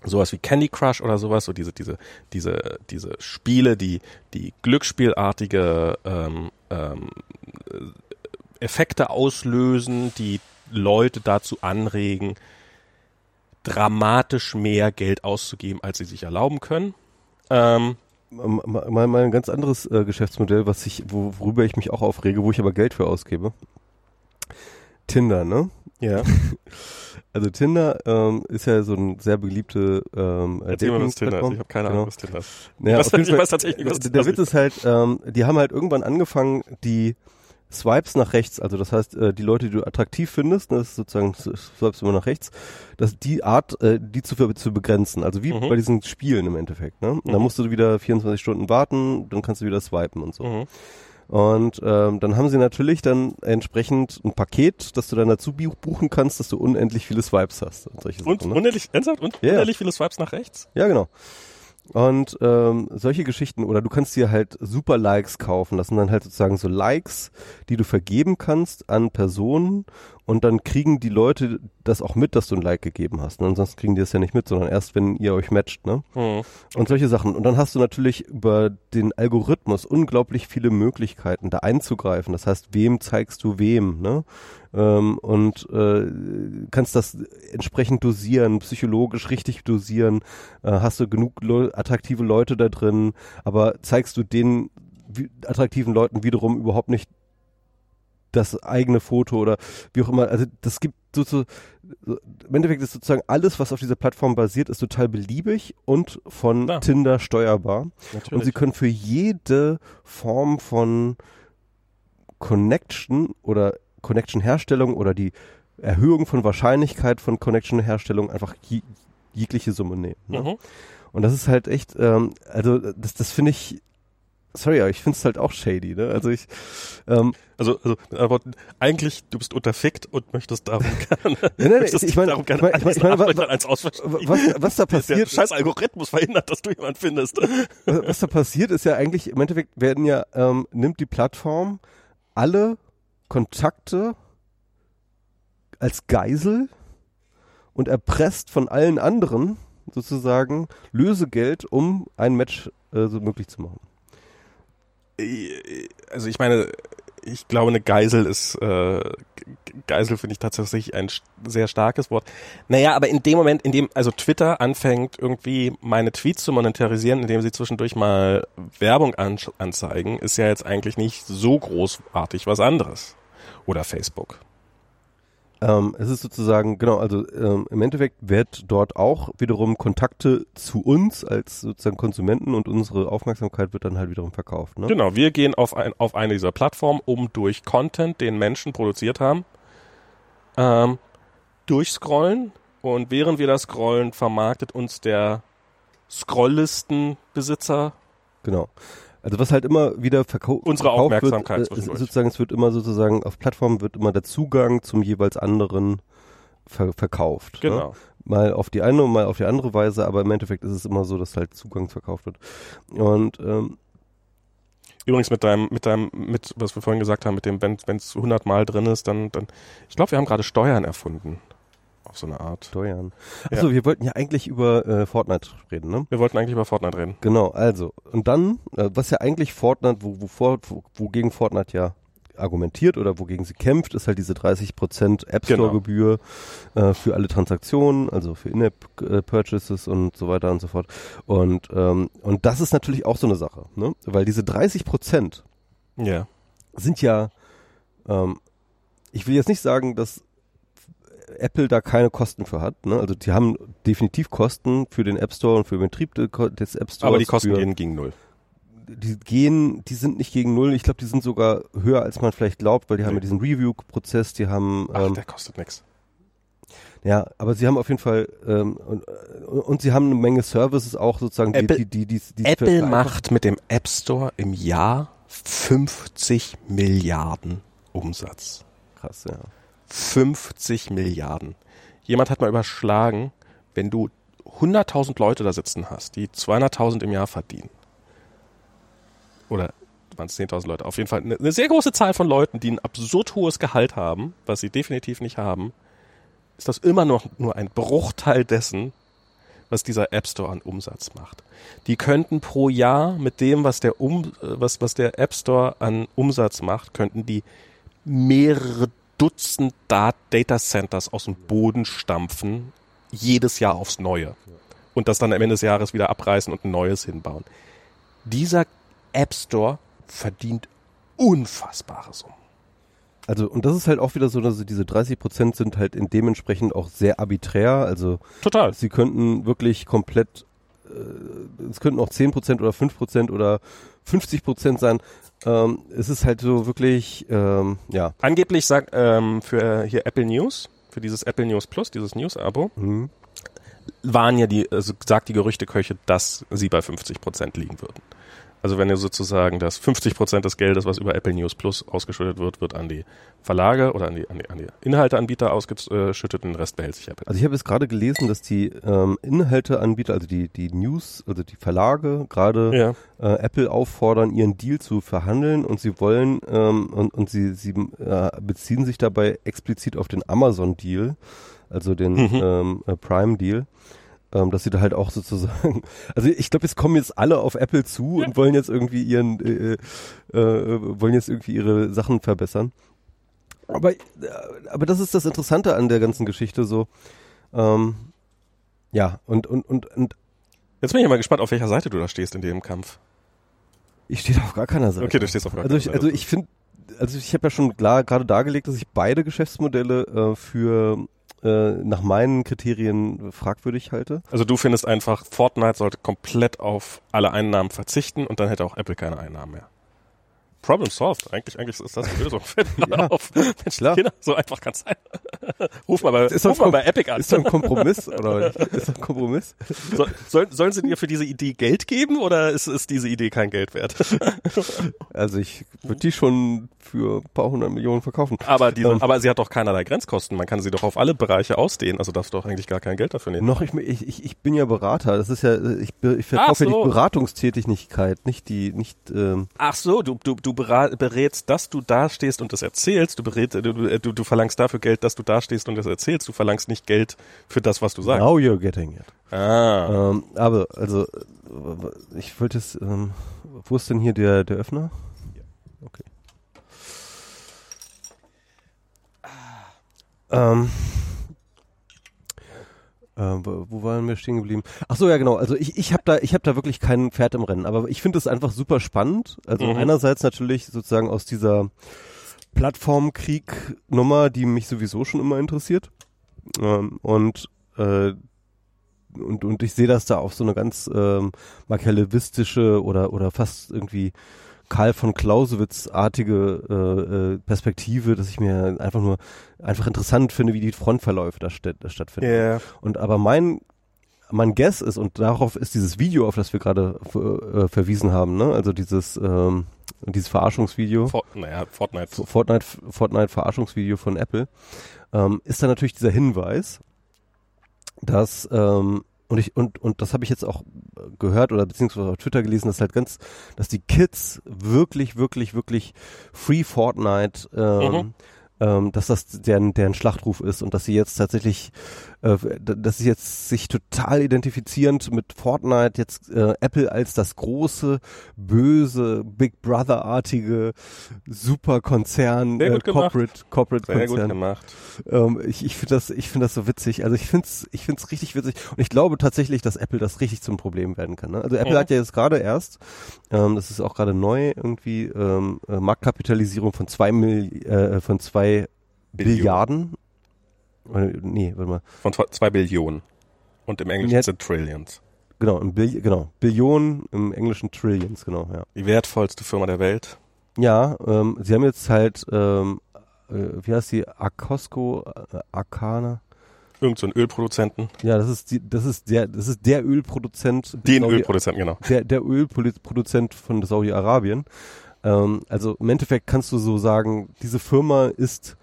sowas wie Candy Crush oder sowas, so diese, diese, diese, diese Spiele, die, die glücksspielartige ähm, ähm, äh, Effekte auslösen, die Leute dazu anregen, dramatisch mehr Geld auszugeben, als sie sich erlauben können. Ähm, M- Mal, mal ein ganz anderes äh, Geschäftsmodell, was ich, wo, worüber ich mich auch aufrege, wo ich aber Geld für ausgebe. Tinder, ne? ja. Also Tinder ähm, ist ja so ein sehr beliebte ähm, äh, Erzähl mal, was Tinder ist. Ich habe keine Genau. Ahnung, was Tinder ist. Naja, Was- ich weiß tatsächlich nicht, was der, der das Witz ist halt, ähm, die haben halt irgendwann angefangen, die Swipes nach rechts, also das heißt, äh, die Leute, die du attraktiv findest, ne, das ist sozusagen Swipes immer nach rechts, dass die Art, äh, die zu, zu begrenzen, also wie Mhm. bei diesen Spielen im Endeffekt. Ne? Mhm. musst du wieder 24 Stunden warten, dann kannst du wieder swipen und so. Mhm. Und ähm, dann haben sie natürlich dann entsprechend ein Paket, das du dann dazu bu- buchen kannst, dass du unendlich viele Swipes hast und solche Und Sachen. Ne? unendlich, ernsthaft? Und ja. unendlich viele Swipes nach rechts? Ja, genau. Und ähm, solche Geschichten, oder du kannst dir halt super Likes kaufen. Das sind dann halt sozusagen so Likes, die du vergeben kannst an Personen und dann kriegen die Leute das auch mit, dass du ein Like gegeben hast. Ne? Ansonsten kriegen die das ja nicht mit, sondern erst, wenn ihr euch matcht, ne? Mhm. Und solche Sachen. Und dann hast du natürlich über den Algorithmus unglaublich viele Möglichkeiten, da einzugreifen. Das heißt, wem zeigst du wem, ne? Ähm, und äh, kannst das entsprechend dosieren, psychologisch richtig dosieren. Äh, hast du genug Leu attraktive Leute da drin, aber zeigst du den attraktiven Leuten wiederum überhaupt nicht das eigene Foto oder wie auch immer. Also das gibt so, so, im Endeffekt ist sozusagen alles, was auf dieser Plattform basiert, ist total beliebig und von Klar. Tinder steuerbar. Und sie Natürlich. können für jede Form von Connection oder Connection-Herstellung oder die Erhöhung von Wahrscheinlichkeit von Connection-Herstellung einfach je, jegliche Summe nehmen. Ne? Mhm. Und das ist halt echt, ähm, also das, das finde ich sorry, aber ich find's halt auch shady, ne? Also ich, ähm, Also, also aber eigentlich, du bist unterfickt und möchtest darum gerne, nein, nein, möchtest ich meine, darum ich gerne meine, ich meine, ich meine, eins, wa- eins ausverstehen. was, was da Der passiert, scheiß Algorithmus verhindert, dass du jemanden findest. was da passiert, ist ja eigentlich, im Endeffekt werden ja, ähm, nimmt die Plattform alle Kontakte als Geisel und erpresst von allen anderen sozusagen Lösegeld, um ein Match äh, so möglich zu machen. Also ich meine, ich glaube, eine Geisel ist, äh, Geisel finde ich tatsächlich ein sehr starkes Wort. Naja, aber in dem Moment, in dem also Twitter anfängt, irgendwie meine Tweets zu monetarisieren, indem sie zwischendurch mal Werbung anzeigen, ist ja jetzt eigentlich nicht so großartig was anderes. Oder Facebook. Ähm, es ist sozusagen, genau, also ähm, im Endeffekt wird dort auch wiederum Kontakte zu uns als sozusagen Konsumenten und unsere Aufmerksamkeit wird dann halt wiederum verkauft. Ne? Genau, wir gehen auf, ein, auf eine dieser Plattformen, um durch Content, den Menschen produziert haben, ähm, durchscrollen und während wir das scrollen, vermarktet uns der Scrolllistenbesitzer Genau. Also was halt immer wieder verkau Unsere verkauft Aufmerksamkeit wird, äh, sozusagen, es wird immer sozusagen auf Plattformen wird immer der Zugang zum jeweils anderen ver verkauft. Ne? Genau. Mal auf die eine und mal auf die andere Weise, aber im Endeffekt ist es immer so, dass halt Zugang verkauft wird. Und ähm, Übrigens mit deinem, mit deinem, mit, was wir vorhin gesagt haben, mit dem, wenn es 100 Mal drin ist, dann, dann, ich glaube, wir haben gerade Steuern erfunden. Auf so eine Art. Steuern. Ja. Achso, wir wollten ja eigentlich über äh, Fortnite reden, ne? Wir wollten eigentlich über Fortnite reden. Genau, also. Und dann, äh, was ja eigentlich Fortnite, wo, wo, wo, wogegen Fortnite ja argumentiert oder wogegen sie kämpft, ist halt diese 30% App Genau. Store Gebühr äh, für alle Transaktionen, also für In-App äh, Purchases und so weiter und so fort. Und ähm, und das ist natürlich auch so eine Sache, ne? Weil diese 30% Ja. sind ja ähm, ich will jetzt nicht sagen, dass Apple da keine Kosten für hat, ne? Also die haben definitiv Kosten für den App Store und für den Betrieb de- des App Stores. Aber die Kosten gehen gegen null. die gehen, die sind nicht gegen null. Ich glaube, die sind sogar höher, als man vielleicht glaubt, weil die haben ja diesen Review-Prozess, die haben, Ach, ähm, der kostet nix. ja, aber sie haben auf jeden Fall ähm, und, und sie haben eine Menge Services auch sozusagen, die, Apple- die, die, die, die Apple für- macht mit dem App Store im Jahr 50 Milliarden Umsatz. krass, ja. 50 Milliarden. Jemand hat mal überschlagen, wenn du 100.000 Leute da sitzen hast, die 200.000 im Jahr verdienen. Oder waren es 10.000 Leute? Auf jeden Fall eine, eine sehr große Zahl von Leuten, die ein absurd hohes Gehalt haben, was sie definitiv nicht haben, ist das immer noch nur ein Bruchteil dessen, was dieser App Store an Umsatz macht. Die könnten pro Jahr mit dem, was der um, äh, was, was der App Store an Umsatz macht, könnten die mehrere Dutzend Dat Data Centers aus dem Boden stampfen, jedes Jahr aufs Neue. Und das dann am Ende des Jahres wieder abreißen und ein neues hinbauen. Dieser App Store verdient unfassbare Summen. Also, und das ist halt auch wieder so, dass diese 30 Prozent sind halt in dementsprechend auch sehr arbiträr. Also, Total. sie könnten wirklich komplett, es könnten auch 10 Prozent oder 5 Prozent oder 50 Prozent sein. Ähm, es ist halt so wirklich, ähm, ja. Angeblich sagt ähm, für hier Apple News, für dieses Apple News Plus, dieses News-Abo, Mhm. waren ja die, also sagt die Gerüchteküche, dass sie bei 50 Prozent liegen würden. Also wenn ihr sozusagen das 50 Prozent des Geldes, was über Apple News Plus ausgeschüttet wird, wird an die Verlage oder an die, an die, an die Inhalteanbieter ausgeschüttet und den Rest behält sich Apple. Also ich habe jetzt gerade gelesen, dass die ähm, Inhalteanbieter, also die, die News, also die Verlage gerade ja. äh, Apple auffordern, ihren Deal zu verhandeln und sie wollen ähm, und, und sie, sie äh, beziehen sich dabei explizit auf den Amazon-Deal, also den Mhm. ähm, äh, Prime-Deal. Ähm, dass sie da halt auch sozusagen, also ich glaube, jetzt kommen jetzt alle auf Apple zu und wollen jetzt irgendwie ihren, äh, äh, wollen jetzt irgendwie ihre Sachen verbessern. Aber, äh, aber das ist das Interessante an der ganzen Geschichte so. Ähm, ja, und, und, und, und Jetzt bin ich mal gespannt, auf welcher Seite du da stehst in dem Kampf. ich stehe auf gar keiner Seite. Okay, du stehst auf gar Also ich, keiner also Seite. ich finde, also ich habe ja schon klar gerade dargelegt, dass ich beide Geschäftsmodelle äh, für äh, nach meinen Kriterien fragwürdig halte. Also du findest einfach, Fortnite sollte komplett auf alle Einnahmen verzichten und dann hätte auch Apple keine Einnahmen mehr. Problem solved. Eigentlich, eigentlich ist das die Lösung. Fällt mir Ja, auf. Mensch, klar. Kinder, so einfach kann es sein. Ruf mal bei, Ist ruf mal bei Epic an. Ist doch ein Kompromiss, oder? Ist ein Kompromiss? So, sollen, sollen sie dir für diese Idee Geld geben oder ist, ist diese Idee kein Geld wert? Also ich würde die schon für ein paar hundert Millionen verkaufen. aber, diese, Ähm. aber sie hat doch keinerlei Grenzkosten. Man kann sie doch auf alle Bereiche ausdehnen. Also darfst du doch eigentlich gar kein Geld dafür nehmen. Noch, ich, ich, ich bin ja Berater. Das ist ja, ich, ich verkaufe ja so. die Beratungstätigkeit, nicht die, nicht, ähm, Ach so, du, du, du berätst, dass du da stehst und das erzählst. Du, berät, du, du, du verlangst dafür Geld, dass du da stehst und das erzählst. Du verlangst nicht Geld für das, was du sagst. now you're getting it. Ah. Ähm, aber, also, äh, ich wollte es, ähm, wo ist denn hier der, der Öffner? Okay. Ähm, ähm, wo wo waren wir stehen geblieben? Ach so, ja genau. Also ich, ich habe da, ich habe da wirklich kein Pferd im Rennen, aber ich finde es einfach super spannend. Also Mhm. einerseits natürlich sozusagen aus dieser Plattformkrieg-Nummer, die mich sowieso schon immer interessiert. Ähm, und äh, und, und ich sehe das da auf so eine ganz ähm, machiavellistische oder, oder fast irgendwie Karl von Clausewitz-artige äh, äh, Perspektive, dass ich mir einfach nur einfach interessant finde, wie die Frontverläufe da, statt, da stattfinden. Yeah. Und aber mein mein Guess ist, und darauf ist dieses Video, auf das wir gerade äh, verwiesen haben, ne? also dieses, ähm, dieses Verarschungsvideo, For naja, Fortnite. Fortnite, Fortnite Verarschungsvideo von Apple, ähm, ist da natürlich dieser Hinweis, dass ähm, und ich und und das habe ich jetzt auch gehört oder beziehungsweise auf Twitter gelesen, dass halt ganz, dass die Kids wirklich wirklich wirklich Free Fortnite ähm, Mhm. ähm, dass das deren, deren Schlachtruf ist und dass sie jetzt tatsächlich, äh, d- dass sie jetzt sich total identifizierend mit Fortnite jetzt äh, Apple als das große, böse, Big Brother-artige Superkonzern, äh, gut gemacht. Corporate, Corporate Sehr gut Konzern. gemacht. Ähm, ich ich finde das, ich finde das so witzig. Also ich finde es, ich finde es richtig witzig. Und ich glaube tatsächlich, dass Apple das richtig zum Problem werden kann. Ne? Also Apple Mhm. hat ja jetzt gerade erst, ähm, das ist auch gerade neu irgendwie ähm, äh, Marktkapitalisierung von zwei Mil äh, von zwei Billionen. Billiarden. Äh, nee, warte mal. Von zwei- Billionen. Und im Englischen Ja. sind Trillions. Genau, im Bill genau Billionen im Englischen Trillions, genau. Ja. Die wertvollste Firma der Welt. Ja, ähm, sie haben jetzt halt, ähm, äh, wie heißt die, Akosco, äh, Arcana? Irgend so ein Ölproduzenten. Ja, das ist die, das ist der, das ist der Ölproduzent. Den Ölproduzenten, genau. Der, der Ölproduzent von Saudi-Arabien. Ähm, also im Endeffekt kannst du so sagen, diese Firma ist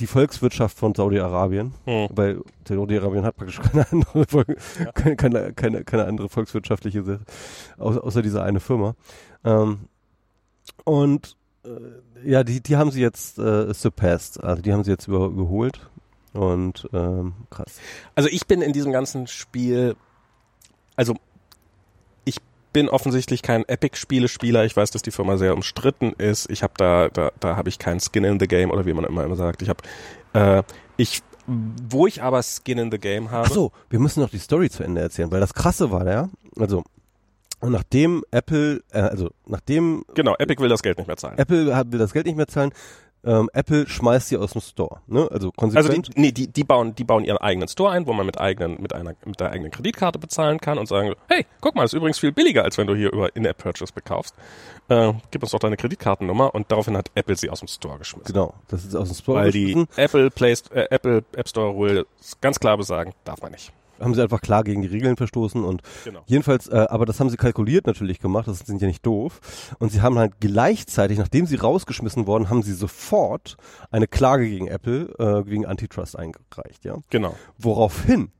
die Volkswirtschaft von Saudi-Arabien, Hm. weil Saudi-Arabien hat praktisch keine andere, Vol Ja. keine, keine, keine, keine andere volkswirtschaftliche Sache, außer, außer dieser eine Firma. Ähm, und äh, ja, die, die haben sie jetzt äh, surpassed, also die haben sie jetzt über, überholt und ähm, krass. Also ich bin in diesem ganzen Spiel, also bin offensichtlich kein Epic-Spiele-Spieler. Ich weiß, dass die Firma sehr umstritten ist. Ich habe da, da, da habe ich keinen Skin in the Game oder wie man immer, immer sagt. Ich habe, äh, ich, wo ich aber Skin in the Game habe. Ach so, wir müssen noch die Story zu Ende erzählen, weil das Krasse war ja, also nachdem Apple, äh, also nachdem Genau, Epic will das Geld nicht mehr zahlen. Apple hat, will das Geld nicht mehr zahlen, ähm, Apple schmeißt sie aus dem Store, ne? Also Also konsequent. die, nee, die, die bauen, die bauen ihren eigenen Store ein, wo man mit eigenen, mit einer, mit der eigenen Kreditkarte bezahlen kann und sagen, hey, guck mal, ist übrigens viel billiger, als wenn du hier über In-App-Purchase bekaufst. Äh, gib uns doch deine Kreditkartennummer und daraufhin hat Apple sie aus dem Store geschmissen. genau, das ist aus dem Store Weil die geschmissen. Apple Play, äh, Apple App Store Rule ganz klar besagen, darf man nicht. Haben sie einfach klar gegen die Regeln verstoßen und Genau. jedenfalls, äh, aber das haben sie kalkuliert natürlich gemacht, das sind ja nicht doof. Und sie haben halt gleichzeitig, nachdem sie rausgeschmissen worden, haben sie sofort eine Klage gegen Apple, äh, gegen Antitrust eingereicht, ja. Genau. Woraufhin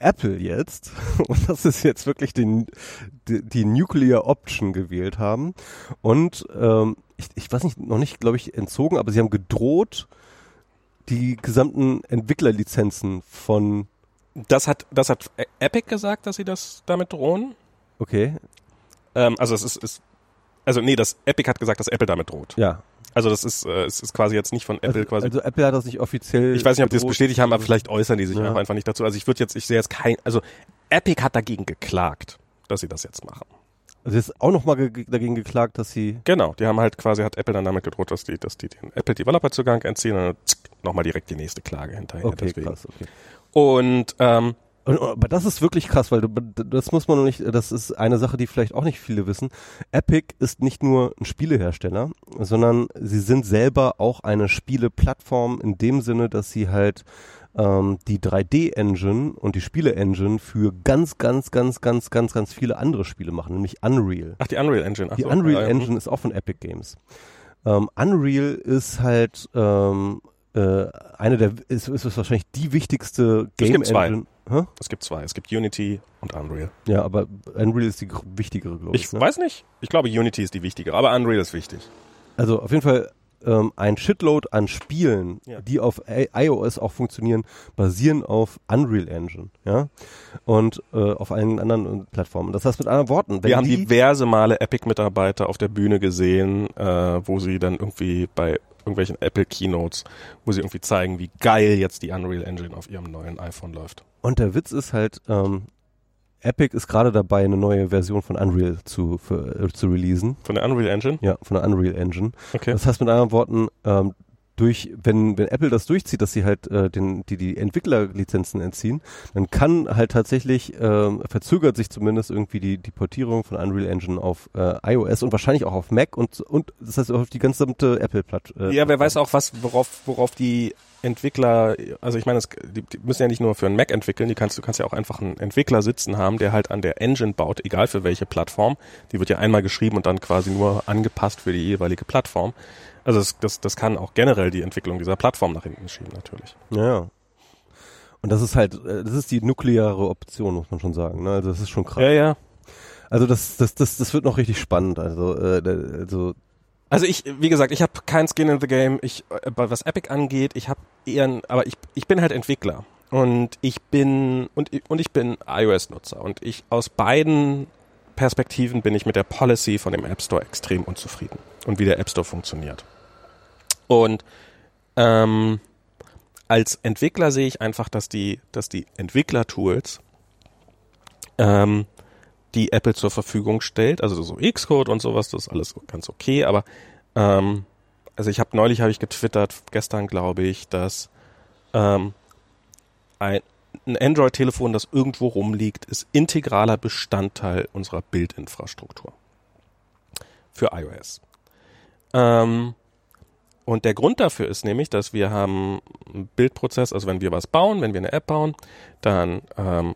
Apple jetzt, und das ist jetzt wirklich die, die, die Nuclear Option gewählt haben und ähm, ich, ich weiß nicht, noch nicht, glaube ich, entzogen, aber sie haben gedroht, die gesamten Entwicklerlizenzen von, Das hat, das hat E- Epic gesagt, dass sie das damit drohen. okay, Ähm, also es ist, ist, also nee, das Epic hat gesagt, dass Apple damit droht. ja. Also das ist, äh, es ist quasi jetzt nicht von Apple Also, quasi. also Apple hat das nicht offiziell. ich weiß nicht, ob die das bestätigt haben, aber vielleicht äußern die sich Ja. auch einfach nicht dazu. Also ich würde jetzt, ich sehe jetzt kein, also Epic hat dagegen geklagt, dass sie das jetzt machen. Also jetzt auch nochmal ge dagegen geklagt, dass sie. Genau, die haben halt quasi, hat Apple dann damit gedroht, dass die, dass die den Apple Developer Zugang entziehen und dann nochmal direkt die nächste Klage hinterher. Okay, deswegen. krass, okay. Und ähm, Und, aber das ist wirklich krass, weil du, das muss man noch nicht, das ist eine Sache, die vielleicht auch nicht viele wissen. Epic ist nicht nur ein Spielehersteller, sondern sie sind selber auch eine Spieleplattform in dem Sinne, dass sie halt ähm, die 3D-Engine und die Spiele-Engine für ganz, ganz, ganz, ganz, ganz, ganz viele andere Spiele machen, nämlich Unreal. Ach, die Unreal Engine. Ach die so, Unreal ja, ja. Engine ist auch von Epic Games. Ähm, Unreal ist halt ähm, äh, eine der ist, ist wahrscheinlich die wichtigste Es Game gibt zwei. Engine. Hä? Es gibt zwei. Es gibt Unity und Unreal. Ja, aber Unreal ist die wichtigere, glaube ich. Ich ne? weiß nicht. Ich glaube, Unity ist die wichtige, aber Unreal ist wichtig. Also auf jeden Fall ähm, ein Shitload an Spielen, Ja. die auf iOS auch funktionieren, basieren auf Unreal Engine, ja, und äh, auf allen anderen äh, Plattformen. Das heißt mit anderen Worten, Wir haben die, diverse Male Epic-Mitarbeiter auf der Bühne gesehen, äh, wo sie dann irgendwie bei irgendwelchen Apple Keynotes, wo sie irgendwie zeigen, wie geil jetzt die Unreal Engine auf ihrem neuen iPhone läuft. und der Witz ist halt, ähm, Epic ist gerade dabei, eine neue Version von Unreal zu für, äh, zu releasen, Von der Unreal Engine? ja, von der Unreal Engine. Okay. Das heißt mit anderen Worten, ähm, durch, wenn, wenn Apple das durchzieht, dass sie halt äh, den, die, die Entwicklerlizenzen entziehen, dann kann halt tatsächlich, ähm, verzögert sich zumindest irgendwie die, die Portierung von Unreal Engine auf äh, iOS und wahrscheinlich auch auf Mac und, und das heißt auf die gesamte Apple-Plattform. Äh, Ja, wer weiß auch, was, worauf, worauf die Entwickler, also ich meine, es, die, die müssen ja nicht nur für einen Mac entwickeln, die kannst, du kannst ja auch einfach einen Entwickler sitzen haben, der halt an der Engine baut, egal für welche Plattform. Die wird ja einmal geschrieben und dann quasi nur angepasst für die jeweilige Plattform. Also das, das, das kann auch generell die Entwicklung dieser Plattform nach hinten schieben, natürlich. Ja. Und das ist halt, äh, das ist die nukleare Option, muss man schon sagen. Ne? Also das ist schon krass. Ja, ja. Also das, das, das, das wird noch richtig spannend. Also, äh, also Also ich, wie gesagt, ich habe kein Skin in the Game. Ich, äh, was Epic angeht, ich habe eher, ein, aber ich, ich bin halt Entwickler und ich bin und und ich bin iOS-Nutzer und ich aus beiden Perspektiven bin ich mit der Policy von dem App Store extrem unzufrieden und wie der App Store funktioniert. Und ähm, als Entwickler sehe ich einfach, dass die, dass die Entwickler-Tools ähm, die Apple zur Verfügung stellt, also so Xcode und sowas, das ist alles ganz okay, aber ähm, also ich habe neulich habe ich getwittert, gestern glaube ich, dass ähm, ein, ein Android-Telefon, das irgendwo rumliegt, ist integraler Bestandteil unserer Bildinfrastruktur für iOS. Ähm, und der Grund dafür ist nämlich, dass wir haben einen Bildprozess, also wenn wir was bauen, wenn wir eine App bauen, dann ähm,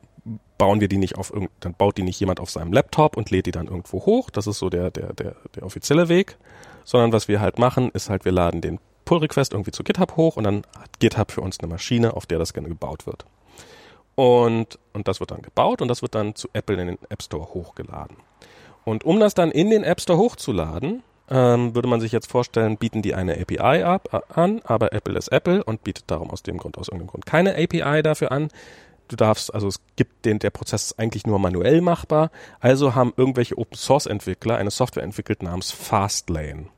bauen wir die nicht auf dann baut die nicht jemand auf seinem Laptop und lädt die dann irgendwo hoch. Das ist so der, der, der, der offizielle Weg. Sondern was wir halt machen, ist halt, wir laden den Pull-Request irgendwie zu GitHub hoch und dann hat GitHub für uns eine Maschine, auf der das gerne gebaut wird. Und, und das wird dann gebaut und das wird dann zu Apple in den App Store hochgeladen. Und um das dann in den App Store hochzuladen, ähm, würde man sich jetzt vorstellen, bieten die eine API ab, äh, an, aber Apple ist Apple und bietet darum aus dem Grund, aus irgendeinem Grund keine API dafür an. Du darfst, also es gibt den, der Prozess ist eigentlich nur manuell machbar. Also haben irgendwelche Open Source Entwickler eine Software entwickelt namens Fastlane,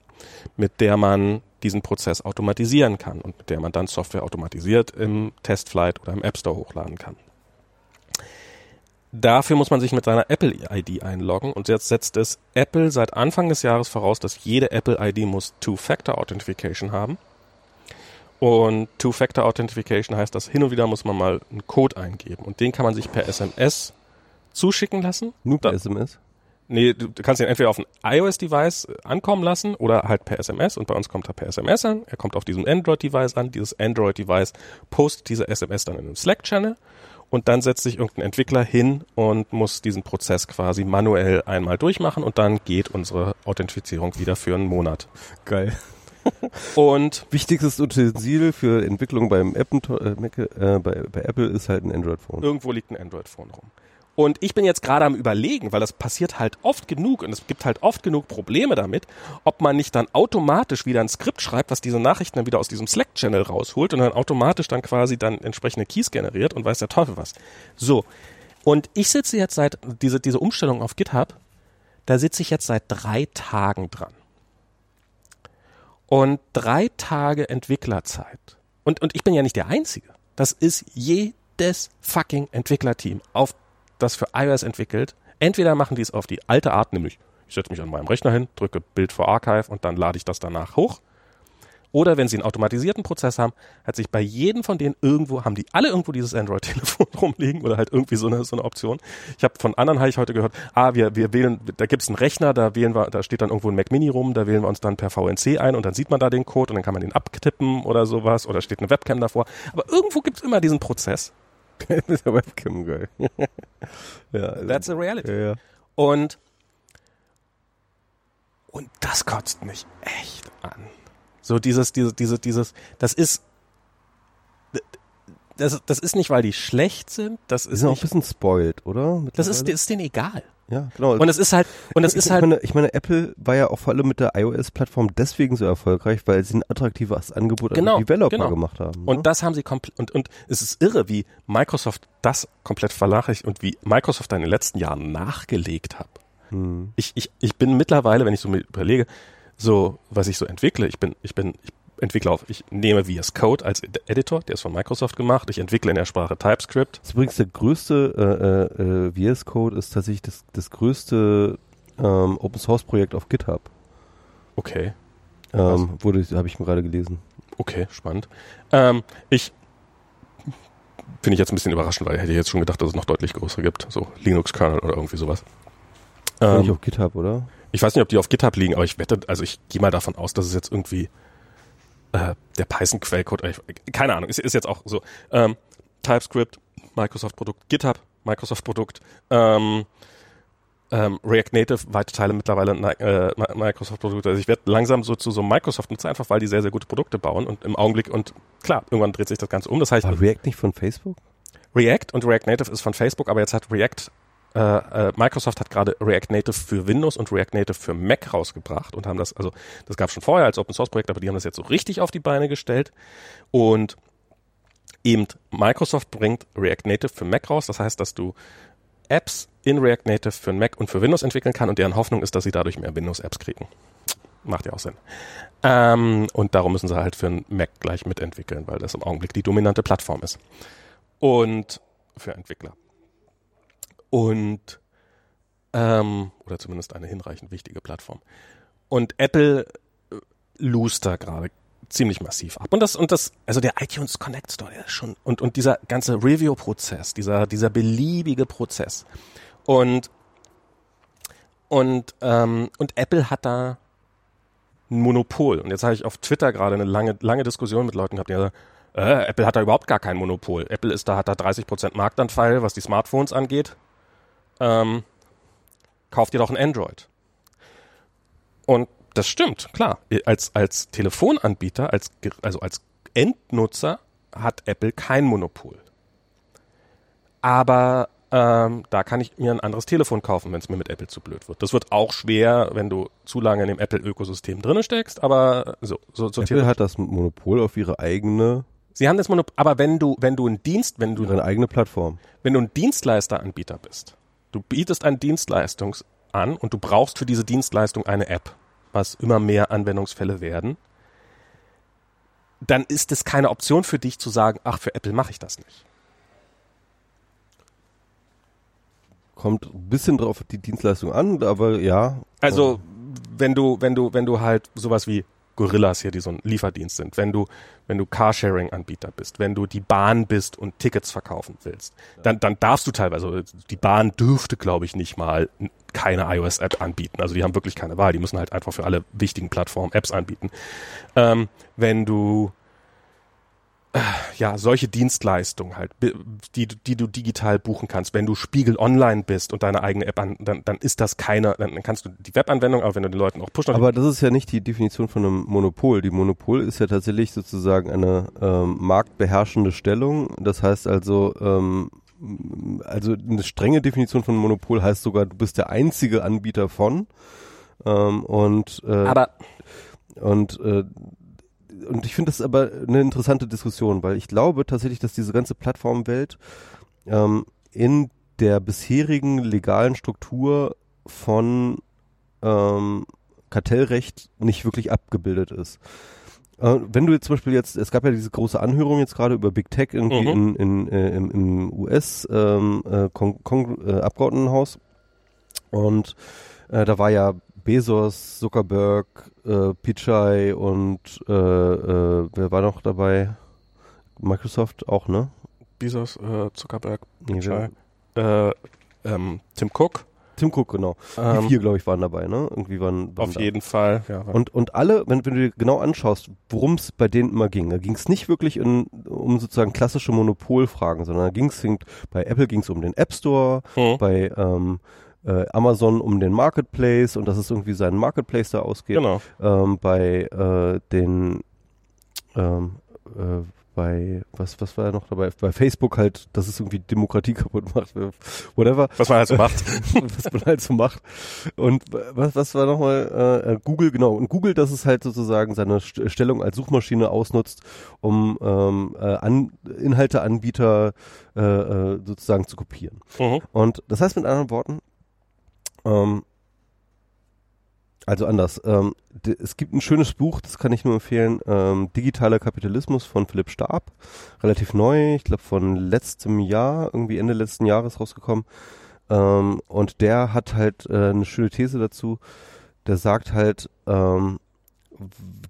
mit der man diesen Prozess automatisieren kann und mit der man dann Software automatisiert im Testflight oder im App Store hochladen kann. Dafür muss man sich mit seiner Apple-ID einloggen und jetzt setzt es Apple seit Anfang des Jahres voraus, dass jede Apple-ID muss Two-Factor-Authentification haben. Und Two-Factor-Authentification heißt, dass hin und wieder muss man mal einen Code eingeben und den kann man sich per SMS zuschicken lassen. nur per SMS. Nee, du, du kannst ihn entweder auf ein iOS-Device äh, ankommen lassen oder halt per SMS und bei uns kommt er per SMS an. Er kommt auf diesem Android-Device an. Dieses Android-Device postet diese SMS dann in einem Slack-Channel und dann setzt sich irgendein Entwickler hin und muss diesen Prozess quasi manuell einmal durchmachen und dann geht unsere Authentifizierung wieder für einen Monat. Geil. Und Wichtigstes Utensil für Entwicklung beim Apple, äh, Mac, äh, bei, bei Apple ist halt ein Android-Phone. irgendwo liegt ein Android-Phone rum. Und ich bin jetzt gerade am überlegen, weil das passiert halt oft genug und es gibt halt oft genug Probleme damit, ob man nicht dann automatisch wieder ein Skript schreibt, was diese Nachrichten dann wieder aus diesem Slack-Channel rausholt und dann automatisch dann quasi dann entsprechende Keys generiert und weiß der Teufel was. So. Und ich sitze jetzt seit, diese, diese Umstellung auf GitHub, da sitze ich jetzt seit drei Tagen dran. Und drei Tage Entwicklerzeit. Und, und ich bin ja nicht der Einzige. Das ist jedes fucking Entwicklerteam, auf das für iOS entwickelt. Entweder machen die es auf die alte Art, nämlich ich setze mich an meinem Rechner hin, drücke Bild vor Archive und dann lade ich das danach hoch. Oder wenn sie einen automatisierten Prozess haben, hat sich bei jedem von denen irgendwo, haben die alle irgendwo dieses Android-Telefon rumliegen oder halt irgendwie so eine, so eine Option. Ich habe von anderen habe ich heute gehört, ah, wir, wir wählen, da gibt's einen Rechner, da wählen wir, da steht dann irgendwo ein Mac Mini rum, da wählen wir uns dann per VNC ein und dann sieht man da den Code und dann kann man den abtippen oder sowas oder steht eine Webcam davor. Aber irgendwo gibt's immer diesen Prozess. Der Webcam, geil. ja, That's a reality. ja, ja. Und, und das kotzt mich echt an. So dieses, dieses, dieses, dieses, das ist, das, das ist nicht, weil die schlecht sind, das Die ist sind auch ein nicht, bisschen spoiled, oder? das ist, das ist denen egal. ja, genau. Und es ist halt, und es ist ich, halt, meine, ich meine, Apple war ja auch vor allem mit der iOS-Plattform deswegen so erfolgreich, weil sie ein attraktives Angebot an Genau, die Developer genau. gemacht haben. Und ne? das haben sie komplett, und, und es ist irre, wie Microsoft das komplett vernachlässigt und wie Microsoft da in den letzten Jahren nachgelegt hat. Hm. Ich, ich, ich bin mittlerweile, wenn ich so mir überlege, so, was ich so entwickle, ich bin, ich bin, ich entwickle auf, ich nehme VS Code als Ed- Editor, der ist von Microsoft gemacht, ich entwickle in der Sprache TypeScript. Das ist übrigens der größte äh, äh, äh, VS Code ist tatsächlich das, das größte ähm, Open Source Projekt auf GitHub. Okay, Ähm, wurde, habe ich mir gerade gelesen. okay, spannend. Ähm, ich finde ich jetzt ein bisschen überraschend, weil ich hätte jetzt schon gedacht, dass es noch deutlich größere gibt, so Linux-Kernel oder irgendwie sowas. Ähm, auf GitHub, oder? Ich weiß nicht, ob die auf GitHub liegen, aber ich wette, also ich gehe mal davon aus, dass es jetzt irgendwie äh, der Python-Quellcode, äh, keine Ahnung, ist, ist jetzt auch so. Ähm, TypeScript, Microsoft-Produkt, GitHub, Microsoft-Produkt, ähm, ähm, React Native, weite Teile mittlerweile Ni- äh, Mi- Microsoft-Produkte. Also ich werde langsam so zu so einem Microsoft-Nutzer, einfach weil die sehr, sehr gute Produkte bauen und im Augenblick und klar, irgendwann dreht sich das Ganze um. Das heißt, War React nicht von Facebook? React und React Native ist von Facebook, aber jetzt hat React, äh, äh, Microsoft hat gerade React Native für Windows und React Native für Mac rausgebracht und haben das, also das gab schon vorher als Open Source Projekt, aber die haben das jetzt so richtig auf die Beine gestellt und eben Microsoft bringt React Native für Mac raus, das heißt, dass du Apps in React Native für Mac und für Windows entwickeln kann und deren Hoffnung ist, dass sie dadurch mehr Windows-Apps kriegen. Macht ja auch Sinn. Ähm, und darum müssen sie halt für einen Mac gleich mitentwickeln, weil das im Augenblick die dominante Plattform ist. Und für Entwickler. Und ähm, oder zumindest eine hinreichend wichtige Plattform. Und Apple äh, da gerade ziemlich massiv ab. Und das, und das, also der iTunes Connect Store, der ist schon, und, und dieser ganze Review-Prozess, dieser, dieser beliebige Prozess. Und, und, ähm, und Apple hat da ein Monopol. Und jetzt habe ich auf Twitter gerade eine lange, lange Diskussion mit Leuten gehabt, die sagen, äh, Apple hat da überhaupt gar kein Monopol. Apple ist da, hat da 30% Marktanteil, was die Smartphones angeht. Ähm, kauft ihr doch ein Android. Und das stimmt, klar. Als, als Telefonanbieter, als, also als Endnutzer hat Apple kein Monopol. Aber ähm, da kann ich mir ein anderes Telefon kaufen, wenn es mir mit Apple zu blöd wird. Das wird auch schwer, wenn du zu lange in dem Apple-Ökosystem drinne steckst, aber so, so, so Apple hat das Monopol auf ihre eigene, Sie haben das Monopol, aber wenn du, wenn du ein Dienst, wenn du, ihre eigene Plattform. wenn du ein Dienstleisteranbieter bist, du bietest eine Dienstleistung an und du brauchst für diese Dienstleistung eine App, was immer mehr Anwendungsfälle werden, dann ist es keine Option für dich zu sagen, ach, für Apple mache ich das nicht. Kommt ein bisschen drauf die Dienstleistung an, aber ja. Also, wenn du, wenn du, wenn du halt sowas wie Gorillas hier, die so ein Lieferdienst sind, wenn du, wenn du Carsharing-Anbieter bist, wenn du die Bahn bist und Tickets verkaufen willst, dann, dann darfst du teilweise, die Bahn dürfte, glaube ich, nicht mal keine iOS-App anbieten. Also die haben wirklich keine Wahl. Die müssen halt einfach für alle wichtigen Plattformen Apps anbieten. Ähm, wenn du ja, solche Dienstleistungen halt, die, du- die du digital buchen kannst. Wenn du Spiegel Online bist und deine eigene App an, dann, dann ist das keine, dann kannst du die Webanwendung, aber wenn du den Leuten auch push Aber das ist ja nicht die Definition von einem Monopol. Die Monopol ist ja tatsächlich sozusagen eine ähm, marktbeherrschende Stellung. Das heißt also, ähm, also eine strenge Definition von Monopol heißt sogar, du bist der einzige Anbieter von. Ähm, und äh, aber und äh, und ich finde das aber eine interessante Diskussion, weil ich glaube tatsächlich, dass diese ganze Plattformwelt ähm, in der bisherigen legalen Struktur von ähm, Kartellrecht nicht wirklich abgebildet ist. Äh, wenn du jetzt zum Beispiel jetzt, es gab ja diese große Anhörung jetzt gerade über Big Tech irgendwie Mhm. in, in, äh, im, im US ähm, äh, äh, und äh, da war ja Bezos, Zuckerberg, äh, Pichai und äh, äh, wer war noch dabei? Microsoft auch, ne? Bezos, äh, Zuckerberg, Nee, Pichai, äh, ähm, Tim Cook. Tim Cook, genau. Ähm, Die vier, glaube ich, waren dabei, ne? Irgendwie waren, waren Auf da. jeden Fall. Ja, Und, und alle, wenn, wenn du dir genau anschaust, worum es bei denen immer ging, da ging es nicht wirklich in, um sozusagen klassische Monopolfragen, sondern da ging es, bei Apple ging es um den App Store, Hm. bei ähm, äh, Amazon um den Marketplace und dass es irgendwie seinen Marketplace da ausgeht. Genau. Ähm, bei äh, den ähm, äh, bei was was war noch dabei? Bei Facebook halt, dass es irgendwie Demokratie kaputt macht, whatever Was man halt so macht. was man halt so macht. Und was, was war nochmal äh, äh, Google, genau. Und Google, dass es halt sozusagen seine St Stellung als Suchmaschine ausnutzt, um ähm, äh, an, Inhalteanbieter äh, äh, sozusagen zu kopieren. mhm. Und das heißt mit anderen Worten, ähm, also anders. Ähm, es gibt ein schönes Buch, das kann ich nur empfehlen, ähm, Digitaler Kapitalismus von Philipp Stab. Relativ neu, ich glaube von letztem Jahr, irgendwie Ende letzten Jahres rausgekommen. Ähm, und der hat halt äh, eine schöne These dazu. Der sagt halt, ähm,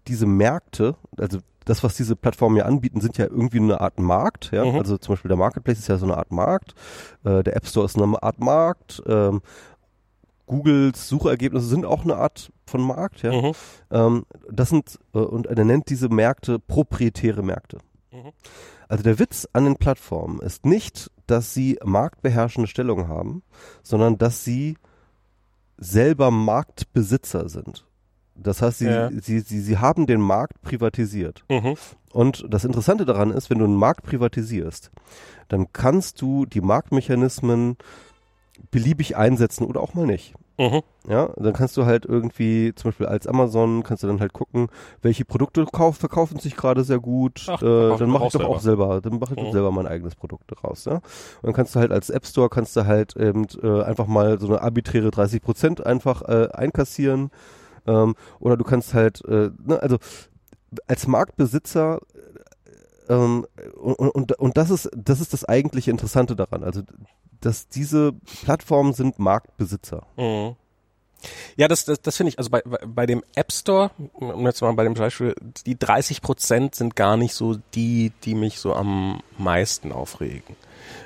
diese Märkte, also das, was diese Plattformen ja anbieten, sind ja irgendwie eine Art Markt. Ja? Mhm. Also zum Beispiel der Marketplace ist ja so eine Art Markt. Äh, der App Store ist eine Art Markt. Ähm, Googles Suchergebnisse sind auch eine Art von Markt. Ja? Mhm. Ähm, das sind, äh, und er nennt diese Märkte proprietäre Märkte. Mhm. Also der Witz an den Plattformen ist nicht, dass sie marktbeherrschende Stellung haben, sondern dass sie selber Marktbesitzer sind. Das heißt, sie, Ja. sie, sie, sie haben den Markt privatisiert. Mhm. Und das Interessante daran ist, wenn du einen Markt privatisierst, dann kannst du die Marktmechanismen beliebig einsetzen oder auch mal nicht. Mhm. Ja, dann kannst du halt irgendwie, zum Beispiel als Amazon, kannst du dann halt gucken, welche Produkte kauf, verkaufen sich gerade sehr gut. Ach, äh, dann mache ich doch auch selber, dann mache ich doch Mhm. selber mein eigenes Produkt daraus. Ja? Und dann kannst du halt als App Store kannst du halt eben äh, einfach mal so eine arbiträre 30 Prozent einfach äh, einkassieren. Ähm, oder du kannst halt, äh, ne, also als Marktbesitzer ähm, und, und, und das ist das ist das eigentliche Interessante daran. Also dass diese Plattformen sind Marktbesitzer. Mhm. Ja, das, das, das finde ich, also bei, bei- dem App Store, um jetzt mal bei dem Beispiel, die 30 Prozent sind gar nicht so die, die mich so am meisten aufregen.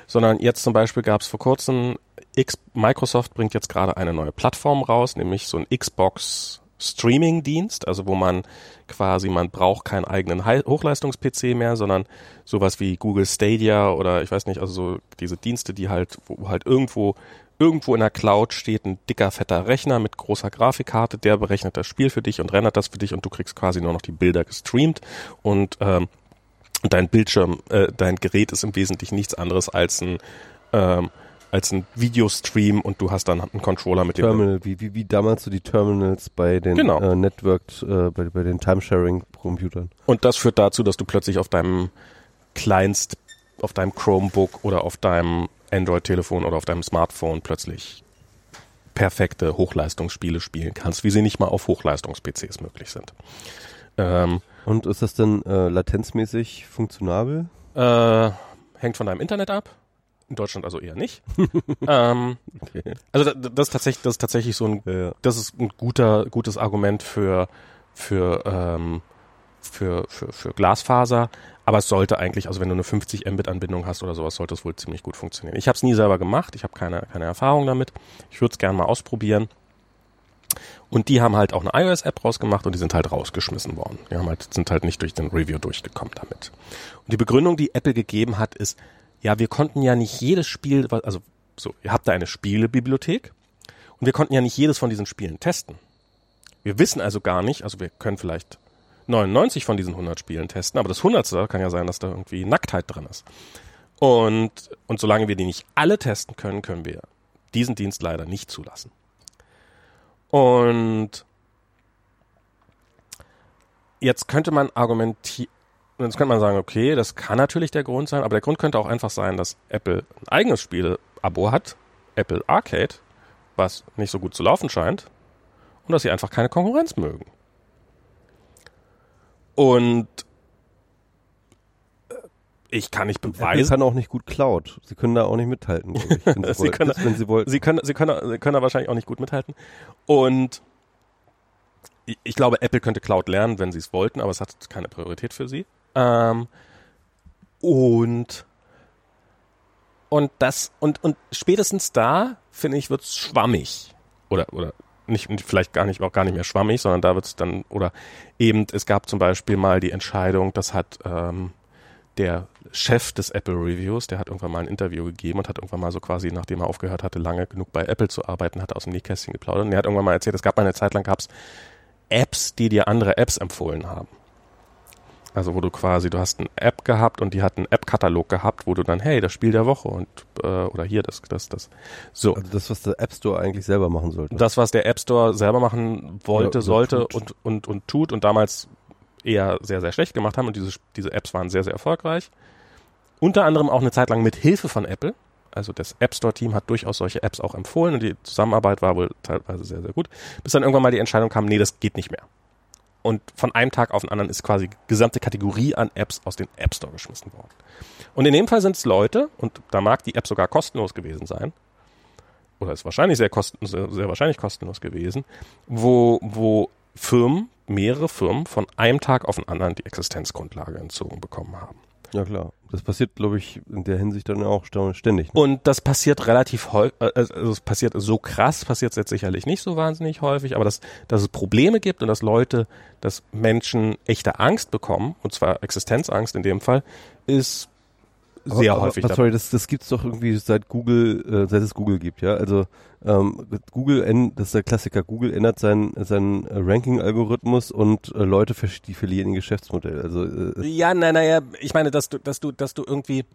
Sondern jetzt zum Beispiel gab es vor kurzem, X, Microsoft bringt jetzt gerade eine neue Plattform raus, nämlich so ein Xbox Streaming Dienst, also wo man quasi, man braucht keinen eigenen Hochleistungs-PC mehr, sondern sowas wie Google Stadia oder ich weiß nicht, also so diese Dienste, die halt, wo halt irgendwo irgendwo in der Cloud steht ein dicker, fetter Rechner mit großer Grafikkarte, der berechnet das Spiel für dich und rendert das für dich und du kriegst quasi nur noch die Bilder gestreamt und ähm, dein Bildschirm, äh, dein Gerät ist im Wesentlichen nichts anderes als ein ähm, als ein Videostream und du hast dann einen Controller mit dem Terminal, wie, wie, wie damals so die Terminals bei den Genau. äh, Networked, äh, bei, bei den Timesharing-Computern. Und das führt dazu, dass du plötzlich auf deinem Kleinst, auf deinem Chromebook oder auf deinem Android-Telefon oder auf deinem Smartphone plötzlich perfekte Hochleistungsspiele spielen kannst, wie sie nicht mal auf Hochleistungs-PCs möglich sind. Ähm, Und ist das denn äh, latenzmäßig funktionabel? äh, hängt von deinem Internet ab. In Deutschland also eher nicht. ähm, Okay. also das, das ist tatsächlich, das ist tatsächlich so ein Ja, das ist ein guter, gutes Argument für, für, ähm, für, für, für Glasfaser. Aber es sollte eigentlich, also wenn du eine 50 Mbit-Anbindung hast oder sowas, sollte es wohl ziemlich gut funktionieren. Ich habe es nie selber gemacht, ich habe keine, keine Erfahrung damit. Ich würde es gerne mal ausprobieren. Und die haben halt auch eine iOS-App rausgemacht und die sind halt rausgeschmissen worden. Die haben halt, sind halt nicht durch den Review durchgekommen damit. Und die Begründung, die Apple gegeben hat, ist, ja, wir konnten ja nicht jedes Spiel, also so, ihr habt da eine Spielebibliothek und wir konnten ja nicht jedes von diesen Spielen testen. Wir wissen also gar nicht, also wir können vielleicht 99 von diesen 100 Spielen testen, aber das 100. kann ja sein, dass da irgendwie Nacktheit drin ist. Und, und solange wir die nicht alle testen können, können wir diesen Dienst leider nicht zulassen. Und jetzt könnte man argumentieren, jetzt könnte man sagen, okay, das kann natürlich der Grund sein, aber der Grund könnte auch einfach sein, dass Apple ein eigenes Spiele-Abo hat, Apple Arcade, was nicht so gut zu laufen scheint, und dass sie einfach keine Konkurrenz mögen. Und äh, ich kann nicht beweisen, kann auch nicht gut Cloud. Sie können da auch nicht mithalten, glaube ich, wenn sie, Sie können- wenn sie wollten. Sie können, sie können, sie können da wahrscheinlich auch nicht gut mithalten. Und ich glaube, Apple könnte Cloud lernen, wenn sie es wollten, aber es hat keine Priorität für sie. Ähm, und und das und und spätestens da finde ich wird's schwammig oder oder nicht vielleicht gar nicht auch gar nicht mehr schwammig, sondern da wird's dann oder eben es gab zum Beispiel mal die Entscheidung, das hat ähm, der Chef des Apple Reviews, der hat irgendwann mal ein Interview gegeben und hat irgendwann mal so quasi, nachdem er aufgehört hatte, lange genug bei Apple zu arbeiten, hat aus dem Nähkästchen geplaudert. Und er hat irgendwann mal erzählt, es gab mal eine Zeit lang gab's Apps, die dir andere Apps empfohlen haben. Also wo du quasi, du hast eine App gehabt und die hat einen App-Katalog gehabt, wo du dann, hey, das Spiel der Woche und äh, oder hier das, das, das. So. Also das, was der App Store eigentlich selber machen sollte. Das, was der App Store selber machen wollte, Ja, sollte tut. und, und, und tut und damals eher sehr, sehr schlecht gemacht haben und diese, diese Apps waren sehr, sehr erfolgreich. Unter anderem auch eine Zeit lang mit Hilfe von Apple. Also das App Store Team hat durchaus solche Apps auch empfohlen und die Zusammenarbeit war wohl teilweise sehr, sehr gut. Bis dann irgendwann mal die Entscheidung kam, nee, das geht nicht mehr. Und von einem Tag auf den anderen ist quasi gesamte Kategorie an Apps aus dem App Store geschmissen worden. Und in dem Fall sind es Leute, und da mag die App sogar kostenlos gewesen sein, oder ist wahrscheinlich sehr, kosten, sehr, sehr wahrscheinlich kostenlos gewesen, wo, wo Firmen, mehrere Firmen von einem Tag auf den anderen die Existenzgrundlage entzogen bekommen haben. Ja klar. Das passiert, glaube ich, in der Hinsicht dann auch ständig. Ne? Und das passiert relativ häufig, also es passiert so krass, passiert es jetzt sicherlich nicht so wahnsinnig häufig, aber dass, dass es Probleme gibt und dass Leute, dass Menschen echte Angst bekommen, und zwar Existenzangst in dem Fall, ist sehr aber, häufig Aber, sorry, das, das gibt's doch irgendwie seit Google, äh, seit es Google gibt, ja. Also ähm, Google, das ist der Klassiker, Google ändert seinen seinen äh, Ranking-Algorithmus und äh, Leute verlieren ihr Geschäftsmodell. Also äh, Ja, nein, naja, ich meine, dass du, dass du, dass du irgendwie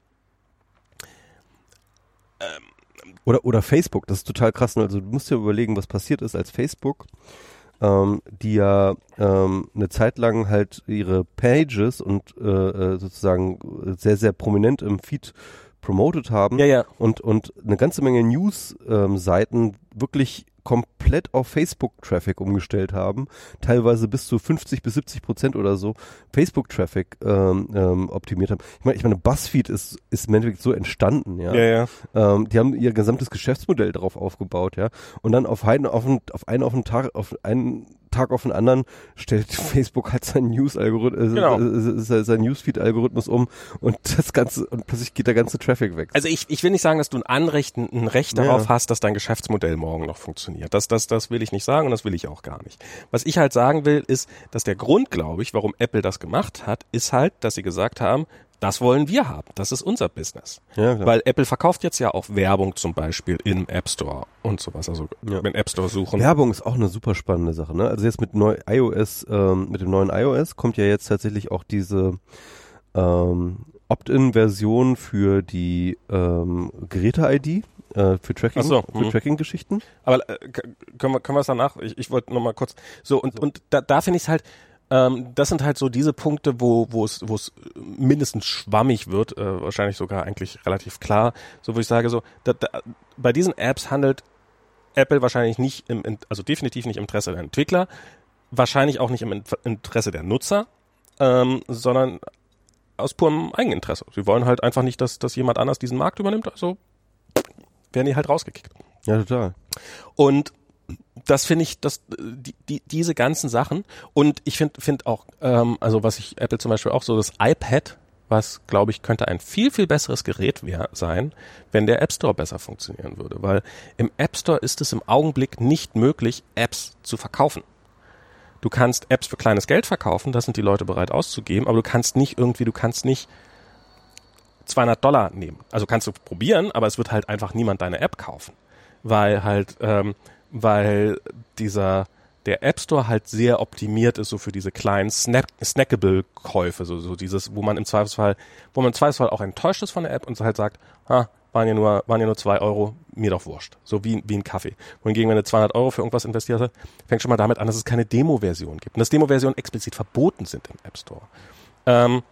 Oder, oder Facebook, das ist total krass. ne? Also du musst dir überlegen, was passiert ist, als Facebook, ähm, die ja ähm, eine Zeit lang halt ihre Pages und äh, äh, sozusagen sehr, sehr prominent im Feed promoted haben Ja, ja. und, und eine ganze Menge News-Seiten wirklich komplett auf Facebook-Traffic umgestellt haben, teilweise bis zu 50 bis 70 Prozent oder so Facebook-Traffic ähm, ähm, optimiert haben. Ich meine, ich meine, BuzzFeed ist, ist im Endeffekt so entstanden, ja. Ja, ja. Ähm, die haben ihr gesamtes Geschäftsmodell darauf aufgebaut, ja. Und dann auf einen auf einen, auf einen, auf einen Tag, auf einen Tag auf den anderen stellt Facebook halt seinen News-Algorithmus, äh, Genau. äh, äh, sein Newsfeed-Algorithmus um und das Ganze, und plötzlich geht der ganze Traffic weg. Also ich, ich will nicht sagen, dass du ein Anrecht, ein Recht Ja. darauf hast, dass dein Geschäftsmodell morgen noch funktioniert. Das, das, das will ich nicht sagen und das will ich auch gar nicht. Was ich halt sagen will, ist, dass der Grund, glaube ich, warum Apple das gemacht hat, ist halt, dass sie gesagt haben, das wollen wir haben. Das ist unser Business. Ja, klar. Weil Apple verkauft jetzt ja auch Werbung zum Beispiel im App Store und sowas. Also Ja. im App Store suchen. Werbung ist auch eine super spannende Sache, ne? Also jetzt mit neu iOS, ähm, mit dem neuen iOS kommt ja jetzt tatsächlich auch diese ähm, Opt-in-Version für die ähm, Geräte-ID, äh, für Tracking, so, für mhm. Tracking-Geschichten. Aber äh, können wir können wir es danach? Ich, ich wollte noch mal kurz so und und da, da finde ich es halt. Ähm, das sind halt so diese Punkte, wo wo es wo es mindestens schwammig wird, äh, wahrscheinlich sogar eigentlich relativ klar. So wo ich sage so, da, da, bei diesen Apps handelt Apple wahrscheinlich nicht im, also definitiv nicht im Interesse der Entwickler, wahrscheinlich auch nicht im Interesse der Nutzer, ähm, sondern aus purem Eigeninteresse. Sie wollen halt einfach nicht, dass dass jemand anders diesen Markt übernimmt, also werden die halt rausgekickt. Ja, total. Und das finde ich, das, die, die, diese ganzen Sachen und ich finde find auch, ähm, also was ich Apple zum Beispiel auch so, das iPad, was glaube ich könnte ein viel, viel besseres Gerät wär, sein, wenn der App Store besser funktionieren würde, weil im App Store ist es im Augenblick nicht möglich, Apps zu verkaufen. Du kannst Apps für kleines Geld verkaufen, das sind die Leute bereit auszugeben, aber du kannst nicht irgendwie, du kannst nicht 200 Dollar nehmen. Also kannst du probieren, aber es wird halt einfach niemand deine App kaufen, weil halt, ähm, weil dieser der App Store halt sehr optimiert ist so für diese kleinen Snack snackable Käufe, so, so dieses, wo man im Zweifelsfall, wo man im Zweifelsfall auch enttäuscht ist von der App und halt sagt, ha, waren ja nur, waren ja nur zwei Euro, mir doch wurscht. So wie, wie ein Kaffee. Wohingegen, wenn du 200 Euro für irgendwas investiert hast, fängt schon mal damit an, dass es keine Demo-Version gibt. Und dass Demo-Versionen explizit verboten sind im App Store. Ähm,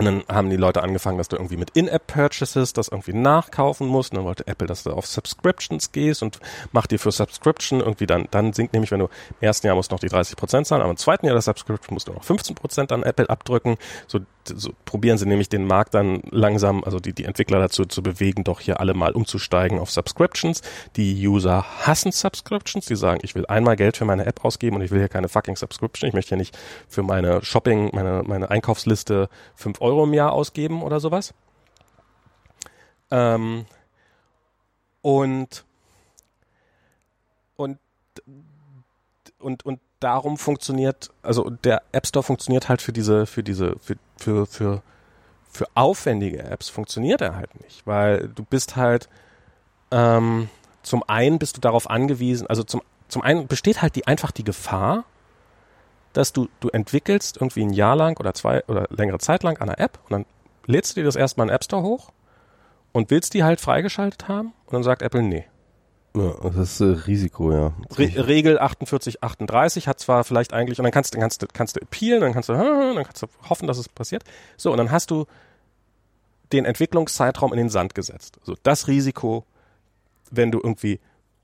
und dann haben die Leute angefangen, dass du irgendwie mit In-App-Purchases das irgendwie nachkaufen musst. Und dann wollte Apple, dass du auf Subscriptions gehst und macht dir für Subscription irgendwie dann, dann sinkt nämlich, wenn du im ersten Jahr musst noch die 30 Prozent zahlen, aber im zweiten Jahr der Subscription musst du noch 15 Prozent an Apple abdrücken. So, so probieren sie nämlich den Markt dann langsam, also die, die Entwickler dazu zu bewegen, doch hier alle mal umzusteigen auf Subscriptions. Die User hassen Subscriptions, die sagen, ich will einmal Geld für meine App ausgeben und ich will hier keine fucking Subscription. Ich möchte ja nicht für meine Shopping, meine, meine Einkaufsliste fünf Euro im Jahr ausgeben oder sowas. Ähm, und und und und darum funktioniert, also der App Store funktioniert halt für diese, für diese, für, für, für, für aufwendige Apps funktioniert er halt nicht, weil du bist halt, ähm, zum einen bist du darauf angewiesen, also zum, zum einen besteht halt die, einfach die Gefahr, dass du, du entwickelst irgendwie ein Jahr lang oder zwei oder längere Zeit lang eine App und dann lädst du dir das erstmal in den App Store hoch und willst die halt freigeschaltet haben und dann sagt Apple, nee, ja, das ist äh, Risiko, ja. Re Regel 4838 hat zwar vielleicht eigentlich, und dann kannst, dann kannst du, kannst du appealen, dann kannst du, dann kannst du hoffen, dass es passiert. So, und dann hast du den Entwicklungszeitraum in den Sand gesetzt. So, das Risiko, wenn du irgendwie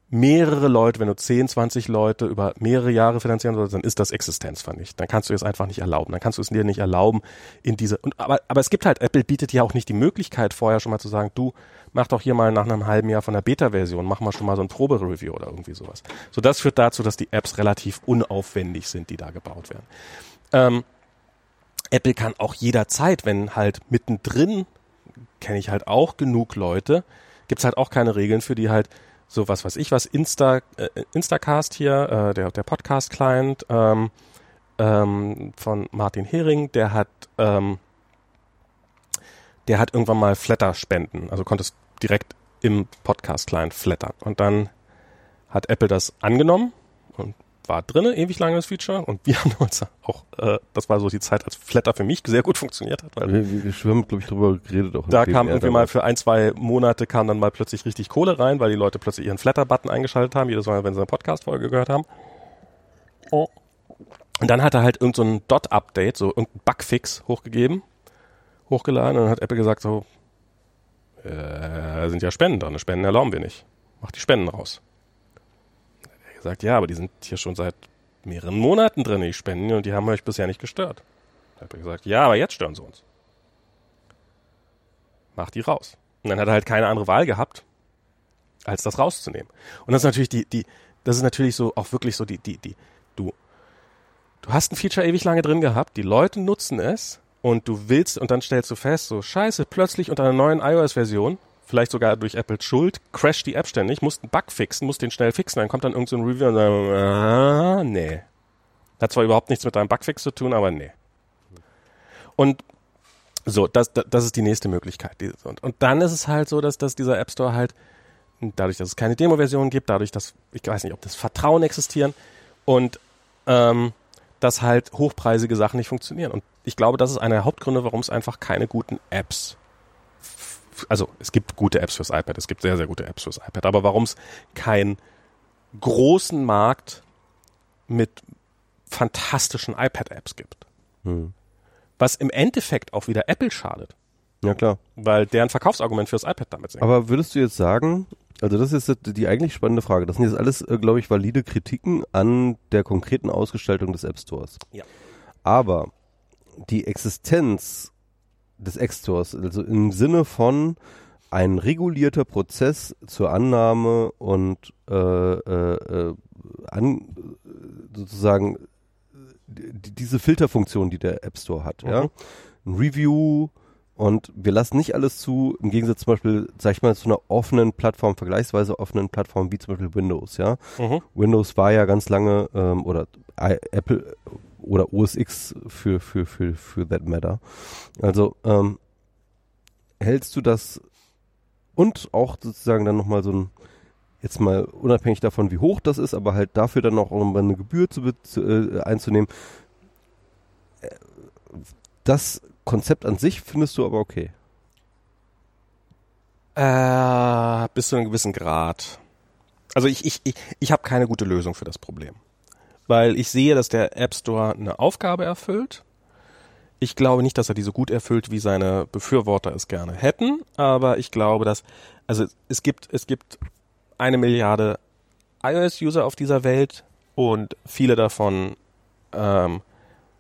mehrere Leute, wenn du 10, 20 Leute über mehrere Jahre finanzieren sollst, dann ist das existenzvernichtend. Dann kannst du es einfach nicht erlauben. Dann kannst du es dir nicht erlauben in diese, und, aber, aber es gibt halt, Apple bietet ja auch nicht die Möglichkeit vorher schon mal zu sagen, du, mach doch hier mal nach einem halben Jahr von der Beta-Version, mach mal schon mal so ein Probe-Review oder irgendwie sowas. So, das führt dazu, dass die Apps relativ unaufwendig sind, die da gebaut werden. Ähm, Apple kann auch jederzeit, wenn halt mittendrin, kenne ich halt auch genug Leute, gibt's halt auch keine Regeln für die halt so was weiß ich was, Insta, äh, Instacast hier, äh, der, der Podcast-Client ähm, ähm, von Martin Hering, der hat ähm, der hat irgendwann mal Flatter-Spenden, also konntest direkt im Podcast-Client flattern. Und dann hat Apple das angenommen und war drinne, ewig lange das Feature und wir haben uns auch, äh, das war so die Zeit, als Flatter für mich sehr gut funktioniert hat. Weil wir, wir schwimmen, glaube ich, drüber geredet auch. Da kam irgendwie mal für ein, zwei Monate kam dann mal plötzlich richtig Kohle rein, weil die Leute plötzlich ihren Flatter-Button eingeschaltet haben, jedes Mal, wenn sie eine Podcast-Folge gehört haben. Oh. Und dann hat er halt irgendein so Dot-Update, so irgendein Bugfix hochgegeben, hochgeladen und dann hat Apple gesagt so, äh, sind ja Spenden drin, Spenden erlauben wir nicht. Mach die Spenden raus gesagt, ja, aber die sind hier schon seit mehreren Monaten drin, die Spenden, und die haben euch bisher nicht gestört. Da habe ich gesagt, ja, aber jetzt stören sie uns. Mach die raus. Und dann hat er halt keine andere Wahl gehabt, als das rauszunehmen. Und das ist natürlich die, die, das ist natürlich so auch wirklich so die, die, die, du, du hast ein Feature ewig lange drin gehabt, die Leute nutzen es und du willst und dann stellst du fest, so scheiße, plötzlich unter einer neuen iOS-Version vielleicht sogar durch Apples Schuld, crasht die App ständig, muss einen Bug fixen, muss den schnell fixen, dann kommt dann irgendein so Review und sagt, ah, nee. Hat zwar überhaupt nichts mit deinem Bugfix zu tun, aber nee. Und so, das, das, das ist die nächste Möglichkeit. Und, und dann ist es halt so, dass, dass dieser App Store halt, dadurch, dass es keine Demo-Version gibt, dadurch, dass, ich weiß nicht, ob das Vertrauen existieren und ähm, dass halt hochpreisige Sachen nicht funktionieren. Und ich glaube, das ist einer der Hauptgründe, warum es einfach keine guten Apps also es gibt gute Apps fürs iPad, es gibt sehr, sehr gute Apps fürs iPad, aber warum es keinen großen Markt mit fantastischen iPad-Apps gibt. Hm. Was im Endeffekt auch wieder Apple schadet. Ja, klar. Weil deren Verkaufsargument fürs iPad damit sinkt. Aber würdest du jetzt sagen, also das ist die eigentlich spannende Frage. Das sind jetzt alles, äh, glaube ich, valide Kritiken an der konkreten Ausgestaltung des App Stores. Ja. Aber die Existenz des Extors, also im Sinne von ein regulierter Prozess zur Annahme und äh, äh, äh an, sozusagen die, diese Filterfunktion, die der App Store hat, mhm. ja, ein Review und wir lassen nicht alles zu, im Gegensatz zum Beispiel, sag ich mal, zu einer offenen Plattform, vergleichsweise offenen Plattform wie zum Beispiel Windows, ja. Mhm. Windows war ja ganz lange ähm, oder I, Apple oder OS X für, für, für, für that matter. Also, ähm, hältst du das und auch sozusagen dann nochmal so ein, jetzt mal unabhängig davon, wie hoch das ist, aber halt dafür dann auch nochmal eine Gebühr zu, zu äh, einzunehmen. Äh, das Konzept an sich findest du aber okay. Äh, bis zu einem gewissen Grad. Also ich, ich, ich, ich habe keine gute Lösung für das Problem weil ich sehe, dass der App Store eine Aufgabe erfüllt. Ich glaube nicht, dass er die so gut erfüllt, wie seine Befürworter es gerne hätten, aber ich glaube, dass, also es gibt, es gibt eine Milliarde iOS-User auf dieser Welt und viele davon ähm,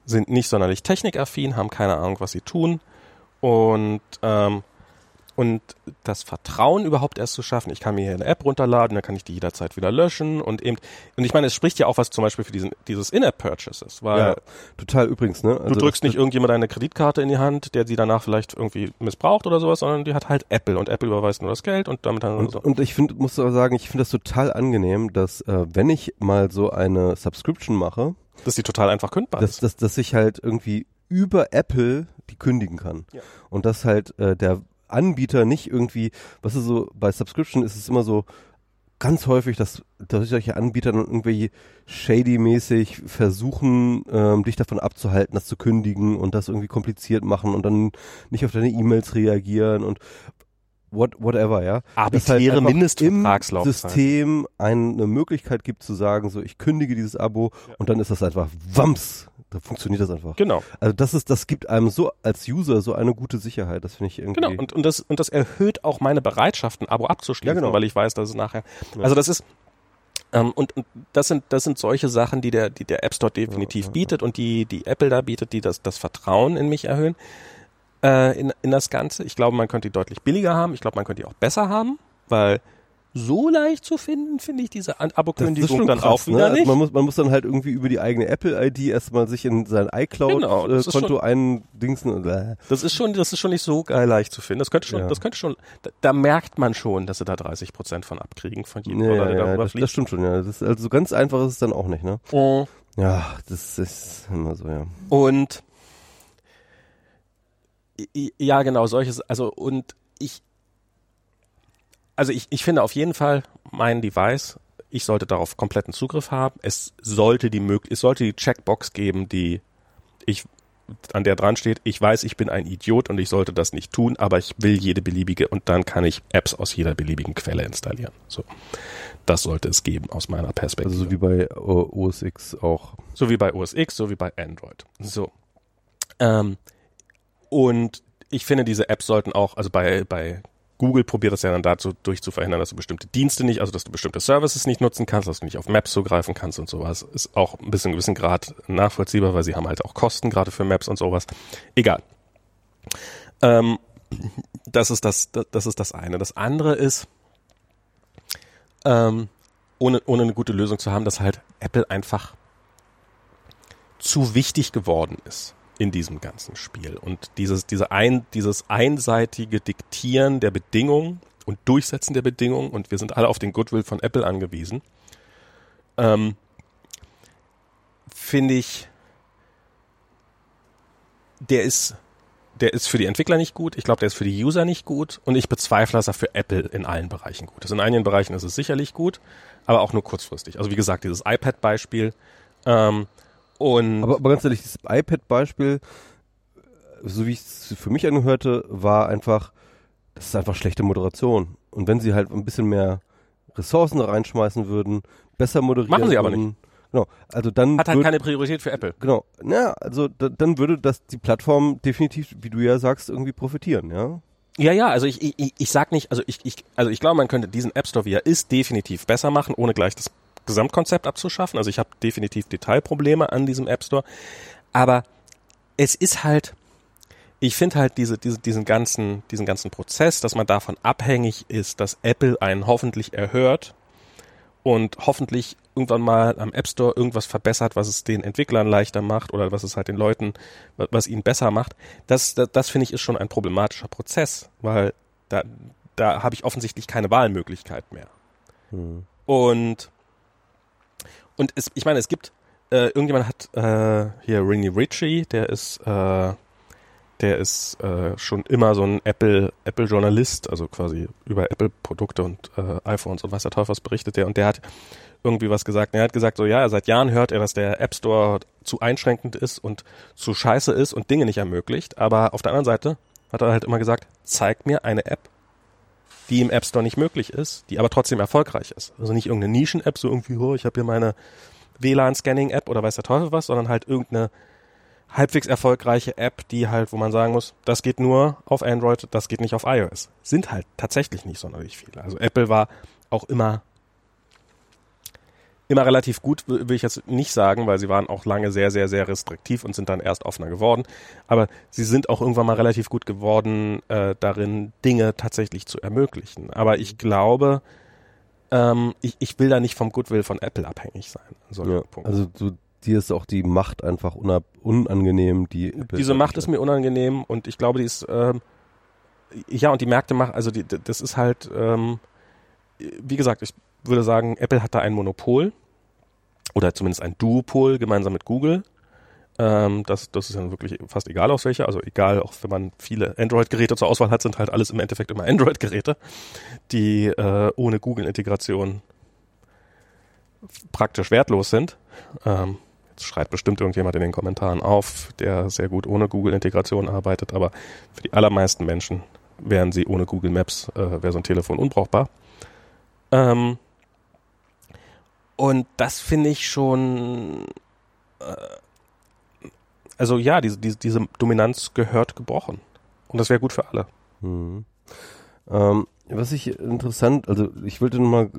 sind nicht sonderlich technikaffin, haben keine Ahnung, was sie tun und ähm, und das Vertrauen überhaupt erst zu schaffen. Ich kann mir hier eine App runterladen, dann kann ich die jederzeit wieder löschen und eben und ich meine, es spricht ja auch was zum Beispiel für diesen dieses In-App-Purchases, weil Ja, total übrigens, ne? du drückst nicht irgendjemand eine Kreditkarte in die Hand, der sie danach vielleicht irgendwie missbraucht oder sowas, sondern die hat halt Apple und Apple überweist nur das Geld und damit dann Und, so. und ich finde, muss aber sagen, ich finde das total angenehm, dass äh, wenn ich mal so eine Subscription mache, dass die total einfach kündbar dass, ist. dass, dass ich halt irgendwie über Apple die kündigen kann. Ja. Und dass halt äh, der Anbieter nicht irgendwie, was ist so, bei Subscription ist es immer so ganz häufig, dass, dass solche Anbieter dann irgendwie shady-mäßig versuchen, ähm, dich davon abzuhalten, das zu kündigen und das irgendwie kompliziert machen und dann nicht auf deine E-Mails reagieren und what, whatever, ja. Halt Arbiträre einfach im. System eine Möglichkeit gibt zu sagen, so ich kündige dieses Abo und dann ist das einfach wams. Da funktioniert das einfach. Genau. Also das ist, das gibt einem so als User so eine gute Sicherheit. Das finde ich irgendwie. Genau, und, und, das, und das erhöht auch meine Bereitschaft, ein Abo abzuschließen, Ja, genau. weil ich weiß, dass es nachher. Also das ist ähm, und, und das sind das sind solche Sachen, die der die der App Store definitiv bietet und die die Apple da bietet, die das das Vertrauen in mich erhöhen äh, in in das Ganze. Ich glaube, man könnte die deutlich billiger haben. Ich glaube, man könnte die auch besser haben, weil so leicht zu finden finde ich diese Abo-Kündigung dann krass, auch wieder ne? Also nicht. Man muss, man muss dann halt irgendwie über die eigene Apple-ID erstmal sich in sein Genau, iCloud-Konto ist schon- eindingsen und äh. Das ist schon, das ist schon nicht so geil leicht zu finden. Das könnte schon, Ja. das könnte schon, da, da merkt man schon, dass sie da 30 Prozent von abkriegen von jedem Ja, Dollar, der ja, das, das stimmt schon, ja. Das ist, also so ganz einfach ist es dann auch nicht, ne? Oh. Ja, das ist immer so, ja. Und ja, genau, solches, also und ich, also ich, ich finde auf jeden Fall mein Device, ich sollte darauf kompletten Zugriff haben. Es sollte die mög es sollte die Checkbox geben, die ich an der dran steht, ich weiß, ich bin ein Idiot und ich sollte das nicht tun, aber ich will jede beliebige und dann kann ich Apps aus jeder beliebigen Quelle installieren. So. Das sollte es geben aus meiner Perspektive. Also so wie bei äh, OS X auch. So wie bei OS X, so wie bei Android. So. Ähm, und ich finde, diese Apps sollten auch, also bei, bei Google probiert das ja dann dazu durch zu verhindern, dass du bestimmte Dienste nicht, also dass du bestimmte Services nicht nutzen kannst, dass du nicht auf Maps zugreifen kannst und sowas. Ist auch ein bisschen gewissen Grad nachvollziehbar, weil sie haben halt auch Kosten gerade für Maps und sowas. Egal. Ähm, das ist das, das, ist das eine. Das andere ist, ähm, ohne, ohne eine gute Lösung zu haben, dass halt Apple einfach zu wichtig geworden ist in diesem ganzen Spiel. Und dieses, diese ein, dieses einseitige Diktieren der Bedingungen und Durchsetzen der Bedingungen, und wir sind alle auf den Goodwill von Apple angewiesen, ähm, finde ich, der ist, der ist für die Entwickler nicht gut, ich glaube, der ist für die User nicht gut und ich bezweifle, dass er für Apple in allen Bereichen gut ist. In einigen Bereichen ist es sicherlich gut, aber auch nur kurzfristig. Also wie gesagt, dieses iPad-Beispiel, ähm, und Aber, aber ganz ehrlich, das iPad-Beispiel, so wie es für mich angehörte, war einfach, das ist einfach schlechte Moderation. Und wenn sie halt ein bisschen mehr Ressourcen reinschmeißen würden, besser moderieren Machen sie aber würden, Genau, also dann hat halt würd- keine Priorität für Apple. Genau, na, also da, dann würde das die Plattform definitiv, wie du ja sagst, irgendwie profitieren, ja. Ja, ja, also ich, ich, ich sag nicht, also ich, ich, also ich glaube, man könnte diesen App Store, wie er ist, definitiv besser machen, ohne gleich das Gesamtkonzept abzuschaffen. Also ich habe definitiv Detailprobleme an diesem App Store. Aber es ist halt, ich finde halt diese, diese, diesen ganzen, diesen ganzen Prozess, dass man davon abhängig ist, dass Apple einen hoffentlich erhört und hoffentlich irgendwann mal am App Store irgendwas verbessert, was es den Entwicklern leichter macht oder was es halt den Leuten, wa- was ihnen besser macht. Das, das, das finde ich ist schon ein problematischer Prozess, weil da, da habe ich offensichtlich keine Wahlmöglichkeit mehr. Und und es, ich meine, es gibt äh, irgendjemand hat äh, hier Rini Ritchie, der ist äh, der ist äh, schon immer so ein Apple Apple Journalist, also quasi über Apple Produkte und äh, iPhones und was der Teufel was berichtet der und der hat irgendwie was gesagt. Er hat gesagt so ja, seit Jahren hört er, dass der App Store zu einschränkend ist und zu scheiße ist und Dinge nicht ermöglicht, aber auf der anderen Seite hat er halt immer gesagt, zeig mir eine App, die im App Store nicht möglich ist, die aber trotzdem erfolgreich ist. Also nicht irgendeine Nischen-App, so irgendwie, oh, ich habe hier meine WLAN-Scanning-App oder weiß der Teufel was, sondern halt irgendeine halbwegs erfolgreiche App, die halt, wo man sagen muss, das geht nur auf Android, das geht nicht auf iOS. Sind halt tatsächlich nicht sonderlich viele. Also Apple war auch immer immer relativ gut, will ich jetzt nicht sagen, weil sie waren auch lange sehr, sehr, sehr restriktiv und sind dann erst offener geworden. Aber sie sind auch irgendwann mal relativ gut geworden, äh, darin Dinge tatsächlich zu ermöglichen. Aber ich glaube, ähm, ich, ich will da nicht vom Goodwill von Apple abhängig sein. Ja, also du, dir ist auch die Macht einfach unab unangenehm. Die Diese Macht ist mir unangenehm und ich glaube, die ist, ähm, ja, und die Märkte machen, also die, das ist halt, ähm, wie gesagt, ich würde sagen, Apple hat da ein Monopol oder zumindest ein Duopol gemeinsam mit Google. Ähm, das, das ist ja wirklich fast egal aus welcher, also egal, auch wenn man viele Android-Geräte zur Auswahl hat, sind halt alles im Endeffekt immer Android-Geräte, die äh, ohne Google-Integration praktisch wertlos sind. Ähm, jetzt schreibt bestimmt irgendjemand in den Kommentaren auf, der sehr gut ohne Google-Integration arbeitet, aber für die allermeisten Menschen wären sie ohne Google Maps, äh, wäre so ein Telefon unbrauchbar. Ähm, und das finde ich schon, äh, also ja, diese, diese, diese Dominanz gehört gebrochen. Und das wäre gut für alle. Mhm. Ähm, was ich interessant, also ich wollte nochmal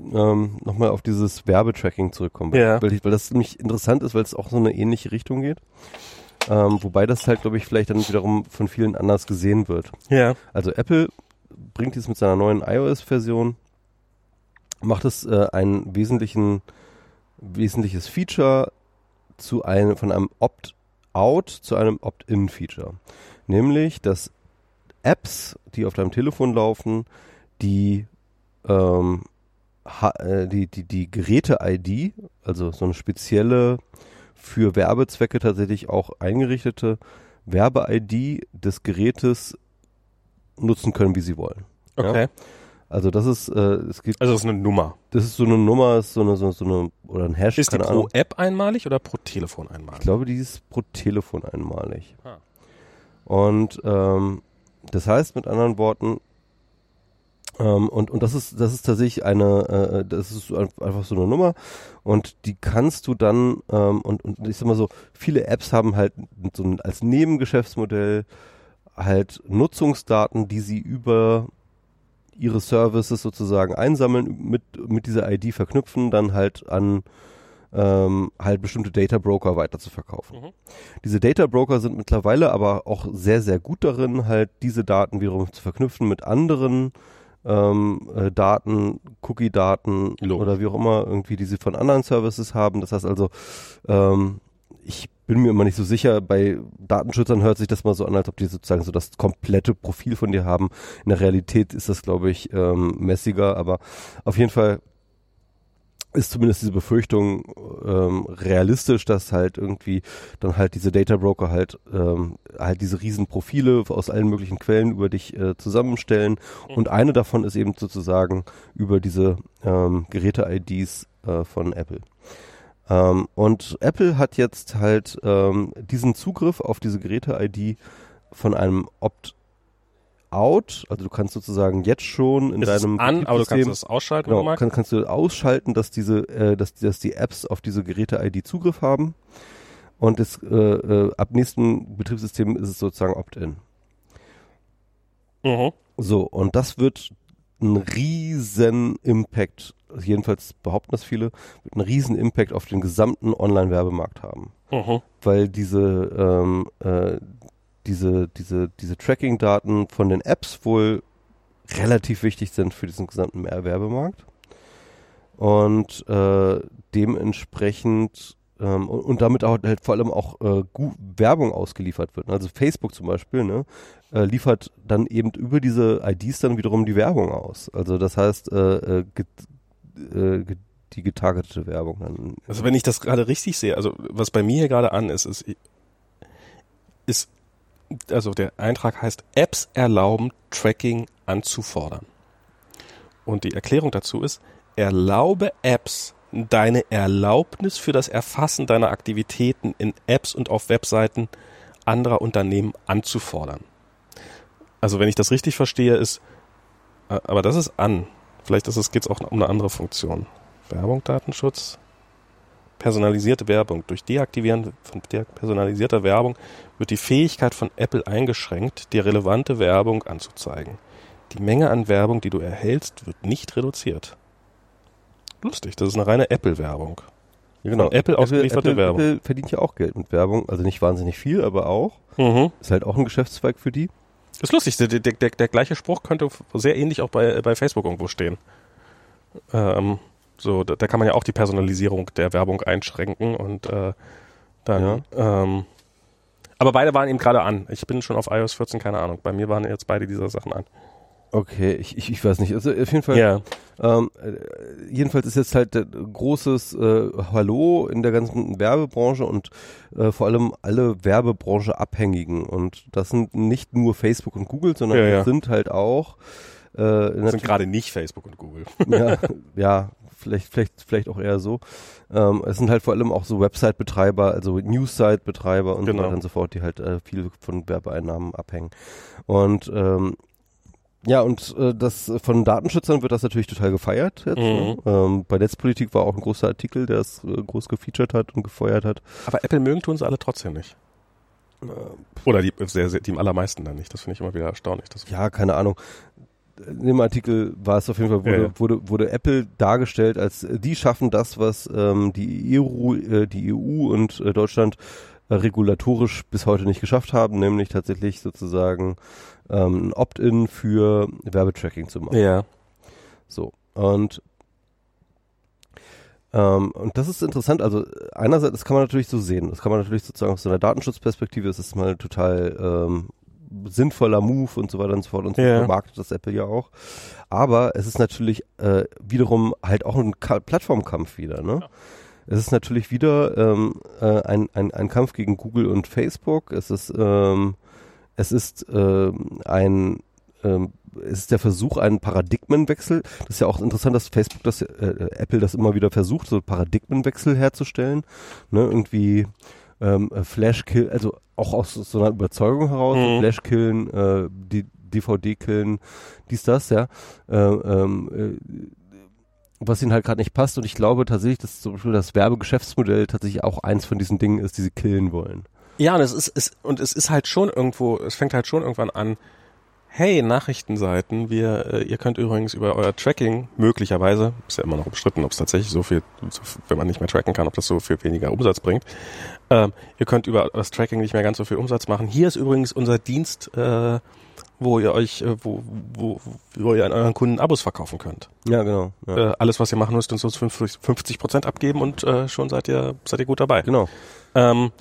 ähm, nochmal auf dieses Werbetracking zurückkommen, ja. weil, ich, weil das nämlich interessant ist, weil es auch so eine ähnliche Richtung geht. Ähm, wobei das halt, glaube ich, vielleicht dann wiederum von vielen anders gesehen wird. Ja. Also Apple bringt dies mit seiner neuen iOS-Version macht es äh, ein wesentlichen, wesentliches Feature zu einem, von einem Opt-out zu einem Opt-in-Feature. Nämlich, dass Apps, die auf deinem Telefon laufen, die, ähm, äh, die, die, die Geräte-ID, also so eine spezielle für Werbezwecke tatsächlich auch eingerichtete Werbe-ID des Gerätes nutzen können, wie sie wollen. Okay. Ja? Also das ist, äh, es gibt. Also das ist eine Nummer. Das ist so eine Nummer, ist so eine, so, so eine oder ein Hash. Ist die pro Ahnung. App einmalig oder pro Telefon einmalig? Ich glaube, die ist pro Telefon einmalig. Ah. Und ähm, das heißt mit anderen Worten, ähm, und, und das ist, das ist tatsächlich eine, äh, das ist einfach so eine Nummer und die kannst du dann, ähm, und, und ich sag mal so, viele Apps haben halt so ein, als Nebengeschäftsmodell halt Nutzungsdaten, die sie über ihre Services sozusagen einsammeln, mit, mit dieser ID verknüpfen, dann halt an ähm, halt bestimmte Data Broker weiter zu verkaufen. Mhm. Diese Data Broker sind mittlerweile aber auch sehr, sehr gut darin, halt diese Daten wiederum zu verknüpfen mit anderen ähm, äh, Daten, Cookie-Daten oder wie auch immer, irgendwie, die sie von anderen Services haben. Das heißt also, ähm, ich bin mir immer nicht so sicher. Bei Datenschützern hört sich das mal so an, als ob die sozusagen so das komplette Profil von dir haben. In der Realität ist das, glaube ich, ähm, messiger, aber auf jeden Fall ist zumindest diese Befürchtung ähm, realistisch, dass halt irgendwie dann halt diese Data Broker halt ähm, halt diese riesen Profile aus allen möglichen Quellen über dich äh, zusammenstellen mhm. und eine davon ist eben sozusagen über diese ähm, Geräte-IDs äh, von Apple. Ähm, und Apple hat jetzt halt ähm, diesen Zugriff auf diese Geräte-ID von einem Opt out, also du kannst sozusagen jetzt schon in ist deinem an, aber du kannst es ausschalten. Genau, kann, kannst du ausschalten, dass diese, äh, dass, dass die Apps auf diese Geräte-ID Zugriff haben. Und das, äh, äh, ab nächsten Betriebssystem ist es sozusagen Opt-in. Mhm. So, und das wird einen riesen Impact, jedenfalls behaupten das viele, wird einen riesen Impact auf den gesamten Online-Werbemarkt haben. Mhm. Weil diese, ähm, äh, diese, diese, diese Tracking-Daten von den Apps wohl relativ wichtig sind für diesen gesamten Werbemarkt. Und äh, dementsprechend ähm, und, und, damit auch halt vor allem auch äh, Werbung ausgeliefert wird. Also Facebook zum Beispiel, ne, äh, liefert dann eben über diese IDs dann wiederum die Werbung aus. Also das heißt, äh, äh die getargetete Werbung dann. Also wenn ich das gerade richtig sehe, also was bei mir hier gerade an ist, ist, ist, also der Eintrag heißt, Apps erlauben Tracking anzufordern. Und die Erklärung dazu ist, erlaube Apps deine Erlaubnis für das Erfassen deiner Aktivitäten in Apps und auf Webseiten anderer Unternehmen anzufordern. Also wenn ich das richtig verstehe, ist, aber das ist an. Vielleicht ist es, geht es auch um eine andere Funktion. Werbung, Datenschutz, personalisierte Werbung. Durch Deaktivieren von personalisierter Werbung wird die Fähigkeit von Apple eingeschränkt, dir relevante Werbung anzuzeigen. Die Menge an Werbung, die du erhältst, wird nicht reduziert. Lustig, das ist eine reine Apple-Werbung. Genau. Von Apple ausgelieferte Apple, Werbung. Apple verdient ja auch Geld mit Werbung, also nicht wahnsinnig viel, aber auch. Mhm. Ist halt auch ein Geschäftszweig für die. Das ist lustig, der, der, der, der gleiche Spruch könnte sehr ähnlich auch bei, bei Facebook irgendwo stehen. Ähm, so, da, da kann man ja auch die Personalisierung der Werbung einschränken und äh, dann. Ähm, aber beide waren eben gerade an. Ich bin schon auf iOS 14, keine Ahnung. Bei mir waren jetzt beide dieser Sachen an. Okay, ich, ich, ich weiß nicht. Also auf jeden Fall. Ja. Ähm, äh, jedenfalls ist jetzt halt äh, großes äh, Hallo in der ganzen Werbebranche und äh, vor allem alle Werbebranche Abhängigen. Und das sind nicht nur Facebook und Google, sondern Ja, ja. sind halt auch äh, Das sind gerade nicht Facebook und Google. ja, ja, vielleicht, vielleicht, vielleicht auch eher so. Ähm, es sind halt vor allem auch so Website-Betreiber, also News-Site-Betreiber und Genau. so weiter und so fort, die halt äh, viel von Werbeeinnahmen abhängen. Und ähm, ja, und äh, das von Datenschützern wird das natürlich total gefeiert jetzt. Ne? Mhm. Ähm, bei Netzpolitik war auch ein großer Artikel, der es äh, groß gefeatured hat und gefeuert hat. Aber Apple mögen tun sie alle trotzdem nicht. Oder die, sehr, sehr, die im allermeisten dann nicht. Das finde ich immer wieder erstaunlich. Das, Ja, keine Ahnung. In dem Artikel war es auf jeden Fall, wurde, Ja, ja. Wurde, wurde Apple dargestellt als äh, die schaffen das, was ähm, die, EU, äh, die EU und äh, Deutschland äh, regulatorisch bis heute nicht geschafft haben, nämlich tatsächlich sozusagen ähm, ein Opt-in für Werbetracking zu machen. ja. So. Und ähm, und das ist interessant, also einerseits, das kann man natürlich so sehen, das kann man natürlich sozusagen aus so einer Datenschutzperspektive, das ist mal total ähm, sinnvoller Move und so weiter und so fort und so Ja. vermarktet das Apple ja auch. Aber es ist natürlich äh, wiederum halt auch ein Ka Plattformkampf wieder, ne? Es ist natürlich wieder ähm, äh, ein, ein, ein Kampf gegen Google und Facebook. Es ist ähm, es ist ähm, ein ähm, es ist der Versuch, einen Paradigmenwechsel. Das ist ja auch interessant, dass Facebook das, äh, Apple das immer wieder versucht, so Paradigmenwechsel herzustellen. Ne, irgendwie ähm, äh, Flash Kill, also auch aus so einer Überzeugung heraus, Mhm. Flash killen, äh, die DVD killen, dies, das, ja. Äh, äh, was ihnen halt gerade nicht passt und ich glaube tatsächlich, dass zum Beispiel das Werbegeschäftsmodell tatsächlich auch eins von diesen Dingen ist, die sie killen wollen. Ja, und es ist, ist und es ist halt schon irgendwo, es fängt halt schon irgendwann an. Hey, Nachrichtenseiten, wir, äh, ihr könnt übrigens über euer Tracking möglicherweise, ist ja immer noch umstritten, ob es tatsächlich so viel, so, wenn man nicht mehr tracken kann, ob das so viel weniger Umsatz bringt. Ähm, ihr könnt über das Tracking nicht mehr ganz so viel Umsatz machen. Hier ist übrigens unser Dienst, äh, wo ihr euch, äh, wo, wo, wo ihr an euren Kunden Abos verkaufen könnt. Ja, genau. Ja. Äh, alles, was ihr machen müsst, uns 50 Prozent abgeben und äh, schon seid ihr, seid ihr gut dabei. Genau. Ähm,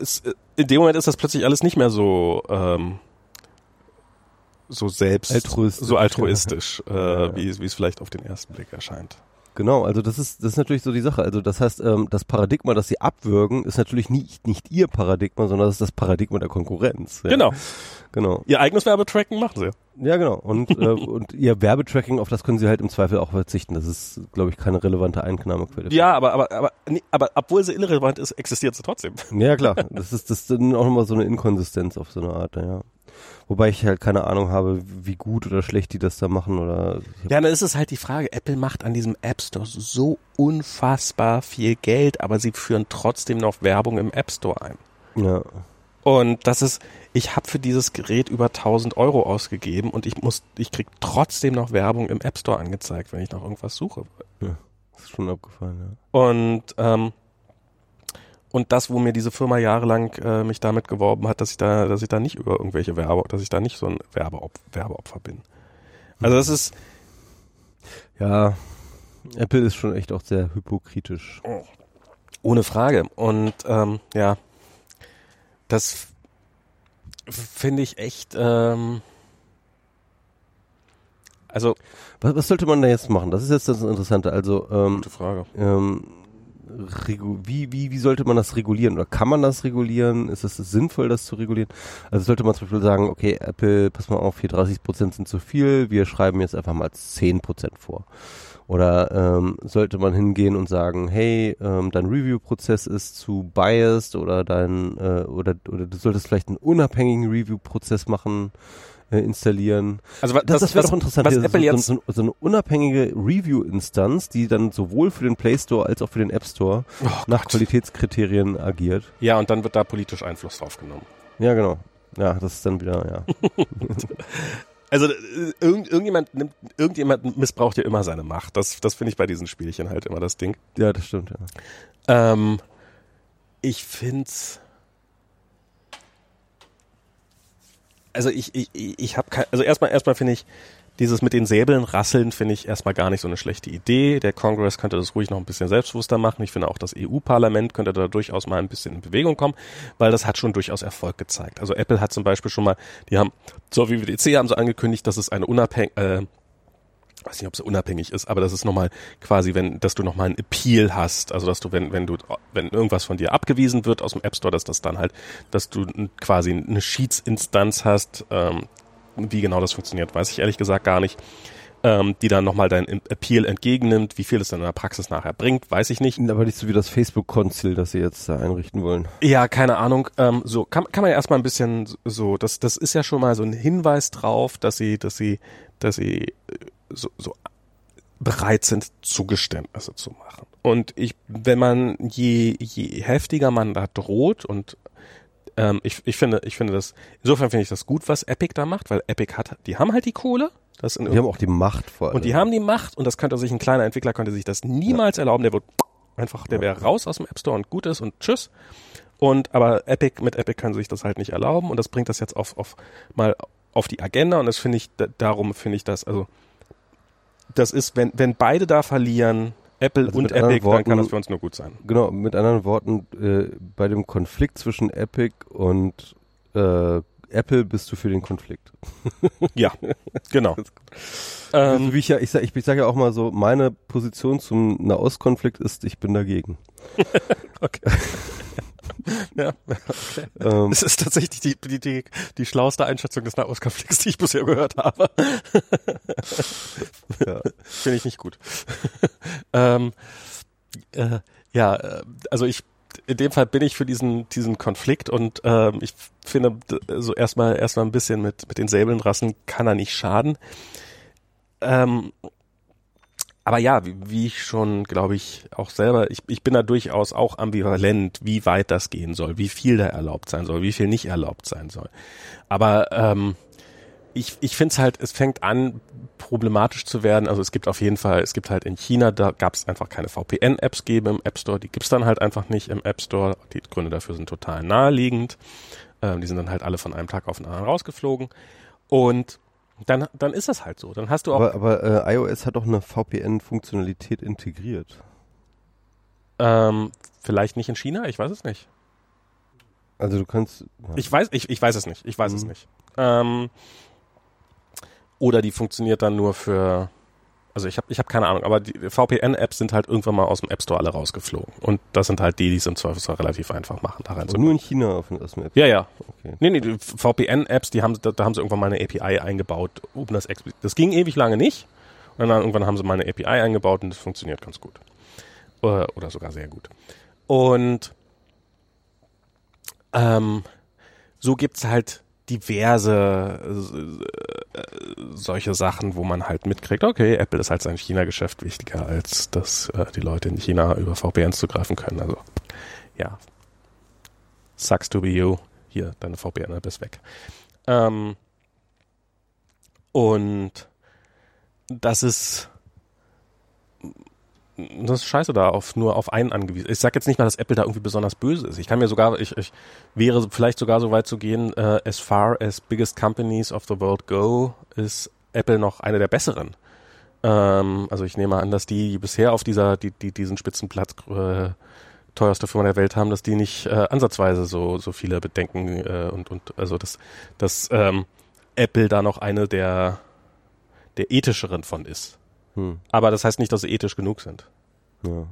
es, in dem Moment ist das plötzlich alles nicht mehr so ähm, so selbst Altruistisch. so altruistisch, äh, ja. wie, wie es vielleicht auf den ersten Blick erscheint. Genau, also das ist das ist natürlich so die Sache. Also das heißt, ähm, das Paradigma, das sie abwürgen, ist natürlich nicht nicht ihr Paradigma, sondern das ist das Paradigma der Konkurrenz. Ja. Genau. Genau. Ihr eigenes Werbetracking machen sie. Ja, genau. Und äh, und ihr Werbetracking, auf das können sie halt im Zweifel auch verzichten. Das ist, glaube ich, keine relevante Einnahmequelle. Ja, aber aber aber nee, aber obwohl sie irrelevant ist, existiert sie trotzdem. Ja, klar. Das ist das ist auch nochmal so eine Inkonsistenz auf so eine Art, ja. Wobei ich halt keine Ahnung habe, wie gut oder schlecht die das da machen oder Ja, dann ist es halt die Frage, Apple macht an diesem App Store so unfassbar viel Geld, aber sie führen trotzdem noch Werbung im App Store ein. ja. Und das ist, ich habe für dieses Gerät über 1000 Euro ausgegeben und ich muss, ich krieg trotzdem noch Werbung im App Store angezeigt, wenn ich nach irgendwas suche. Das ist schon abgefallen, ja. Und ähm, und das, wo mir diese Firma jahrelang äh, mich damit geworben hat, dass ich da, dass ich da nicht über irgendwelche Werbe, dass ich da nicht so ein Werbeop Werbeopfer bin. Also das ist, Ja, Apple ist schon echt auch sehr hypokritisch. Ohne Frage. Und ähm, ja, das finde ich echt. Ähm, also Was, was sollte man da jetzt machen? Das ist jetzt das Interessante. Also, ähm, gute Frage. ähm, wie, wie, wie sollte man das regulieren? Oder kann man das regulieren? Ist es sinnvoll, das zu regulieren? Also sollte man zum Beispiel sagen, okay, Apple, pass mal auf, hier 30 Prozent sind zu viel, wir schreiben jetzt einfach mal 10 Prozent vor. Oder ähm, sollte man hingehen und sagen, hey, ähm, dein Review-Prozess ist zu biased oder dein äh, oder oder du solltest vielleicht einen unabhängigen Review-Prozess machen, äh, installieren. Also wa- Das, das wäre doch interessant, was Apple so, jetzt so, so eine unabhängige Review-Instanz, die dann sowohl für den Play Store als auch für den App Store oh nach. Qualitätskriterien agiert. Ja, und dann wird da politisch Einfluss drauf genommen. Ja, genau. Ja, das ist dann wieder, ja. Also äh, irgend, irgendjemand nimmt, irgendjemand missbraucht ja immer seine Macht. Das, das finde ich bei diesen Spielchen halt immer das Ding. Ja, das stimmt, ja. Ähm, ich find's. Also ich, ich, ich habe kein, also erstmal, erstmal finde ich, dieses mit den Säbeln rasseln finde ich erstmal gar nicht so eine schlechte Idee. Der Congress könnte das ruhig noch ein bisschen selbstbewusster machen. Ich finde auch das EU-Parlament könnte da durchaus mal ein bisschen in Bewegung kommen, weil das hat schon durchaus Erfolg gezeigt. Also Apple hat zum Beispiel schon mal, die haben, so wie WWDC haben sie angekündigt, dass es eine unabhängige, äh, weiß nicht, ob es unabhängig ist, aber das ist nochmal quasi, wenn, dass du nochmal ein Appeal hast, also dass du, wenn, wenn du, wenn irgendwas von dir abgewiesen wird aus dem App Store, dass das dann halt, dass du quasi eine Sheets-Instanz hast, ähm, wie genau das funktioniert, weiß ich ehrlich gesagt gar nicht. Ähm, die dann nochmal dein Appeal entgegennimmt. Wie viel es dann in der Praxis nachher bringt, weiß ich nicht. Aber nicht so wie das Facebook-Konzil, das sie jetzt da einrichten wollen. Ja, keine Ahnung. Ähm, so kann, kann man ja erstmal ein bisschen so, das, das ist ja schon mal so ein Hinweis drauf, dass sie, dass sie, dass sie äh, so, so bereit sind, Zugeständnisse zu machen. Und ich, wenn man je, je heftiger man da droht und ähm, ich, ich finde, ich finde das, insofern finde ich das gut, was Epic da macht, weil Epic hat, die haben halt die Kohle. Das die haben auch die Macht vor allem. Und die haben die Macht und das könnte sich ein kleiner Entwickler könnte sich das niemals ja. erlauben. Der wird einfach, der wäre raus aus dem App Store und gut ist und tschüss. Und aber Epic mit Epic kann sich das halt nicht erlauben und das bringt das jetzt auf, auf mal auf die Agenda und das finde ich darum finde ich das also das ist wenn wenn beide da verlieren Apple also und Epic, Worten, dann kann das für uns nur gut sein. Genau, mit anderen Worten, äh, bei dem Konflikt zwischen Epic und äh, Apple bist du für den Konflikt. ja, genau. ähm, wie ich ja, ich sage ich sag ja auch mal so, meine Position zum Nahostkonflikt ist, ich bin dagegen. okay. ja, okay. Ähm, es ist tatsächlich die, die, die, die schlauste Einschätzung des Nahostkonflikts, die ich bisher gehört habe. ja. Finde ich nicht gut. ähm, äh, ja, äh, also ich in dem Fall bin ich für diesen diesen Konflikt und ähm, ich finde so erstmal erstmal ein bisschen mit mit den Säbelnrassen kann er nicht schaden. Ähm, aber ja, wie, wie ich schon, glaube ich, auch selber, ich, ich bin da durchaus auch ambivalent, wie weit das gehen soll, wie viel da erlaubt sein soll, wie viel nicht erlaubt sein soll. Aber ähm, ich, ich finde es halt, es fängt an, problematisch zu werden. Also es gibt auf jeden Fall, es gibt halt in China, da gab es einfach keine VPN-Apps geben im App Store, die gibt's dann halt einfach nicht im App Store. Die Gründe dafür sind total naheliegend. Ähm, die sind dann halt alle von einem Tag auf den anderen rausgeflogen. Und dann, dann ist das halt so. Dann hast du auch. Aber, aber äh, iOS hat doch eine VPN-Funktionalität integriert. Ähm, vielleicht nicht in China, ich weiß es nicht. Also du kannst. Ja. Ich weiß, ich, ich weiß es nicht. Ich weiß mhm. es nicht. Ähm, oder die funktioniert dann nur für also ich habe ich hab keine Ahnung, aber die VPN-Apps sind halt irgendwann mal aus dem App Store alle rausgeflogen. Und das sind halt die, die es im Zweifelsfall relativ einfach machen, da rein Nur in China auf dem App Ja, ja. Okay. Nee, nee, die VPN-Apps, die haben, da, da, haben sie irgendwann mal eine API eingebaut, um das explizit. Das ging ewig lange nicht. Und dann irgendwann haben sie mal eine API eingebaut und das funktioniert ganz gut. Oder, oder sogar sehr gut. Und ähm, so gibt's halt diverse äh, solche Sachen, wo man halt mitkriegt, okay, Apple ist halt sein China-Geschäft wichtiger, als dass äh, die Leute in China über VPNs zugreifen können. Also ja, sucks to be you. Hier, deine VPN ist weg. Ähm, und das ist das ist scheiße da auf nur auf einen angewiesen. Ich sag jetzt nicht mal, dass Apple da irgendwie besonders böse ist. Ich kann mir sogar, ich, ich wäre vielleicht sogar so weit zu gehen, äh, as far as biggest companies of the world go, ist Apple noch eine der besseren. Ähm, also ich nehme an, dass die, die bisher auf dieser, die, die diesen Spitzenplatz äh, teuerste Firma der Welt haben, dass die nicht äh, ansatzweise so so viele Bedenken äh, und und also dass dass ähm, Apple da noch eine der der ethischeren von ist. Hm. Aber das heißt nicht, dass sie ethisch genug sind. Ja.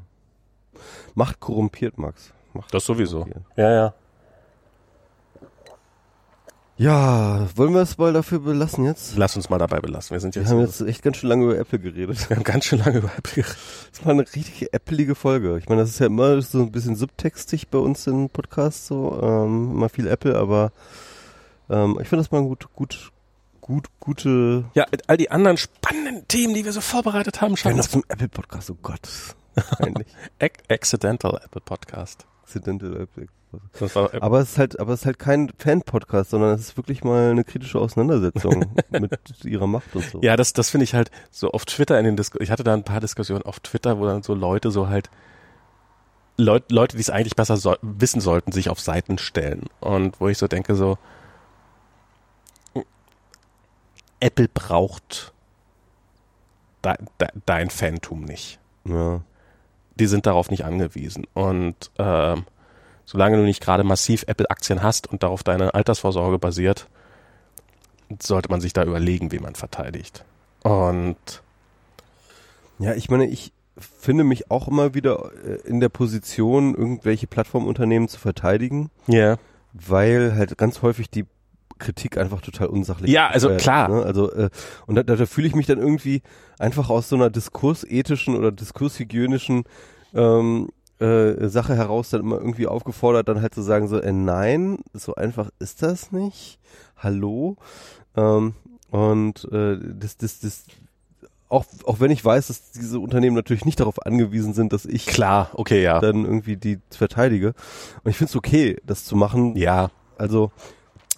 Macht korrumpiert, Max. Macht das sowieso. Ja, ja. Ja, wollen wir es mal dafür belassen jetzt? Lass uns mal dabei belassen. Wir sind jetzt. Wir haben jetzt echt ganz schön lange über Apple geredet. Wir haben ganz schön lange über Apple geredet. Das war eine richtig applige Folge. Ich meine, das ist ja immer so ein bisschen subtextig bei uns im Podcast so, ähm, immer viel Apple, aber ähm, ich finde das mal gut, gut, gut, gute. Ja, all die anderen spannenden Themen, die wir so vorbereitet haben, schauen. noch zum Apple Podcast, oh Gott. Accidental Apple Podcast. Accidental Apple war, aber es ist halt, aber es ist halt kein Fan-Podcast, sondern es ist wirklich mal eine kritische Auseinandersetzung mit ihrer Macht und so. Ja, das, das finde ich halt so auf Twitter in den Diskussionen. Ich hatte da ein paar Diskussionen auf Twitter, wo dann so Leute so halt Leut, Leute, die es eigentlich besser so, wissen sollten, sich auf Seiten stellen. Und wo ich so denke, so Apple braucht de, de, dein Phantom nicht. Ja. Die sind darauf nicht angewiesen. Und ähm, solange du nicht gerade massiv Apple-Aktien hast und darauf deine Altersvorsorge basiert, sollte man sich da überlegen, wie man verteidigt. Und ja, ich meine, ich finde mich auch immer wieder äh, in der Position, irgendwelche Plattformunternehmen zu verteidigen. Ja. Yeah. Weil halt ganz häufig die Kritik einfach total unsachlich. Ja, also äh, klar. Ne? Also äh, und da, da, da fühle ich mich dann irgendwie einfach aus so einer diskursethischen oder diskurshygienischen ähm, äh, Sache heraus dann immer irgendwie aufgefordert, dann halt zu sagen so, äh, nein, so einfach ist das nicht. Hallo. Ähm, und äh, das, das, das, auch, auch wenn ich weiß, dass diese Unternehmen natürlich nicht darauf angewiesen sind, dass ich klar, okay, ja, dann irgendwie die verteidige. Und ich finde es okay, das zu machen. Ja, also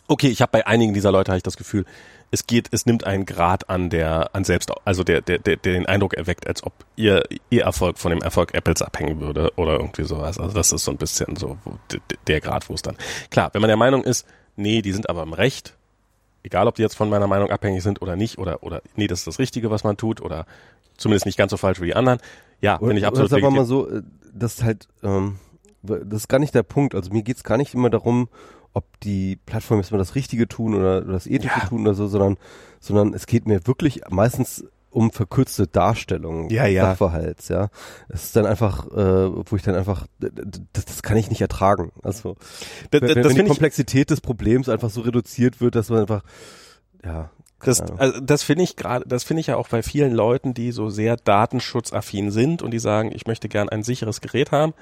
okay, ich habe bei einigen dieser Leute habe ich das Gefühl, es geht, es nimmt einen Grad an, der an selbst, also der, der, der, der den Eindruck erweckt, als ob ihr, ihr Erfolg von dem Erfolg Apples abhängen würde oder irgendwie sowas. Also das ist so ein bisschen so der Grad, wo es dann. Klar, wenn man der Meinung ist, nee, die sind aber im Recht, egal ob die jetzt von meiner Meinung abhängig sind oder nicht, oder, oder nee, das ist das Richtige, was man tut, oder zumindest nicht ganz so falsch wie die anderen. Ja, bin ich absolut. Das ist aber mal so, äh, das ist halt, ähm, das ist gar nicht der Punkt. Also mir geht's gar nicht immer darum, ob die Plattformen jetzt mal das Richtige tun oder das Ethische ja. tun oder so, sondern, sondern es geht mir wirklich meistens um verkürzte Darstellungen ja, ja. Sachverhalts, ja. Es ist dann einfach, äh, wo ich dann einfach, das, das kann ich nicht ertragen. Also das, wenn, wenn die Komplexität des Problems einfach so reduziert wird, dass man einfach, ja. Das, also das finde ich gerade, das finde ich ja auch bei vielen Leuten, die so sehr datenschutzaffin sind und die sagen, ich möchte gern ein sicheres Gerät haben.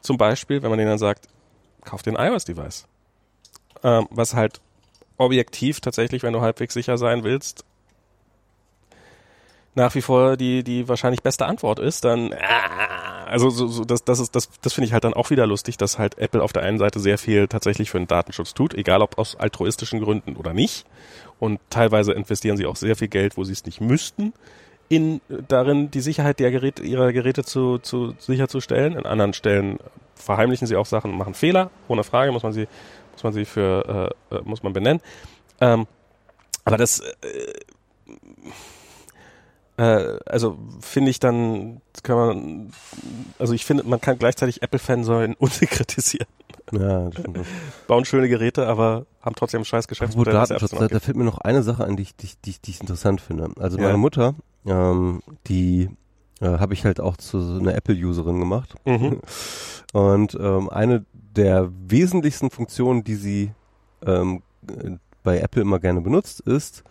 Zum Beispiel, wenn man denen dann sagt, kauf den iOS-Device ähm, was halt objektiv tatsächlich, wenn du halbwegs sicher sein willst, nach wie vor die die wahrscheinlich beste Antwort ist, dann äh, also so, so das das das das finde ich halt dann auch wieder lustig, dass halt Apple auf der einen Seite sehr viel tatsächlich für den Datenschutz tut, egal ob aus altruistischen Gründen oder nicht und teilweise investieren sie auch sehr viel Geld, wo sie es nicht müssten in darin die Sicherheit der Geräte ihrer Geräte zu, zu sicherzustellen. In anderen Stellen verheimlichen sie auch Sachen und machen Fehler, ohne Frage muss man sie muss man sie für, äh, äh, muss man benennen. Ähm, aber das, äh, äh, also finde ich dann, kann man, also ich finde, man kann gleichzeitig Apple-Fan sein und sie kritisieren. Ja, Bauen schöne Geräte, aber haben trotzdem ein scheiß Geschäftsmodell. Datenschutz, da, da fällt mir noch eine Sache an, die ich, die, die, die ich interessant finde. Also meine Mutter, ähm, die äh, habe ich halt auch zu so einer Apple-Userin gemacht. Mhm. Und ähm, eine der wesentlichsten Funktionen, die sie ähm, bei Apple immer gerne benutzt, ist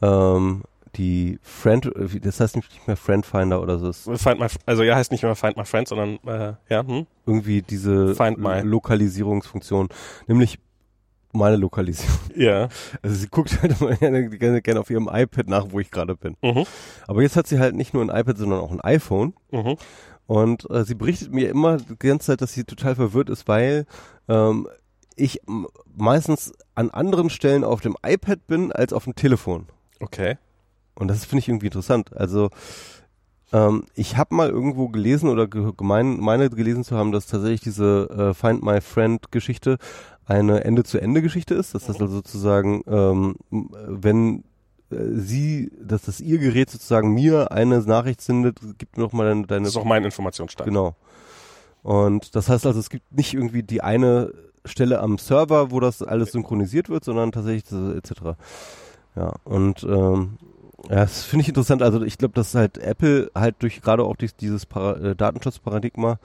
ähm, die Friend, das heißt nicht mehr Friend Finder oder so. Find my, also ja, heißt nicht mehr Find My Friend, sondern äh, ja, hm? irgendwie diese Lokalisierungsfunktion, nämlich meine Lokalisierung. Ja. Also sie guckt halt immer gerne, gerne, gerne auf ihrem iPad nach, wo ich gerade bin. Mhm. Aber jetzt hat sie halt nicht nur ein iPad, sondern auch ein iPhone. Mhm. Und äh, sie berichtet mir immer die ganze Zeit, dass sie total verwirrt ist, weil ähm, ich meistens an anderen Stellen auf dem iPad bin als auf dem Telefon. Okay. Und das finde ich irgendwie interessant. Also ähm, ich habe mal irgendwo gelesen oder gemein, meine gelesen zu haben, dass tatsächlich diese äh, Find My Friend Geschichte eine Ende-zu-Ende-Geschichte ist. Das heißt also sozusagen, ähm, wenn sie, dass das ihr Gerät sozusagen mir eine Nachricht sendet, gibt mir doch mal deine, deine. Das ist auch mein Informationsstand. Genau. Und das heißt also, es gibt nicht irgendwie die eine Stelle am Server, wo das alles synchronisiert wird, sondern tatsächlich etc. Ja, und ähm, ja, das finde ich interessant. Also ich glaube, dass halt Apple halt durch gerade auch durch dieses Para äh, Datenschutzparadigma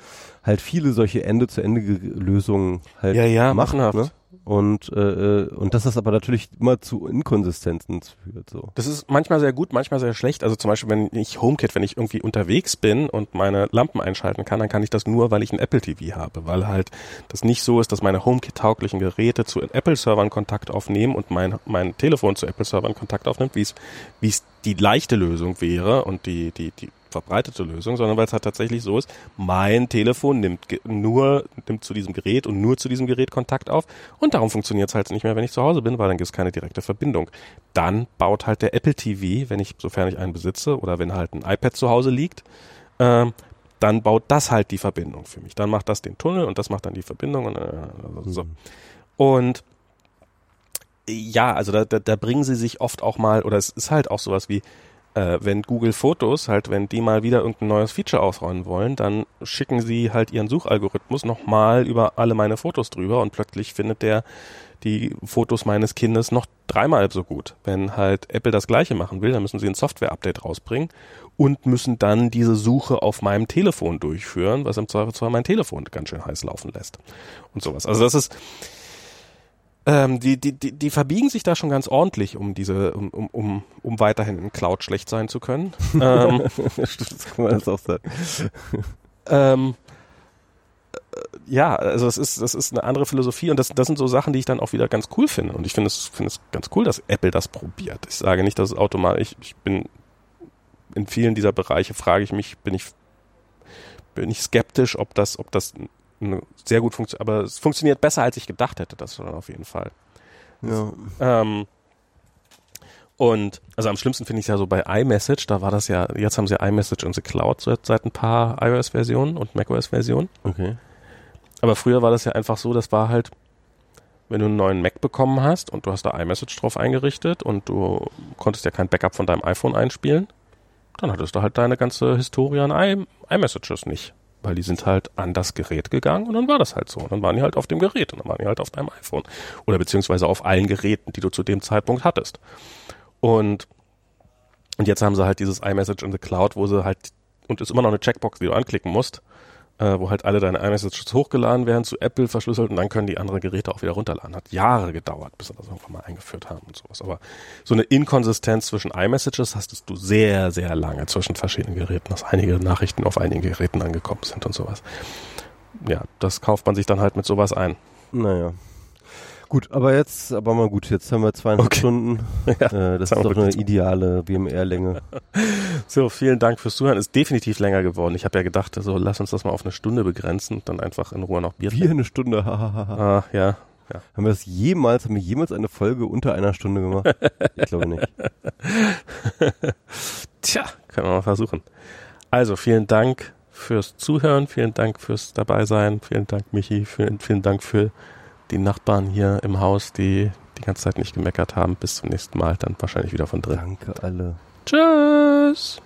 halt viele solche Ende-zu-Ende-Lösungen halt ja, ja, macht. Ne? Und, äh, äh, und dass das aber natürlich immer zu Inkonsistenzen führt. So. Das ist manchmal sehr gut, manchmal sehr schlecht. Also zum Beispiel, wenn ich HomeKit, wenn ich irgendwie unterwegs bin und meine Lampen einschalten kann, dann kann ich das nur, weil ich ein Apple TV habe. Weil halt das nicht so ist, dass meine HomeKit-tauglichen Geräte zu Apple-Servern Kontakt aufnehmen und mein, mein Telefon zu Apple-Servern Kontakt aufnimmt, wie es wie es die leichte Lösung wäre und die, die, die verbreitete Lösung, sondern weil es halt tatsächlich so ist, mein Telefon nimmt nur, nimmt zu diesem Gerät und nur zu diesem Gerät Kontakt auf und darum funktioniert es halt nicht mehr, wenn ich zu Hause bin, weil dann gibt es keine direkte Verbindung. Dann baut halt der Apple TV, wenn ich, sofern ich einen besitze oder wenn halt ein iPad zu Hause liegt, ähm, dann baut das halt die Verbindung für mich. Dann macht das den Tunnel und das macht dann die Verbindung und äh, so. Mhm. Und ja, also da, da, da bringen sie sich oft auch mal, oder es ist halt auch sowas wie, äh, wenn Google Fotos halt, wenn die mal wieder irgendein neues Feature ausrollen wollen, dann schicken sie halt ihren Suchalgorithmus nochmal über alle meine Fotos drüber und plötzlich findet der die Fotos meines Kindes noch dreimal so gut. Wenn halt Apple das gleiche machen will, dann müssen sie ein Software-Update rausbringen und müssen dann diese Suche auf meinem Telefon durchführen, was im Zweifelsfall mein Telefon ganz schön heiß laufen lässt und sowas. Also das ist, ähm, die, die, die, die verbiegen sich da schon ganz ordentlich, um diese, um, um, um, um weiterhin in Cloud schlecht sein zu können. ähm, das kann man das auch sagen. ähm, äh, ja, also es ist, das ist eine andere Philosophie und das, das sind so Sachen, die ich dann auch wieder ganz cool finde. Und ich finde es, finde es ganz cool, dass Apple das probiert. Ich sage nicht, dass es automatisch, ich, ich bin in vielen dieser Bereiche frage ich mich, bin ich, bin ich skeptisch, ob das, ob das sehr gut funktioniert, aber es funktioniert besser, als ich gedacht hätte, das dann auf jeden Fall. Ja. Ähm, und also am schlimmsten finde ich es ja so bei iMessage, da war das ja, jetzt haben sie iMessage in the Cloud seit, seit ein paar iOS-Versionen und macOS-Versionen. Okay. Aber früher war das ja einfach so, das war halt, wenn du einen neuen Mac bekommen hast und du hast da iMessage drauf eingerichtet und du konntest ja kein Backup von deinem iPhone einspielen, dann hattest du halt deine ganze Historie an iMessages nicht weil die sind halt an das Gerät gegangen und dann war das halt so. Und dann waren die halt auf dem Gerät und dann waren die halt auf deinem iPhone. Oder beziehungsweise auf allen Geräten, die du zu dem Zeitpunkt hattest. Und, und jetzt haben sie halt dieses iMessage in the Cloud, wo sie halt, und ist immer noch eine Checkbox, die du anklicken musst, äh, wo halt alle deine iMessages hochgeladen werden, zu Apple verschlüsselt und dann können die anderen Geräte auch wieder runterladen. Hat Jahre gedauert, bis sie das irgendwann mal eingeführt haben und sowas. Aber so eine Inkonsistenz zwischen iMessages hast du sehr, sehr lange zwischen verschiedenen Geräten, dass einige Nachrichten auf einigen Geräten angekommen sind und sowas. Ja, das kauft man sich dann halt mit sowas ein. Naja. Gut, aber jetzt, aber mal gut, jetzt haben wir zweieinhalb okay. Stunden. Ja, äh, das ist doch eine ideale BMR-Länge. so, vielen Dank fürs Zuhören. Ist definitiv länger geworden. Ich habe ja gedacht, so lass uns das mal auf eine Stunde begrenzen und dann einfach in Ruhe noch Bier Wie eine Stunde, ah, ja. Ja. Haben wir das jemals, haben wir jemals eine Folge unter einer Stunde gemacht? Ich glaube nicht. Tja, können wir mal versuchen. Also, vielen Dank fürs Zuhören, vielen Dank fürs Dabeisein, vielen Dank Michi, vielen, vielen Dank für die Nachbarn hier im Haus, die die ganze Zeit nicht gemeckert haben. Bis zum nächsten Mal, dann wahrscheinlich wieder von drin. Danke alle. Tschüss.